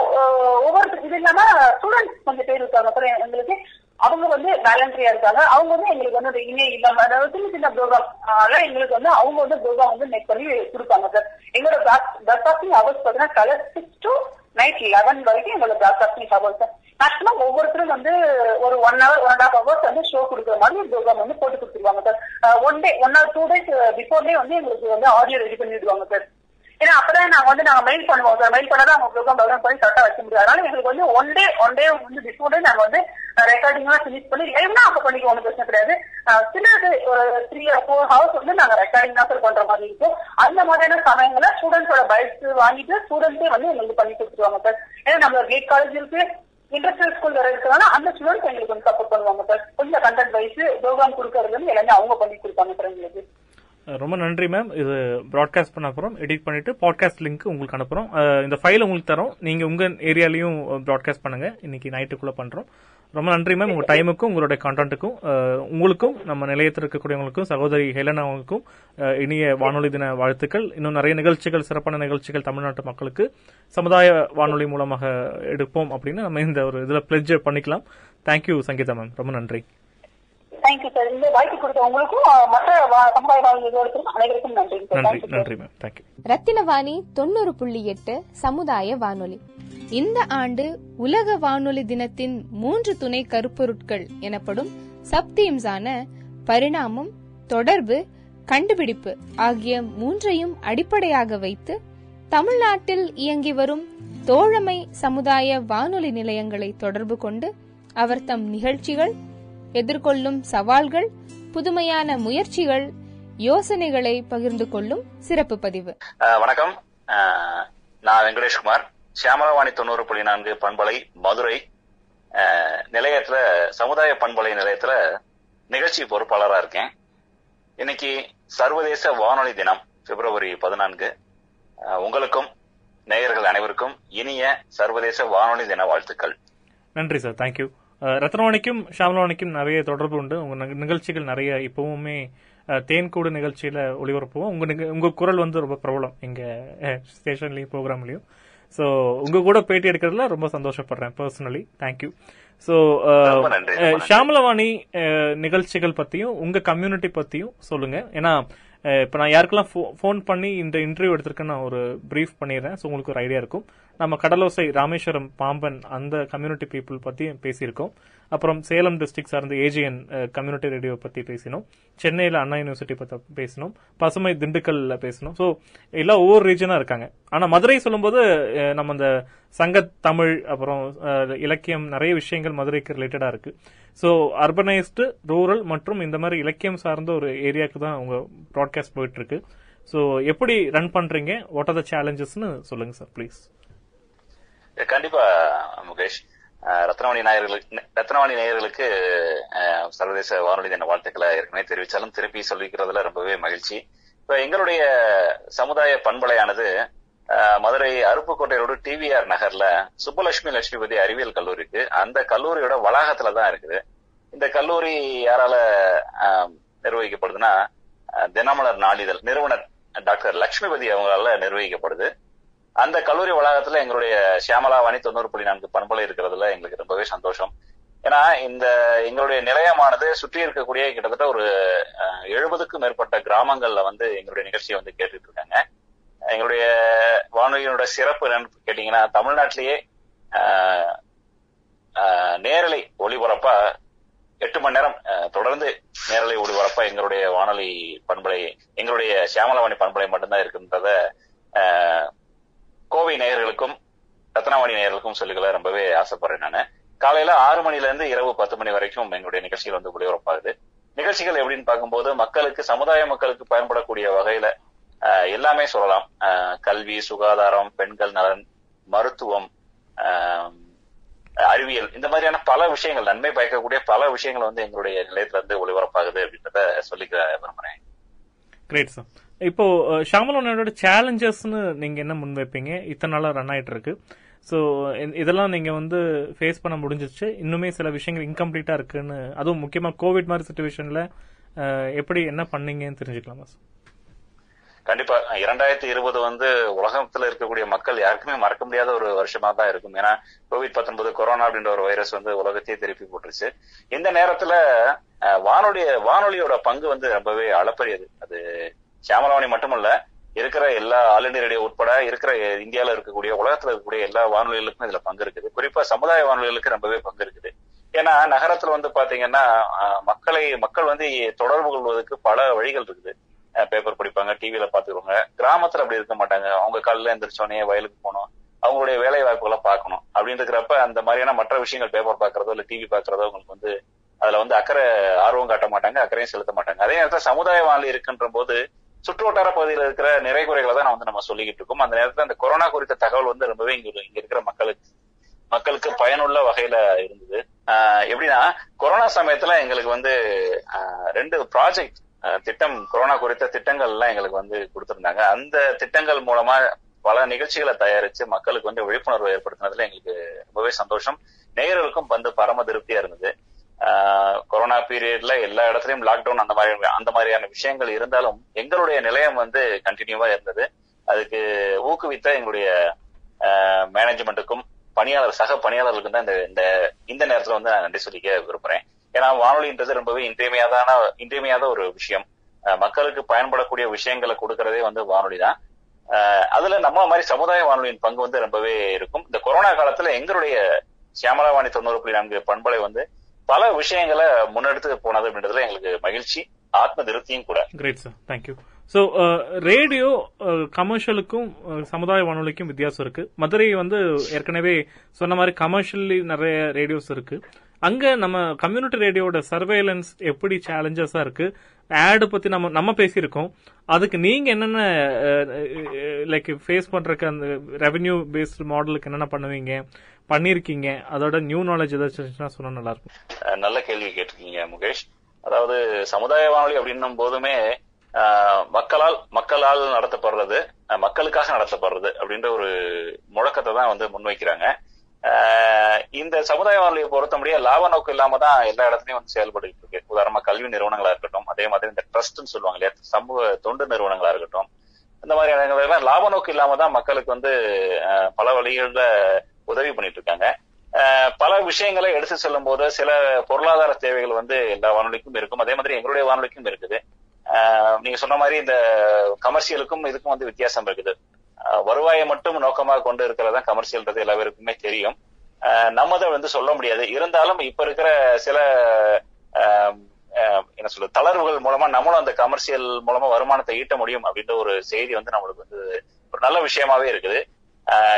ஒவ்வொரு இது இல்லாம ஸ்டூடெண்ட்ஸ் கொஞ்சம் பேர் இருக்காங்க சார் எங்களுக்கு. அவங்க வந்து வேலண்டரியா இருக்காங்க. அவங்க வந்து எங்களுக்கு வந்து இணைய இல்லாம அதாவது சின்ன சின்ன ப்ரோக்ராம் எங்களுக்கு வந்து அவங்க வந்து ப்ரோக்ராம் வந்து மேக் பண்ணி கொடுப்பாங்க சார். எங்களோட பிராட்காஸ்டிங் ஹவர்ஸ் பாத்தீங்கன்னா கலர் சிக்ஸ் டு நைட் லெவன் வரைக்கும் எங்களோட பிராட்காஸ்டிங் ஹவர்ஸ் சார் மேக்ஸிமம் ஒவ்வொருத்தரும் வந்து ஒரு one hour one and half hours வந்து ஷோ கொடுக்குற மாதிரி ப்ரோக்ராம் வந்து போட்டு கொடுத்துருவாங்க sir one day one hour two days பிஃபோர்லேயே வந்து எங்களுக்கு வந்து ஆடியோ ரெடி பண்ணிடுவாங்க சார் ஏன்னா அப்பதான் நாங்க வந்து நாங்க மெயில் பண்ணுவோம். சார் மெயில் பண்ணாதான் அவங்க ப்ரோக்ராம் டெவலப் பண்ணி கரெக்டா வைக்க முடியும். அதனால எங்களுக்கு வந்து ஒன் டே ஒன் டே வந்து பிஃபோர் நாங்க வந்து ரெக்கார்டிங் எல்லாம் ஃபினிஷ் பண்ணி லைவ்னா அப்ப பண்ணிக்க ஒன்றும் பிரச்சனை கிடையாது. சின்னது ஒரு த்ரீ ஃபோர் ஹவர்ஸ் வந்து நாங்க ரெக்கார்டிங் தான் சார் பண்ற மாதிரி இருக்கும். அந்த மாதிரியான சமயங்கள ஸ்டூடெண்ட்ஸோட பைக்ஸ் வாங்கிட்டு ஸ்டூடெண்ட்ஸே வந்து எங்களுக்கு பண்ணி கொடுத்துருவாங்க சார் ஏன்னா நம்ம கேட் காலேஜ் இருக்கு இண்டஸ்ட்ரியல் ஸ்கூல் வேற இருக்கிறதுனால அந்த ஸ்டூடெண்ட்ஸ் எங்களுக்கு வந்து சப்போர்ட் பண்ணுவாங்க சார் கொஞ்சம் கண்டென்ட் வைஸ் ப்ரோக்ராம் கொடுக்கறது வந்து எல்லாமே அவங்க பண்ணி கொடுப்பாங்க சார் எங்களுக்கு. ரொம்ப நன்றி மேம் இது ப்ராட்காஸ்ட் பண்ண அப்புறம் எடிட் பண்ணிட்டு பாட்காஸ்ட் லிங்க் உங்களுக்கு அனுப்புறோம். இந்த ஃபைல் உங்களுக்கு தரோம். நீங்க உங்க ஏரியாலையும் ப்ராட்காஸ்ட் பண்ணுங்க. இன்னைக்கு நைட்டுக்குள்ள பண்றோம். ரொம்ப நன்றி மேம் உங்க டைமுக்கும் உங்களுடைய கண்டென்ட்டுக்கும் உங்களுக்கும் நம்ம நிலையத்தில் இருக்கக்கூடியவங்களுக்கும் சகோதரி ஹெலனாவுக்கும் இனிய வானொலி தின வாழ்த்துக்கள். இன்னும் நிறைய நிகழ்ச்சிகள் சிறப்பான நிகழ்ச்சிகள் தமிழ்நாட்டு மக்களுக்கு சமுதாய வானொலி மூலமாக எடுப்போம் அப்படின்னு நம்ம இந்த ஒரு இதுல பிளெஜ் பண்ணிக்கலாம். தேங்க்யூ சங்கீதா மேம் ரொம்ப நன்றி. தேங்க்யூ சார் இந்த வாய்ப்பு கொடுத்த உங்களுக்கும் மற்ற சமுதாய வாழ்க்கையோருக்கும் அனைவருக்கும் நன்றி. நன்றி மேம் தேங்க்யூ ரத்தினவாணி தொண்ணூறு புள்ளி எட்டு சமுதாய வானொலி. இந்த ஆண்டு உலக வானொலி தினத்தின் மூன்று துணை கருப்பொருட்கள் எனப்படும் சப்தீம்ஸான பரிணாமம் தொடர்பு கண்டுபிடிப்பு ஆகிய மூன்றையும் அடிப்படையாக வைத்து தமிழ்நாட்டில் இயங்கி வரும் தோழமை சமுதாய வானொலி நிலையங்களை தொடர்பு கொண்டு அவர் தம் நிகழ்ச்சிகள் எதிர்கொள்ளும் சவால்கள் புதுமையான முயற்சிகள் யோசனைகளை பகிர்ந்து கொள்ளும் சிறப்பு பதிவு. வணக்கம். நான் வெங்கடேஷ்குமார். சியாமலவாணி தொண்ணூறு புள்ளி நான்கு பண்பலை மதுரை. நிலையத்துல சமுதாய பண்பலை நிலையத்துல நிகழ்ச்சி பொறுப்பாளரா இருக்கேன். இன்னைக்கு சர்வதேச வானொலி தினம் பிப்ரவரி பதினான்கு. உங்களுக்கும் நேயர்கள் அனைவருக்கும் இனிய சர்வதேச வானொலி தின வாழ்த்துக்கள். நன்றி சார். தேங்க்யூ ரத்னவாணிக்கும் ஷாமலவாணிக்கும் நிறைய தொடர்பு உண்டு. உங்க நிகழ்ச்சிகள் நிறைய இப்பவுமே தேன்கூடு நிகழ்ச்சியில ஒளிபரப்புவோம். உங்க உங்க குரல் வந்து ரொம்ப பிரபலம் எங்க ஸ்டேஷன்லயும் ப்ரோக்ராம்லயும். ஸோ உங்க கூட பேட்டி எடுக்கிறதுல ரொம்ப சந்தோஷப்படுறேன் பர்சனலி தேங்க்யூ ஸோ. ஷாமலவாணி நிகழ்ச்சிகள் பத்தியும் உங்க கம்யூனிட்டி பத்தியும் சொல்லுங்க. ஏன்னா இப்ப நான் யாருக்கெல்லாம் ஃபோன் பண்ணி இந்த இன்டர்வியூ எடுத்திருக்கேன்னு நான் ஒரு பிரீஃப் பண்ணிடுறேன். ஸோ உங்களுக்கு ஒரு ஐடியா இருக்கும். நம்ம கடலோசை ராமேஸ்வரம் பாம்பன் அந்த கம்யூனிட்டி பீப்புள் பத்தி பேசியிருக்கோம். அப்புறம் சேலம் டிஸ்ட்ரிக்ட் சார்ந்த ஏஜிஎன் கம்யூனிட்டி ரேடியோ பத்தி பேசினோம். சென்னையில அண்ணா யூனிவர்சிட்டி பத்தி பேசினோம். பசுமை திண்டுக்கல்ல பேசினோம். ஸோ எல்லாம் ஒவ்வொரு ரீஜனா இருக்காங்க. ஆனா மதுரை சொல்லும்போது நம்ம அந்த சங்க தமிழ் அப்புறம் இலக்கியம் நிறைய விஷயங்கள் மதுரைக்கு ரிலேட்டடா இருக்கு. ஸோ அர்பனைஸ்டு ரூரல் மற்றும் இந்த மாதிரி இலக்கியம் சார்ந்த ஒரு ஏரியாவுக்கு தான் உங்க ப்ராட்காஸ்ட் போயிட்டு இருக்கு. ஸோ எப்படி ரன் பண்றீங்க? வாட் ஆர் த சேலஞ்சஸ்னு சொல்லுங்க சார் ப்ளீஸ் கண்டிப்பா முகேஷ். ரத்னவாணி நாயர்களுக்கு ரத்னவாணி நேயர்களுக்கு சர்வதேச வானொலி தின வாழ்த்துக்களை ஏற்கனவே தெரிவிச்சாலும் திருப்பி சொல்லிக்கிறதுல ரொம்பவே மகிழ்ச்சி. இப்ப எங்களுடைய சமுதாய பண்பலையானது மதுரை அருப்புக்கோட்டையோட டிவிஆர் நகர்ல சுப்பலட்சுமி லட்சுமிபதி அறிவியல் கல்லூரி இருக்கு அந்த கல்லூரியோட வளாகத்துல தான் இருக்குது. இந்த கல்லூரி யாரால நிர்வகிக்கப்படுதுன்னா தினமலர் நாளிதழ் நிறுவனர் டாக்டர் லட்சுமிபதி அவங்களால நிர்வகிக்கப்படுது. அந்த கல்லூரி வளாகத்துல எங்களுடைய சியாமலாவாணி தொண்ணூறு புள்ளி நான்கு பண்பலை இருக்கிறதுல எங்களுக்கு ரொம்பவே சந்தோஷம். ஏன்னா இந்த எங்களுடைய நிலையமானது சுற்றி இருக்கக்கூடிய கிட்டத்தட்ட ஒரு எழுபதுக்கும் மேற்பட்ட கிராமங்கள்ல வந்து எங்களுடைய நிகழ்ச்சியை வந்து கேட்டுட்டு இருக்காங்க. எங்களுடைய வானொலியினோட சிறப்பு என்னன்னு கேட்டீங்கன்னா தமிழ்நாட்டிலேயே ஆஹ், ஆஹ், நேரலை ஒளிபரப்பா எட்டு மணி நேரம் தொடர்ந்து நேரலை ஒளிபரப்பா எங்களுடைய வானொலி பண்பலை எங்களுடைய சியாமலவாணி பண்பலை மட்டும்தான் இருக்குன்றத ஆஹ், கோவை நேயர்களுக்கும் ரத்னாவணி நேயர்களுக்கும் சொல்லிக்கல ரொம்பவே ஆசைப்படுறேன் நானு. காலையில ஆறு மணில இருந்து இரவு பத்து மணி வரைக்கும் எங்களுடைய நிகழ்ச்சிகள் வந்து ஒளிபரப்பாகுது. நிகழ்ச்சிகள் எப்படின்னு பார்க்கும்போது மக்களுக்கு சமுதாய மக்களுக்கு பயன்படக்கூடிய வகையில எல்லாமே சொல்லலாம். ஆஹ், கல்வி சுகாதாரம் பெண்கள் நலன் மருத்துவம் ஆஹ், அறிவியல் இந்த மாதிரியான பல விஷயங்கள் நன்மை பயக்கக்கூடிய பல விஷயங்கள் வந்து எங்களுடைய நிலையத்துல இருந்து ஒளிபரப்பாகுது அப்படின்றத சொல்லிக்க விரும்புறேன். கிரேட் சார் இப்போ ஷாமலோனோட சேலஞ்சஸ்னு நீங்க என்ன முன்வைப்பீங்க இத்தனை நாளா ரன் ஆயிட்டு இருக்கு ஸோ இதெல்லாம் நீங்க வந்து ஃபேஸ் பண்ண முடிஞ்சிச்சு இன்னுமே சில விஷயங்கள் இன்கம்ப்ளீட்டா இருக்குன்னு அதுவும் முக்கியமா கோவிட் மாதிரி சுச்சுவேஷன்ல எப்படி என்ன பண்ணீங்கன்னு தெரிஞ்சுக்கலாமா சார் கண்டிப்பா. இரண்டாயிரத்தி இருபது வந்து உலகத்துல இருக்கக்கூடிய மக்கள் யாருக்குமே மறக்க முடியாத ஒரு வருஷமா தான் இருக்கும். ஏன்னா கோவிட் பத்தொன்பது கொரோனா அப்படின்ற ஒரு வைரஸ் வந்து உலகத்தையே திருப்பி போட்டுருச்சு. இந்த நேரத்துல வானொலிய வானொலியோட பங்கு வந்து ரொம்பவே அளப்பரியது. அது சியாமலவாணி மட்டுமல்ல இருக்கிற எல்லா ஆல் இண்டியா ரேடியோ உட்பட இருக்கிற இந்தியால இருக்கக்கூடிய உலகத்துல இருக்கக்கூடிய எல்லா வானொலிகளுக்கும் இதுல பங்கு இருக்குது. குறிப்பா சமுதாய வானொலிகளுக்கு ரொம்பவே பங்கு இருக்குது. ஏன்னா நகரத்துல வந்து பாத்தீங்கன்னா மக்களை மக்கள் வந்து தொடர்பு கொள்வதற்கு பல வழிகள் இருக்குது. பேப்பர் படிப்பாங்க டிவியில பாத்துக்குவாங்க. கிராமத்துல அப்படி இருக்க மாட்டாங்க. அவங்க காலையில எந்திரிச்சோடனே வயலுக்கு போகணும். அவங்களுடைய வேலை வாய்ப்புகளை பார்க்கணும். அப்படின்னு இருக்கிறப்ப அந்த மாதிரியான மற்ற விஷயங்கள் பேப்பர் பாக்குறதோ இல்ல டிவி பாக்குறதோ அவங்களுக்கு வந்து அதுல வந்து அக்கறை ஆர்வம் காட்ட மாட்டாங்க அக்கறையும் செலுத்த மாட்டாங்க. அதே நேரத்தில் சமுதாய வானொலி இருக்குன்ற போது சுற்று வட்டார பகுதியில் இருக்கிற நிறை குறைகளை தான் வந்து நம்ம சொல்லிக்கிட்டு இருக்கோம். அந்த நேரத்துல அந்த கொரோனா குறித்த தகவல் வந்து ரொம்பவே இங்க இங்க இருக்கிற மக்களுக்கு மக்களுக்கு பயனுள்ள வகையில இருந்தது. ஆஹ் எப்படின்னா கொரோனா சமயத்துல எங்களுக்கு வந்து ஆஹ் ரெண்டு ப்ராஜெக்ட் திட்டம் கொரோனா குறித்த திட்டங்கள் எல்லாம் எங்களுக்கு வந்து கொடுத்திருந்தாங்க. அந்த திட்டங்கள் மூலமா பல நிகழ்ச்சிகளை தயாரிச்சு மக்களுக்கு வந்து விழிப்புணர்வு ஏற்படுத்தினதுல எங்களுக்கு ரொம்பவே சந்தோஷம். நேயர்களுக்கும் வந்து பரம திருப்தியா இருந்தது. கொரோனா பீரியட்ல எல்லா இடத்துலயும் லாக்டவுன் அந்த மாதிரி அந்த மாதிரியான விஷயங்கள் இருந்தாலும் எங்களுடைய நிலையம் வந்து கண்டினியூவா இருந்தது. அதுக்கு ஊக்குவித்த எங்களுடைய மேனேஜ்மெண்ட்டுக்கும் பணியாளர் சக பணியாளர்களுக்கும் தான் இந்த இந்த இந்த நேரத்துல வந்து நான் நன்றி சொல்லிக்க விரும்புறேன். ஏன்னா வானொலின்றது ரொம்பவே இன்றியமையாதான இன்றியமையாத ஒரு விஷயம். மக்களுக்கு பயன்படக்கூடிய விஷயங்களை கொடுக்கறதே வந்து வானொலி தான். அதுல நம்ம மாதிரி சமுதாய வானொலியின் பங்கு வந்து ரொம்பவே இருக்கும். இந்த கொரோனா காலத்துல எங்களுடைய சியாமலாவாணி தொண்ணூறு புள்ளி நான்கு பண்பலை வந்து பல விஷயங்களை முன்னெடுத்து போனது அப்படின்றதுல எங்களுக்கு மகிழ்ச்சி. ஆத்ம திருப்தியும் கூட. Great sir thank you so radio கமர்ஷியலுக்கும் சமுதாய வானொலிக்கும் வித்தியாசம் இருக்கு. மதுரை வந்து ஏற்கனவே சொன்ன மாதிரி கமர்ஷியலி நிறைய ரேடியோஸ் இருக்கு. அங்க நம்ம கம்யூனிட்டி ரேடியோட சர்வேலன்ஸ் எப்படி சேலஞ்சஸா இருக்கு? ஆடு பத்தி நம்ம நம்ம பேசியிருக்கோம். அதுக்கு நீங்க என்னென்ன uh, uh, லைக் ஃபேஸ் பண்றதுக்கு அந்த ரெவன்யூ பேஸ்ட் மாடலுக்கு என்னென்ன பண்ணுவீங்க? பண்ணிருக்கீங்க. அதோட நியூ நாலேஜ் ஏதாச்சும் சொன்னா நல்லா இருக்கும் நல்ல கேள்வி கேட்டிருக்கீங்க முகேஷ். அதாவது சமுதாய வானொலி அப்படின்னும் போதுமே ஆஹ், மக்களால் மக்களால் நடத்தப்படுறது மக்களுக்காக நடத்தப்படுறது அப்படின்ற ஒரு முழக்கத்தை தான் வந்து முன்வைக்கிறாங்க. ஆஹ், இந்த சமுதாய வானொலியை பொறுத்த லாப நோக்கம் இல்லாம தான் எல்லா இடத்துலயும் வந்து செயல்பட்டு இருக்கு. உதாரணமா கல்வி நிறுவனங்களா இருக்கட்டும் அதே மாதிரி இந்த ட்ரஸ்ட்னு சொல்லுவாங்க இல்லையா சமூக தொண்டு நிறுவனங்களா இருக்கட்டும் இந்த மாதிரி லாப நோக்கம் இல்லாம தான் மக்களுக்கு வந்து ஆஹ், பல வழிகள்ல உதவி பண்ணிட்டு இருக்காங்க பல விஷயங்களை எடுத்து செல்லும் போது சில பொருளாதார தேவைகள் வந்து எல்லா வானொலிக்கும் இருக்கும். அதே மாதிரி எங்களுடைய வானொலிக்கும் இருக்குது. ஆஹ், நீங்க சொன்ன மாதிரி இந்த கமர்ஷியலுக்கும் இதுக்கும் வந்து வித்தியாசம் இருக்குது. வருவாயை மட்டும் நோக்கமாக கொண்டு இருக்கிறதா கமர்ஷியல்ன்றது எல்லா பேருக்குமே தெரியும். ஆஹ், நம்மதை வந்து சொல்ல முடியாது. இருந்தாலும் இப்ப இருக்கிற சில ஆஹ், ஆஹ், என்ன சொல்றது தளர்வுகள் மூலமா நம்மளும் அந்த கமர்ஷியல் மூலமா வருமானத்தை ஈட்ட முடியும் அப்படின்ற ஒரு செய்தி வந்து நம்மளுக்கு வந்து ஒரு நல்ல விஷயமாவே இருக்குது.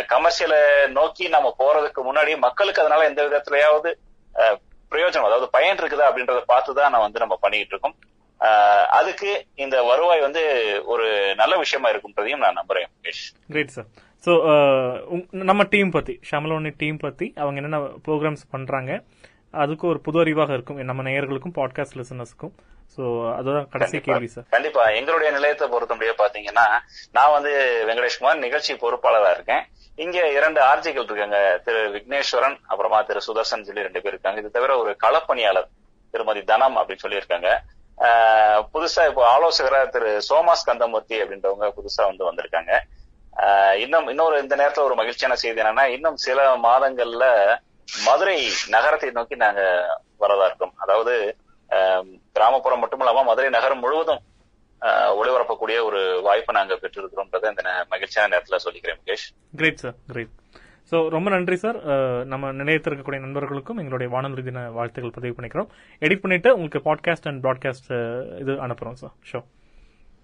கமர்ஷியலை நோக்கி நம்ம போறதுக்கு முன்னாடி மக்களுக்கு அதனால எந்த விதத்திலயாவது பிரயோஜனம் அதாவது பயன் இருக்குதா அப்படின்றத பார்த்துதான் நான் வந்து நம்ம பண்ணிக்கிட்டு இருக்கோம். அதுக்கு இந்த வருவாய் வந்து ஒரு நல்ல விஷயமா இருக்குன்றதையும் நான் நம்புறேன் முகேஷ் கிரேட் சார் ஸோ நம்ம டீம் பத்தி ஷமலோனி டீம் பத்தி அவங்க என்னென்ன ப்ரோக்ராம்ஸ் பண்றாங்க அதுக்கு ஒரு புது அறிவாக இருக்கும் நம்ம நேயர்களுக்கும் பாட்காஸ்ட் லிசனர்ஸ்க்கும் ஸோ அதுதான் கடைசி கண்டிப்பா. கேள்வி சார் கண்டிப்பா. எங்களுடைய நிலையத்தை பொறுத்த முடிய பாத்தீங்கன்னா நான் வந்து வெங்கடேஷ்குமார் நிகழ்ச்சி பொறுப்பாளரா இருக்கேன். இங்க இரண்டு ஆர்ஜிகள் இருக்காங்க. திரு விக்னேஸ்வரன் அப்புறமா திரு சுதர்சன் சொல்லி ரெண்டு பேர் இருக்காங்க. இது தவிர ஒரு களப்பணியாளர் திருமதி தனம் அப்படின்னு சொல்லியிருக்காங்க. புதுசா இப்போ ஆலோசகரா திரு சோமாஸ் கந்தமூர்த்தி அப்படின்றவங்க புதுசா வந்து வந்திருக்காங்க. ஆஹ் இன்னும் இன்னொரு இந்த நேரத்துல ஒரு மகிழ்ச்சியான செய்தி என்னன்னா இன்னும் சில மாதங்கள்ல மதுரை நகரத்தை நோக்கி நாங்க வரதா இருக்கோம். அதாவது கிராமப்புறம் மட்டும் இல்லாம மதுரை நகரம் முழுவதும் ஒளிபரப்பக்கூடிய ஒரு வாய்ப்பை நாங்க பெற்றிருக்கிறோம்ன்றத இந்த மகிழ்ச்சியான நேரத்துல சொல்லிக்கிறேன் Mukesh. Great sir great so ரொம்ப நன்றி சார் நம்ம நிலையத்தில் இருக்கக்கூடிய நண்பர்களுக்கும் எங்களுடைய வானொலி தின வாழ்த்துக்கள் பதிவு பண்ணிக்கிறோம். எடிட் பண்ணிட்டு உங்களுக்கு பாட்காஸ்ட் அண்ட் ப்ராட்காஸ்ட் இது அனுப்புறோம் சார் ஷோ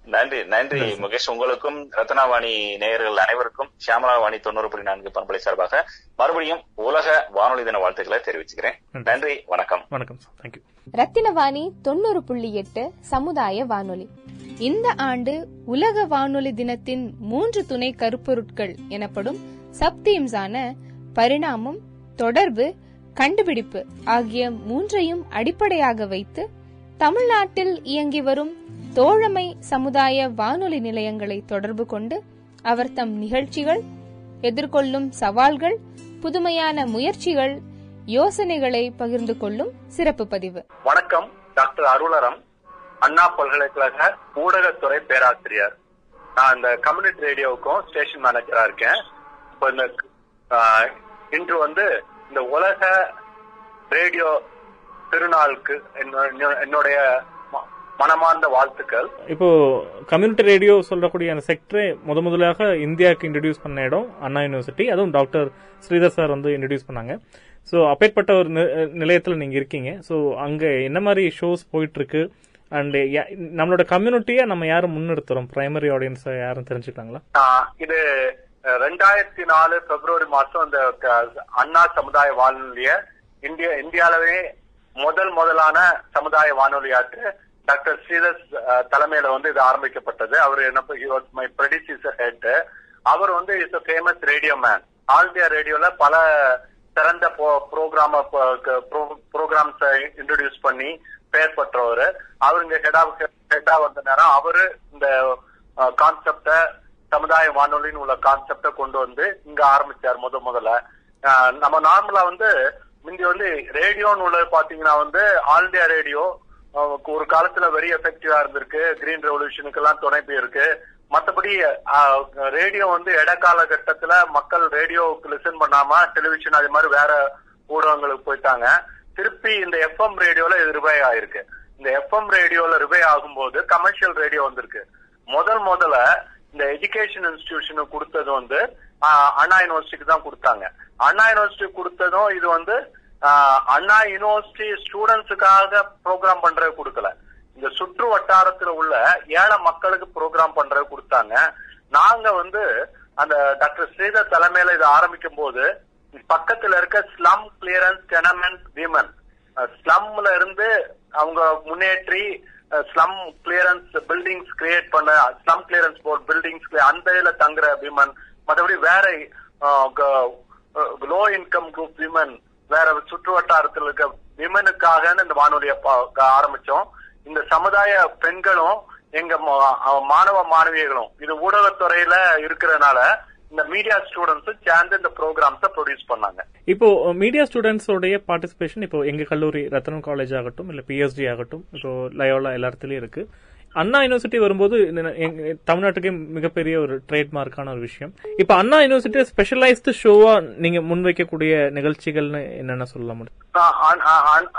நன்றி நன்றி. முகேஷ் உங்களுக்கும் ரத்னாவாணி நேயர்கள் அனைவருக்கும் ஷியாமலா வாணி தொண்ணூறு புள்ளி நான்கு பண்பலை சார்பாக மறுபடியும் உலக வானொலி தின வாழ்த்துக்களை தெரிவிச்சுக்கிறேன். நன்றி. வணக்கம். வணக்கம் தேங்க்யூ ரத்தினவாணி தொண்ணூறு புள்ளி எட்டு சமுதாய வானொலி. இந்த ஆண்டு உலக வானொலி தினத்தின் மூன்று துணை கருப்பொருட்கள் எனப்படும் சப்தீம்ஸான பரிணாமம் தொடர்பு கண்டுபிடிப்பு ஆகிய மூன்றையும் அடிப்படையாக வைத்து தமிழ்நாட்டில் இயங்கி வரும் தோழமை சமுதாய வானொலி நிலையங்களை தொடர்பு கொண்டு அவர் தம் நிகழ்ச்சிகள் எதிர்கொள்ளும் சவால்கள் புதுமையான முயற்சிகள் யோசனைகளை பகிர்ந்து கொள்ளும் சிறப்பு பதிவு. வணக்கம் டாக்டர் அருளரம் அண்ணா பல்கலைக்கழக ஊடகத்துறை பேராசிரியர். நான் இந்த கம்யூனிட்டி ரேடியோவுக்கும் ஸ்டேஷன் மேனேஜரா இருக்கேன். இப்போ இந்த ஆஹ், இன்று வந்து இந்த உலக ரேடியோ திருநாளுக்கு என்னுடைய மனமார்ந்த வாழ்த்துக்கள். இப்போ கம்யூனிட்டி ரேடியோ சொல்லக்கூடிய அந்த செக்டரை முத முதலாக இந்தியாவுக்கு இன்ட்ரடியூஸ் பண்ண இடம் அண்ணா யூனிவர்சிட்டி அதுவும் டாக்டர் ஸ்ரீதர் சார் வந்து இன்ட்ரடியூஸ் பண்ணாங்க. ஸோ அப்பேற்பட்ட ஒரு நிலையத்தில் நீங்க இருக்கீங்க. ஸோ அங்க என்ன மாதிரி ஷோஸ் போயிட்டு இருக்கு அண்ட் நம்மளோட கம்யூனிட்டியை நம்ம யாரும் முன்னிறுத்துறோம்? பிரைமரி ஆடியன்ஸை யாரும் தெரிஞ்சுக்கலாங்களா? இது ரெண்டாயிரத்தி நாலு பிப்ரவரி மாசம் இந்த க- அண்ணா சமுதாய வானொலிய இந்திய இந்தியாவிலே முதல் முதலான சமுதாய வானொலியாட்டு டாக்டர் ஸ்ரீதர் தலைமையில வந்து இது ஆரம்பிக்கப்பட்டது. அவர் என்ன மை ப்ரொடியூசர் ஹெட் அவர் வந்து is famous radio man all India ரேடியோல பல சிறந்த ப்ரோக்ராம ப்ரோக்ராம்ஸ் இன்ட்ரடியூஸ் பண்ணி பெயர் பெற்றவர். அவருங்க ஹெடா ஹெட்டா வந்த நேரம் அவரு இந்த கான்செப்ட சமுதாய வானொலின்னு உள்ள கான்செப்ட கொண்டு வந்து இங்க ஆரம்பிச்சார் முத முதல்ல. நம்ம நார்மலா வந்து முந்தி வந்து ரேடியோன்னு உள்ளது பாத்தீங்கன்னா வந்து ஆல் இந்தியா ரேடியோ ஒரு காலத்துல வெரி எஃபெக்டிவா இருந்திருக்கு. கிரீன் ரெவல்யூஷனுக்கு எல்லாம் துணை போயிருக்கு. மத்தபடி ரேடியோ வந்து இடைக்கால கட்டத்துல மக்கள் ரேடியோவுக்கு லிசன் பண்ணாம டெலிவிஷன் அது மாதிரி வேற ஊடகங்களுக்கு போயிட்டாங்க. திருப்பி இந்த எஃப்எம் ரேடியோல இது ரிவை ஆயிருக்கு. இந்த எஃப்எம் ரேடியோல ரிவை ஆகும்போது கமர்ஷியல் ரேடியோ வந்திருக்கு. முதல் முதல்ல இந்த எஜுகேஷன் இன்ஸ்டிடியூஷனுக்கு கொடுத்தது வந்து அண்ணா யூனிவர்சிட்டிக்கு தான் கொடுத்தாங்க. அண்ணா யூனிவர்சிட்டி கொடுத்ததும் இது வந்து அண்ணா யூனிவர்சிட்டி ஸ்டூடெண்ட்ஸுக்காக ப்ரோக்ராம் பண்றது கொடுக்கல. இந்த சுற்று வட்டாரத்துல உள்ள ஏழை மக்களுக்கு ப்ரோக்ராம் பண்றது கொடுத்தாங்க. நாங்க வந்து அந்த டாக்டர் ஸ்ரீதர் தலைமையில இதை ஆரம்பிக்கும் போது பக்கத்துல இருக்க ஸ்லம் கிளியரன்ஸ் டெனமெண்ட் விமன் ஸ்லம்ல இருந்து அவங்க முன்னேற்றி ஸ்லம் கிளியரன்ஸ் பில்டிங்ஸ் கிரியேட் பண்ண ஸ்லம் கிளியரன்ஸ் போர்ட் பில்டிங்ஸ் அந்த இதுல தங்குற விமன் மற்றபடி வேற லோ இன்கம் குரூப் விமன் வேற சுற்று வட்டாரத்தில் இருக்க விமனுக்காக இந்த வானொலியை ஆரம்பிச்சோம். இந்த சமுதாய பெண்களும் எங்க மாணவ மாணவியர்களும் இது ஊடகத்துறையில இருக்கிறதுனால இந்த மீடியா ஸ்டூடெண்ட்ஸும் சேர்ந்து இந்த ப்ரோக்ராம்ஸை ப்ரொடியூஸ் பண்ணாங்க. இப்போ மீடியா ஸ்டூடெண்ட்ஸோடைய பார்ட்டிசிபேஷன் இப்போ எங்க கல்லூரி ரத்னம் காலேஜ் ஆகட்டும் இல்ல பிஎஸ்டி ஆகட்டும் இப்போ லயோலா எல்லா இடத்துலயும் இருக்கு. அண்ணா யூனிவர்சிட்டி வரும்போது தமிழ்நாட்டுக்கே மிகப்பெரிய ஒரு ட்ரேட்மார்க்கான ஒரு விஷயம். இப்போ அண்ணா யூனிவர்சிட்டி ஸ்பெஷலைஸ்டு ஷோவா நீங்க முன்வைக்கக்கூடிய நிகழ்ச்சிகள்னு என்னென்ன சொல்ல முடியும்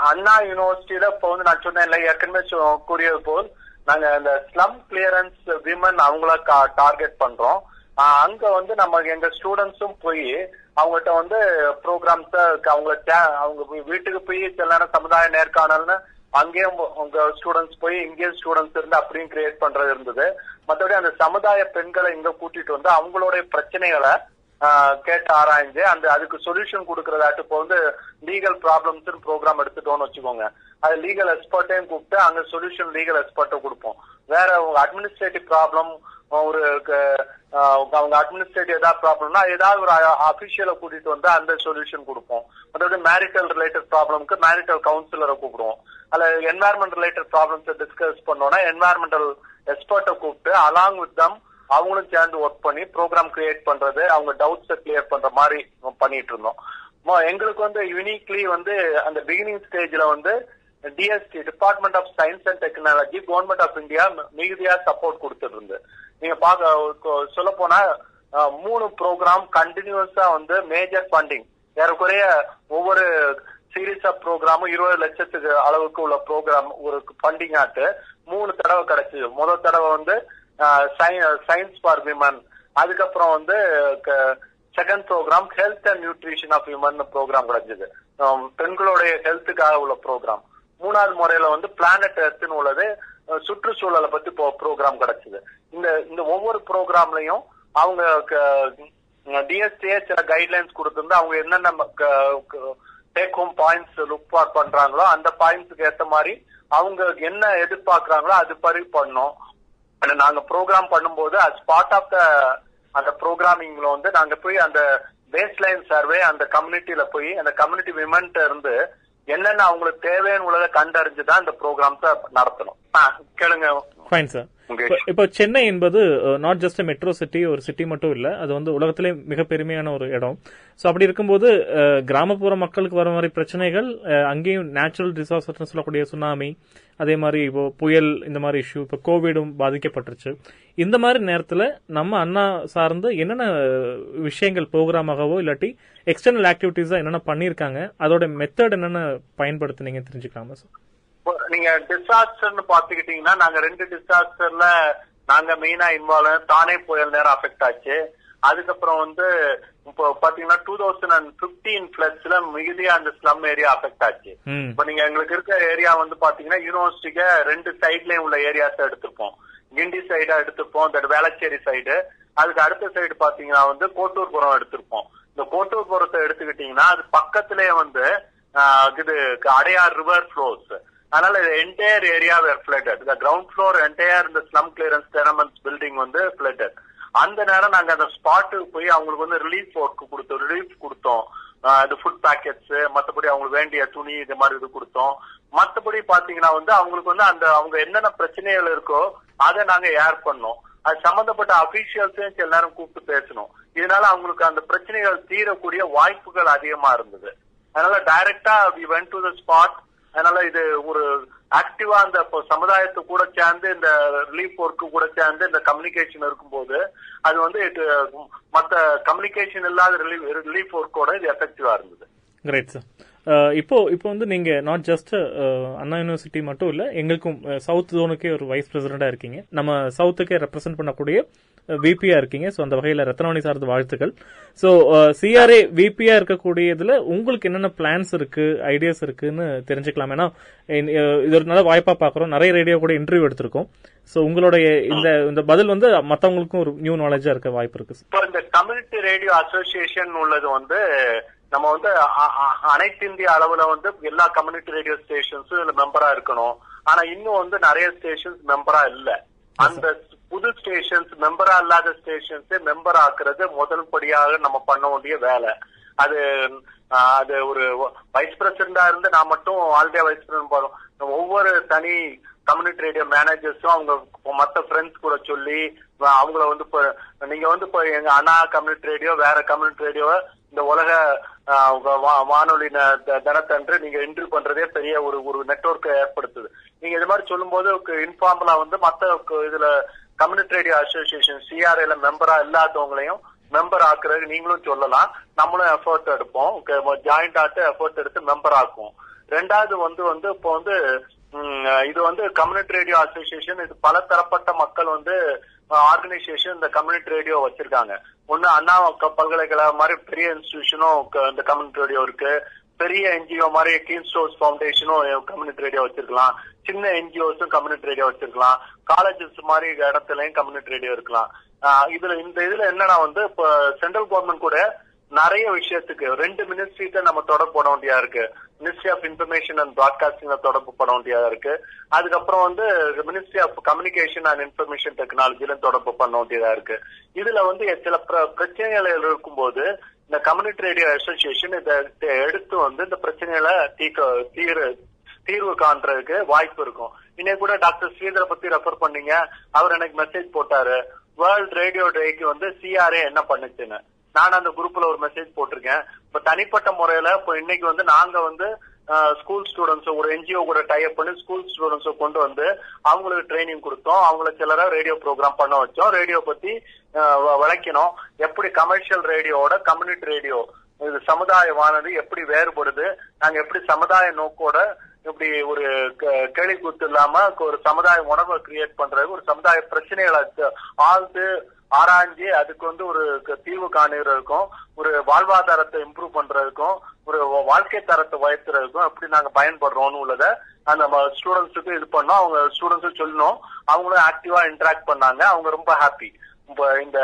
அண்ணா யூனிவர்சிட்டியில இப்போ வந்து நான் சொன்னேன் ஏற்கனவே கூறியது போல் நாங்க இந்த ஸ்லம் கிளியரன்ஸ் விமன் அவங்கள டார்கெட் பண்றோம். அங்க வந்து நம்ம எங்க ஸ்டூடெண்ட்ஸும் போய் அவங்ககிட்ட வந்து ப்ரோக்ராம்ஸ் அவங்க அவங்க வீட்டுக்கு போய் சில நேரம் சமுதாய நேர்காணல்னு அங்கேயும் உங்க ஸ்டூடெண்ட்ஸ் போய் இங்கேயும் ஸ்டூடெண்ட்ஸ் இருந்து அப்படியும் கிரியேட் பண்றது இருந்தது. மற்றபடி அந்த சமுதாய பெண்களை இங்க கூட்டிட்டு வந்து அவங்களுடைய பிரச்சனைகளை கேட்டு ஆராய்ஞ்சு அந்த அதுக்கு சொல்யூஷன் கொடுக்கறதாட்டு இப்போ வந்து லீகல் ப்ராப்ளம்ஸ் ப்ரோக்ராம் எடுத்துட்டோம்னு வச்சுக்கோங்க. அது லீகல் எக்ஸ்பர்ட்டையும் கூப்பிட்டு அங்க சொல்யூஷன் லீகல் எக்ஸ்பர்ட்டை கொடுப்போம். வேற உங்க அட்மினிஸ்ட்ரேட்டிவ் ப்ராப்ளம் ஒரு அவங்க அட்மினிஸ்ட்ரேட்டிவ் ஏதாவது ப்ராப்ளம்னா ஏதாவது ஒரு அபிஷியலை கூட்டிட்டு வந்து அந்த சொல்யூஷன் கொடுப்போம். அதாவது மேரிட்டல் ரிலேட்டட் ப்ராப்ளம்க்கு மேரிட்டல் கவுன்சிலரை கூப்பிடுவோம். அல்ல என்வாயர்மெண்ட் ரிலேட்டட் ப்ராப்ளம்ஸை டிஸ்கஸ் பண்ணோம்னா என்வாயர்மெண்டல் எக்ஸ்பர்ட்டை கூப்பிட்டு அலாங் வித் தம் அவங்களும் சேர்ந்து ஒர்க் பண்ணி ப்ரோக்ராம் கிரியேட் பண்றது அவங்க டவுட்ஸை கிளியர் பண்ற மாதிரி பண்ணிட்டு இருந்தோம். எங்களுக்கு வந்து யூனிக்லி வந்து அந்த பிகினிங் ஸ்டேஜ்ல வந்து DST department of science and technology government of India மிகுதியா support கொடுத்துட்டு இருந்து. நீங்க பாக்க சொல்ல போனா மூணு ப்ரோக்ராம் கண்டினியூஸா வந்து மேஜர் ஃபண்டிங் ஏறக்குறைய ஒவ்வொரு சீரீஸ் ஆஃப் ப்ரோக்ராமும் இருபது லட்சத்துக்கு அளவுக்கு உள்ள ப்ரோக்ராம் ஒரு ஃபண்டிங் ஆட்டு மூணு தடவை கிடைச்சது. முதல் தடவை வந்து சயின்ஸ் ஃபார் விமன் அதுக்கப்புறம் வந்து second program health and nutrition of women program கிடைச்சது. பெண்களுடைய ஹெல்த்துக்காக உள்ள ப்ரோக்ராம் மூணாவது முறையில வந்து பிளானட் எர்த்னு உள்ளது. சுற்றுச்சூழலை பத்தி ப்ரோக்ராம் கிடைச்சது. இந்த இந்த ஒவ்வொரு ப்ரோக்ராம்லயும் அவங்க டிஎஸ்டிஏ சில கைட்லைன்ஸ் கொடுத்துருந்து அவங்க என்னென்ன take home points look for பண்றாங்களோ அந்த பாயிண்ட்ஸ்க்கு ஏத்த மாதிரி அவங்க என்ன எதிர்பார்க்கறாங்களோ அது படி பண்ணோம். நாங்க ப்ரோக்ராம் பண்ணும்போது அஸ் பார்ட் ஆஃப் த அந்த ப்ரோக்ராமிங்ல வந்து நாங்க போய் அந்த பேஸ்லைன் சர்வே அந்த கம்யூனிட்டியில போய் அந்த கம்யூனிட்டி விமன்ட்ட இருந்து என்னென்ன அவங்களுக்கு தேவையான உள்ளதை கண்டறிஞ்சுதான் இந்த ப்ரோக்ராம்ஸ நடத்தணும். கேளுங்க. ஃபைன் சார் இப்போ- சென்னை என்பது நாட் ஜஸ்ட் மெட்ரோ சிட்டி ஒரு சிட்டி மட்டும் இல்ல. அது வந்து உலகத்திலே மிக பெருமையான ஒரு இடம். ஸோ அப்படி இருக்கும்போது uh, கிராமப்புற மக்களுக்கு வர மாதிரி பிரச்சனைகள் uh, அங்கேயும் நேச்சுரல் டிசாஸ்டர்னு சொல்லக்கூடிய சுனாமி அதே மாதிரி இப்போ புயல் இந்த மாதிரி இஷ்யூ இப்போ கோவிடும் பாதிக்கப்பட்டுருச்சு. இந்த மாதிரி நேரத்துல நம்ம அண்ணா சார்ந்து என்னென்ன uh, விஷயங்கள் ப்ரோக்ராமாகவோ இல்லாட்டி எக்ஸ்டர்னல் ஆக்டிவிட்டீஸா என்னென்ன பண்ணியிருக்காங்க அதோட மெத்தட் என்னென்ன பயன்படுத்தினீங்க தெரிஞ்சுக்கலாமா சார் நீங்க டிசாஸ்டர்னு பாத்துக்கிட்டீங்கன்னா நாங்க ரெண்டு டிசாஸ்டர்ல நாங்க மெயினா இன்வால்வ் தானே புயல் நேரம் அஃபெக்ட் ஆச்சு. அதுக்கப்புறம் வந்து இப்போ பாத்தீங்கன்னா டூ தௌசண்ட் அண்ட் பிப்டீன் பிளஸ்ல மிகுதியா அந்த ஸ்லம் ஏரியா அஃபெக்ட் ஆச்சு. இப்ப நீங்க எங்களுக்கு இருக்க ஏரியா வந்து பாத்தீங்கன்னா யூனிவர்சிட்டிக்கு ரெண்டு சைட்லயும் உள்ள ஏரியாஸ் எடுத்திருப்போம். கிண்டி சைடா எடுத்திருப்போம் தட் வேளச்சேரி சைடு அதுக்கு அடுத்த சைடு பாத்தீங்கன்னா வந்து கோட்டூர்புரம் எடுத்திருப்போம். இந்த கோட்டூர்புரத்தை எடுத்துக்கிட்டீங்கன்னா அது பக்கத்திலேயே வந்து இது அடையார் ரிவர் ஃப்ளோஸ் அதனால என்டையர் ஏரியா வேர் ஃபிளட்டட் இந்த கிரவுண்ட் ஃப்ளோர் என்டையர் இந்த ஸ்லம் கிளியரன்ஸ் டெனமெண்ட்ஸ் பில்டிங் வந்து ஃபிளட்டட் அந்த நேரம் நாங்க அந்த ஸ்பாட்டுக்கு போய் அவங்களுக்கு வந்து ரிலீஃப் ஒர்க் கொடுத்தோம். ரிலீஃப் கொடுத்தோம். ஆஹ் இது ஃபுட் பேக்கெட்ஸ் மற்றபடி அவங்களுக்கு வேண்டிய துணி இது மாதிரி இது கொடுத்தோம். மற்றபடி பாத்தீங்கன்னா வந்து அவங்களுக்கு வந்து அந்த அவங்க என்னென்ன பிரச்சனைகள் இருக்கோ அதை நாங்க ஏர் பண்ணோம். அது சம்பந்தப்பட்ட அபிஷியல்ஸையும் சில நேரம் கூப்பிட்டு பேசணும். இதனால அவங்களுக்கு அந்த பிரச்சனைகள் தீரக்கூடிய வாய்ப்புகள் அதிகமா இருந்தது. அதனால டைரக்டா we went to the spot அதனால இது ஒரு ஆக்டிவா அந்த இப்போ சமுதாயத்து கூட சேர்ந்து இந்த ரிலீஃப் ஒர்க்கு கூட சேர்ந்து இந்த கம்யூனிகேஷன் இருக்கும்போது அது வந்து இது மத்த கம்யூனிகேஷன் இல்லாத ரிலீஃப் ரிலீஃப் ஒர்க்கோட இது எஃபெக்டிவா இருந்தது. கிரேட் சார் இப்போ இப்போ வந்து நீங்க நாட் ஜஸ்ட் அண்ணா யூனிவர்சிட்டி மட்டும் இல்ல எங்களுக்கும் சவுத் ஜோனுக்கே ஒரு வைஸ் பிரசிடண்டா இருக்கீங்க. நம்ம சவுத்துக்கே ரெப்ரசென்ட் பண்ணக்கூடிய விபியா இருக்கீங்க. ஸோ அந்த வகையில ரத்னவாணி சார்ந்த வாழ்த்துக்கள். ஸோ சிஆர்ஏ விபியா இருக்கக்கூடியதுல உங்களுக்கு என்னென்ன பிளான்ஸ் இருக்கு ஐடியாஸ் இருக்குன்னு தெரிஞ்சுக்கலாம். ஏன்னா இது ஒரு நல்ல வாய்ப்பா பாக்குறோம். நிறைய ரேடியோ கூட இன்டர்வியூ எடுத்திருக்கோம். ஸோ உங்களுடைய இந்த இந்த பதில் வந்து மத்தவங்களுக்கும் ஒரு நியூ நாலேஜா இருக்க வாய்ப்பு இருக்கு இப்போ இந்த தமிழ் ரேடியோ அசோசியேஷன் உள்ளது வந்து நம்ம வந்து அனைத்து இந்திய அளவுல வந்து எல்லா கம்யூனிட்டி ரேடியோ ஸ்டேஷன்ஸும் இதுல மெம்பரா இருக்கணும். ஆனா இன்னும் வந்து நிறைய ஸ்டேஷன்ஸ் மெம்பரா இல்ல. அந்த புது ஸ்டேஷன்ஸ் மெம்பரா இல்லாத ஸ்டேஷன்ஸ் மெம்பர் ஆக்குறது முதல் படியாக நம்ம பண்ண வேண்டிய வேலை. அது அது ஒரு வைஸ் பிரசிடண்டா இருந்து நான் மட்டும் ஆல் வைஸ் பிரசிடன்ட் போறோம். ஒவ்வொரு தனி கம்யூனிட்டி ரேடியோ மேனேஜர்ஸும் அவங்க மத்த ஃப்ரெண்ட்ஸ் கூட சொல்லி அவங்கள வந்து இப்போ நீங்க வந்து இப்போ எங்க அண்ணா கம்யூனிட்டி ரேடியோ வேற கம்யூனிட்டி ரேடியோ இந்த உலக வானொலி தினத்தன்று நீங்க இன்டர்வியூ பண்றதே பெரிய ஒரு ஒரு நெட்வொர்க் ஏற்படுத்துது. நீங்க இது மாதிரி சொல்லும்போது இன்ஃபார்மலா வந்து மத்த இதுல கம்யூனிட்டி ரேடியோ அசோசியேஷன் சிஆர்ஐல மெம்பரா இல்லாதவங்களையும் மெம்பர் ஆக்குறதுக்கு நீங்களும் சொல்லலாம். நம்மளும் எஃபர்ட் எடுப்போம். ஜாயிண்ட் ஆட்டு எஃபர்ட் எடுத்து மெம்பர் ஆக்குவோம். ரெண்டாவது வந்து வந்து இப்போ வந்து இது வந்து கம்யூனிட்டி ரேடியோ அசோசியேஷன் இது பல தரப்பட்ட மக்கள் வந்து ஆர்கனைசேஷன் இந்த கம்யூனிட்டி ரேடியோ வச்சிருக்காங்க. ஒன்னு அண்ணா பல்கலைக்கழகம் மாதிரி பெரிய இன்ஸ்டிடியூஷனும் இந்த கம்யூனிட்டி ரேடியோ இருக்கு. பெரிய என்ஜிஓ மாதிரி கீன் ஸ்டோர்ஸ் ஃபவுண்டேஷனும் கம்யூனிட்டி ரேடியோ வச்சிருக்கலாம். சின்ன என்ஜிஓஸும் கம்யூனிட்டி ரேடியோ வச்சிருக்கலாம். காலேஜஸ் மாதிரி இடத்துலயும் கம்யூனிட்டி ரேடியோ இருக்கலாம். இதுல இந்த இதுல என்னன்னா வந்து இப்போ சென்ட்ரல் கவர்மெண்ட் கூட நிறைய விஷயத்துக்கு ரெண்டு மினிஸ்ட்ரிட்ட நம்ம தொடர்பு போட வேண்டியா இருக்கு. Ministry of information and broadcasting தொடர்பு பட வேண்டியதா இருக்கு. அதுக்கப்புறம் வந்து ministry of communication and information டெக்னாலஜில தொடர்பு பண்ண வேண்டியதா இருக்கு. இதுல வந்து சில பிர- பிரச்சனைகள் இருக்கும்போது இந்த கம்யூனிட்டி ரேடியோ அசோசியேஷன் இதை எடுத்து வந்து இந்த பிரச்சனைகளை தீர்க்க தீர் தீர்வு காண்றதுக்கு வாய்ப்பு இருக்கும். இன்னைக்கு கூட டாக்டர் ஸ்ரீதரை பத்தி ரெஃபர் பண்ணீங்க. அவர் எனக்கு மெசேஜ் போட்டாரு. வேர்ல்ட் ரேடியோ டேக்கு வந்து சிஆர்ஏ என்ன பண்ணுச்சுன்னு. நான் அந்த குரூப்ல ஒரு மெசேஜ் போட்டிருக்கேன். இப்ப தனிப்பட்ட முறையில இப்ப இன்னைக்கு வந்து நாங்க வந்து ஸ்கூல் ஸ்டூடெண்ட்ஸ் ஒரு என்ஜிஓ கூட டைப் பண்ணி ஸ்கூல் ஸ்டூடெண்ட்ஸ கொண்டு வந்து அவங்களுக்கு ட்ரைனிங் கொடுத்தோம். அவங்கள சிலரை ரேடியோ ப்ரோக்ராம் பண்ண வச்சோம். ரேடியோ பத்தி வ- விளக்கினோம். எப்படி கமர்ஷியல் ரேடியோவோட கம்யூனிட்டி ரேடியோ இது சமுதாய வானொலி எப்படி வேறுபடுது? நாங்க எப்படி சமுதாய நோக்கோட இப்படி ஒரு க- கூத்து இல்லாம ஒரு சமுதாய உணர்வை கிரியேட் பண்றது ஒரு சமுதாய பிரச்சனைகளை ஆழ்ந்து ஆராய்ஞ்சு அதுக்கு வந்து ஒரு தீர்வு காணுறதுக்கும் ஒரு வாழ்வாதாரத்தை இம்ப்ரூவ் பண்றதுக்கும் ஒரு வாழ்க்கை தரத்தை உயர்த்துறதுக்கும் எப்படி நாங்க பயன்படுறோம்னு உள்ளத அந்த ஸ்டூடெண்ட்ஸுக்கு இது பண்ணோம். அவங்க ஸ்டூடெண்ட்ஸும் சொல்லணும். அவங்களும் ஆக்டிவா இன்டராக்ட் பண்ணாங்க. அவங்க ரொம்ப ஹாப்பி இந்த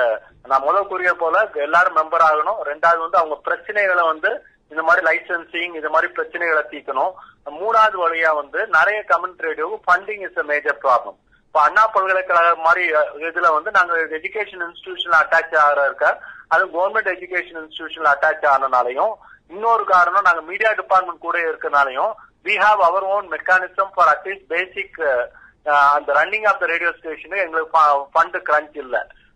நான் முதல் கூறிய போல எல்லாரும் மெம்பர் ஆகணும். ரெண்டாவது வந்து அவங்க பிரச்சனைகளை வந்து இந்த மாதிரி லைசன்சிங் இந்த மாதிரி பிரச்சனைகளை தீர்க்கணும். மூணாவது வழியா வந்து நிறைய comment ரேடியோவுக்கு funding is a major problem இப்ப அண்ணா பல்கலைக்கழகம் மாதிரி இதுல வந்து நாங்க எஜுகேஷன் இன்ஸ்டிடியூஷன்ல அட்டாச் ஆகிற இருக்க அது கவர்மெண்ட் எஜுகேஷன் இன்ஸ்டிடியூஷன்ல அட்டாச் ஆனனாலையும் இன்னொரு காரணம் நாங்க மீடியா டிபார்ட்மெண்ட் கூட இருக்கனாலையும் we have our own mechanism for at least basic அந்த ரன்னிங் ஆஃப் த ரேடியோ ஸ்டேஷனுக்கு எங்களுக்கு ஃபண்ட் கிரன்ச் இல்ல.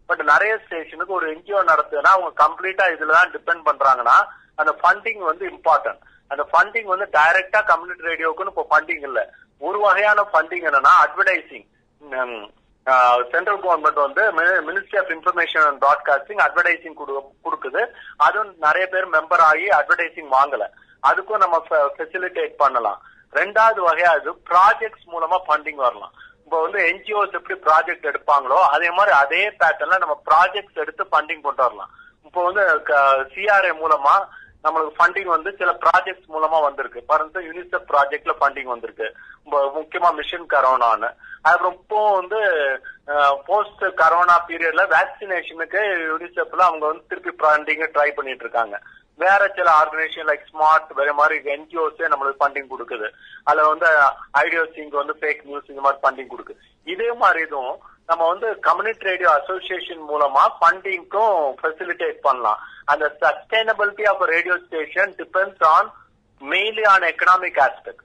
பட் நிறைய ஸ்டேஷனுக்கு ஒரு என்ஜிஓ நடத்துனா அவங்க கம்ப்ளீட்டா இதுலதான் டிபெண்ட் பண்றாங்கன்னா அந்த ஃபண்டிங் வந்து இம்பார்ட்டன்ட் அந்த ஃபண்டிங் வந்து டைரக்டா கம்யூனிட்டி ரேடியோக்குன்னு இப்போ ஃபண்டிங் இல்ல. ஒரு வகையான ஃபண்டிங் என்னன்னா அட்வர்டைசிங் சென்ட்ரல் கவர்மெண்ட் வந்து ministry of information and broadcasting advertising கொடுக்குது. அதுவும் நிறைய பேர் மெம்பர் ஆகி அட்வர்டைசிங் வாங்கல. அதுக்கும் நம்ம ஃபெசிலிட்டேட் பண்ணலாம். ரெண்டாவது வகையா இது ப்ராஜெக்ட்ஸ் மூலமா ஃபண்டிங் வரலாம். இப்போ வந்து என்ஜிஓஸ் எப்படி ப்ராஜெக்ட் எடுப்பாங்களோ அதே மாதிரி அதே பேட்டர்ல நம்ம ப்ராஜெக்ட்ஸ் எடுத்து ஃபண்டிங் கொண்டு வரலாம். இப்போ வந்து சிஆர்ஏ மூலமா நம்மளுக்கு ஃபண்டிங் வந்து சில ப்ராஜெக்ட்ஸ் மூலமா வந்திருக்கு. பரந்து யூனிசெஃப் ப்ராஜெக்ட்ல ஃபண்டிங் வந்திருக்கு. முக்கியமா மிஷன் கரோனான்னு அப்புறம் இப்போ வந்து போஸ்ட் கரோனா பீரியட்ல வேக்சினேஷனுக்கு யூனிசெஃப்ல அவங்க வந்து திருப்பி ஃபண்டிங் ட்ரை பண்ணிட்டு இருக்காங்க. வேற சில ஆர்கனைசேஷன் லைக் ஸ்மார்ட் வேற மாதிரி என்ஜிஓஸே நம்மளுக்கு ஃபண்டிங் கொடுக்குது. அதுல வந்து ஐடியோசிங்க வந்து ஃபேக் நியூஸ் இந்த மாதிரி ஃபண்டிங் கொடுக்குது இதே மாதிரி இதுவும் நம்ம வந்து கம்யூனிட்டி ரேடியோ அசோசியேஷன் மூலமா ஃபண்டிங்க்கும் ஃபெசிலிட்டேட் பண்ணலாம். அந்த sustainability of radio station depends on mainly on economic aspect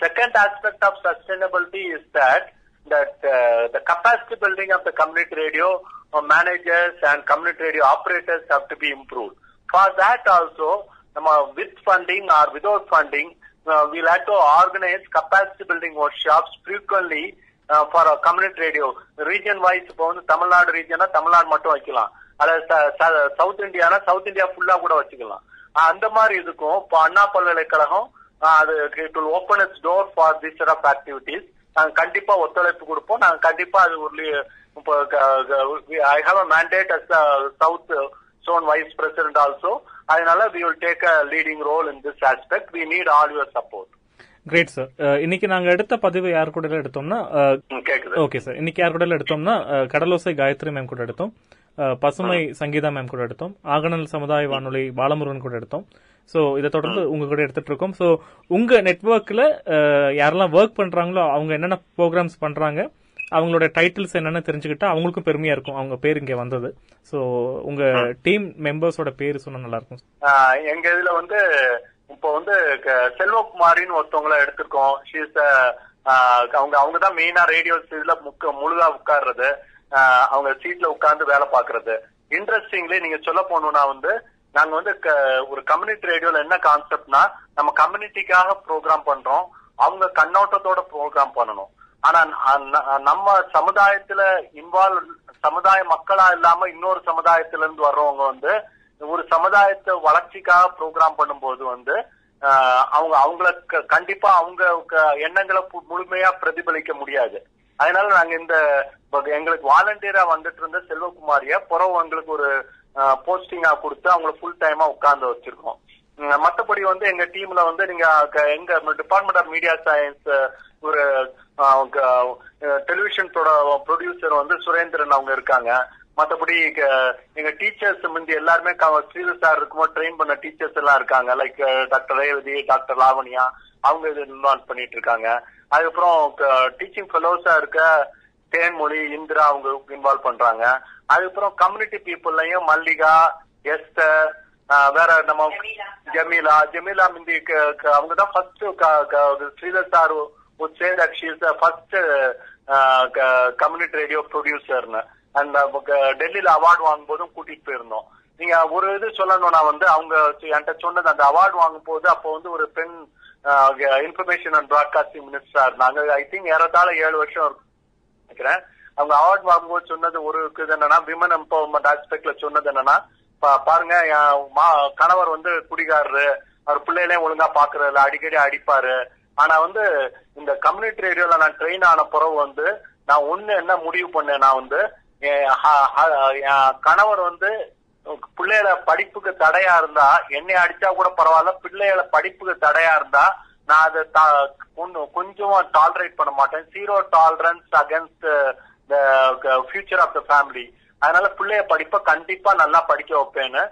second aspect of sustainability is that that uh, the capacity building of the community radio uh, managers and community radio operators have to be improved. For that also, um, uh, with funding or without funding, uh, we'll have to organize capacity building workshops frequently uh, for a community radio. Region wise, இப்போ வந்து தமிழ்நாடு ரீஜனா தமிழ்நாடு மட்டும் வைக்கலாம் அல்லது south Indiana south India ஃபுல்லா கூட வச்சுக்கலாம். அந்த மாதிரி இதுக்கும் இப்போ அண்ணா பல்கலைக்கழகம் அது it will open its door for this of activities நாங்க கண்டிப்பா ஒத்துழைப்பு கொடுப்போம். நாங்க கண்டிப்பா அது ஒரு இப்போ I have a mandate as south zone vice president also அதனால we will take a leading role in this aspect we need all your support great sir இன்னைக்கு நாங்க எடுத்த பதிவு யார் கூட எடுத்தோம்னா ஓகே சார் இன்னைக்கு யார் கூட எடுத்தோம்னா கடலோசை காயத்ரி மேம் கூட எடுத்தோம். பசுமை சங்கீதா மேம் கூட எடுத்தோம். ஆகநல் சமுதாய வானொலி பாலமுருகன் கூட எடுத்தோம். சோ இதை தொடர்ந்து உங்க கூட எடுத்துட்டு இருக்கோம். சோ உங்க நெட்வொர்க்ல யாரெல்லாம் ஒர்க் பண்றாங்களோ அவங்க என்னென்ன ப்ரோக்ராம்ஸ் பண்றாங்க அவங்களோட டைட்டில்ஸ் என்னன்னு தெரிஞ்சுக்கிட்டா அவங்களுக்கும் பெருமையா இருக்கும். அவங்க பேர் இங்க வந்தது. சோ உங்க டீம் மெம்பர்ஸோட பேர் சொன்னா நல்லா இருக்கும். எங்க இதுல வந்து இப்போ வந்து செல்வகுமாரின்னு ஒருத்தவங்கள எடுத்திருக்கோம். அவங்க அவங்க தான் மெயினா ரேடியோ இதுல முழுதா உட்கார்றது. அவங்க சீட்ல உட்கார்ந்து வேலை பாக்குறது இன்ட்ரெஸ்டிங்லி நீங்க சொல்ல போனோம்னா வந்து நாங்க வந்து க- ஒரு கம்யூனிட்டி ரேடியோல என்ன கான்செப்ட்னா நம்ம கம்யூனிட்டிக்காக ப்ரோக்ராம் பண்றோம். அவங்க கண்ணோட்டத்தோட ப்ரோக்ராம் பண்ணணும். ஆனா நம்ம சமுதாயத்துல இன்வால்வ் சமுதாய மக்களா இல்லாம இன்னொரு சமுதாயத்துல இருந்து வர்றவங்க வந்து ஒரு சமுதாயத்தை வளர்ச்சிக்காக ப்ரோக்ராம் பண்ணும்போது வந்து அவங்க அவங்களுக்கு கண்டிப்பா அவங்க க- எண்ணங்களை பு- முழுமையா பிரதிபலிக்க முடியாது. அதனால நாங்க இந்த எங்களுக்கு வாலண்டியரா வந்துட்டு இருந்த செல்வகுமாரிய புறவு எங்களுக்கு ஒரு போஸ்டிங்கா கொடுத்து அவங்கள ஃபுல் டைமா உட்கார்ந்து வச்சிருக்கோம். மற்றபடி மத்தபடி வந்து எங்க டீம்ல வந்து நீங்க எங்க டிபார்ட்மெண்ட் ஆஃப் மீடியா சயின்ஸ் ஒரு டெலிவிஷன் ப்ரொடியூசர் வந்து சுரேந்திரன் அவங்க இருக்காங்க. மத்தபடி எங்க டீச்சர்ஸ் முந்தி எல்லாருமே ஸ்ரீதர் சார் இருக்கும்போது ட்ரெயின் பண்ண டீச்சர்ஸ் எல்லாம் இருக்காங்க. Like doctor Revathi doctor Lavanya அவங்க இது இன்வால்வ் பண்ணிட்டு இருக்காங்க அதுக்கப்புறம் டீச்சிங் ஃபெலோஸா இருக்க தேன்மொழி இந்திரா அவங்க இன்வால்வ் பண்றாங்க. அதுக்கப்புறம் கம்யூனிட்டி பீப்புள்லயும் மல்லிகா எஸ்தர் வேற நம்ம ஜமீலா. ஜமீலா மிந்தி அவங்க தான் first Sridhar sir would say that she is the first community radio ப்ரொடியூசர்னு அந்த டெல்லியில அவார்டு வாங்கும் போதும் கூட்டிட்டு போயிருந்தோம். நீங்க ஒரு இது சொல்லணும்னா வந்து அவங்க என்கிட்ட சொன்னது அந்த அவார்டு வாங்கும் போது அப்போ வந்து ஒரு பெண் இன்ஃபர்மேஷன் அண்ட் பிராட்காஸ்டிங் மினிஸ்டரா இருந்தாங்க. ஐ திங்க் ஏறத்தாழ ஏழு வருஷம் நினைக்கிறேன். அவங்க அவார்ட் வாங்கும்போது சொன்னது ஒரு இது என்னன்னா விமன் எம்பவர்மெண்ட் ஆஸ்பெக்ட்ல சொன்னது என்னன்னா பாருங்க என் மா- கணவர் வந்து குடிகாரரு. அவர் பிள்ளைகளையும் ஒழுங்கா பாக்குறதில்ல அடிக்கடி அடிப்பாரு. ஆனா வந்து இந்த கம்யூனிட்டி ரேடியோல நான் ட்ரெயின் ஆன பிறகு வந்து நான் ஒண்ணு என்ன முடிவு பண்ணேன் நான் வந்து என் கணவர் வந்து பிள்ளைகள படிப்புக்கு தடையா இருந்தா என்னை அடிச்சா கூட பரவாயில்ல பிள்ளைகள படிப்புக்கு தடையா இருந்தா நான் அதை த- கொஞ்சம் டாலரேட் பண்ண மாட்டேன். Zero tolerance against the future of the family அதனால பிள்ளைய படிப்பை கண்டிப்பா நல்லா படிக்க வைப்பேன்னு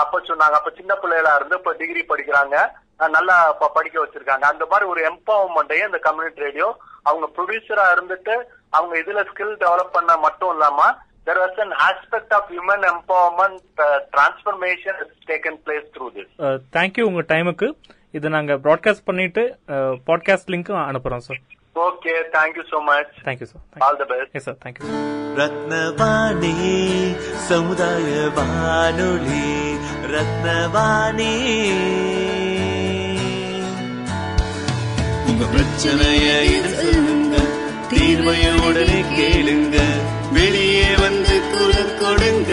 அப்ப சொன்னாங்க. அப்ப சின்ன பிள்ளைகளா இருந்து இப்ப டிகிரி படிக்கிறாங்க. நல்லா படிக்க வச்சிருக்காங்க. அந்த மாதிரி ஒரு எம்பவர்மெண்ட்டையும் இந்த கம்யூனிட்டி ரேடியோ அவங்க ப்ரொடியூசரா இருந்துட்டு அவங்க இதுல ஸ்கில் டெவலப் பண்ண மட்டும் இல்லாம there was an aspect of human empowerment uh, transformation has taken place through this. Thank you உங்க டைமுக்கு இதை நாங்க ப்ராட்காஸ்ட் பண்ணிட்டு பாட்காஸ்ட் லிங்க்கும் அனுப்புறோம் sir okay thank you so much. Thank you sir all the best. Yes sir thank you Rathnavani சமுதாய வானொலி ரத்னவாணி. உங்க பிரச்சனைய இது சொல்லுங்க தீர்வைய உடனே கேளுங்க. வெளியே வந்து குரல் கொடுங்க.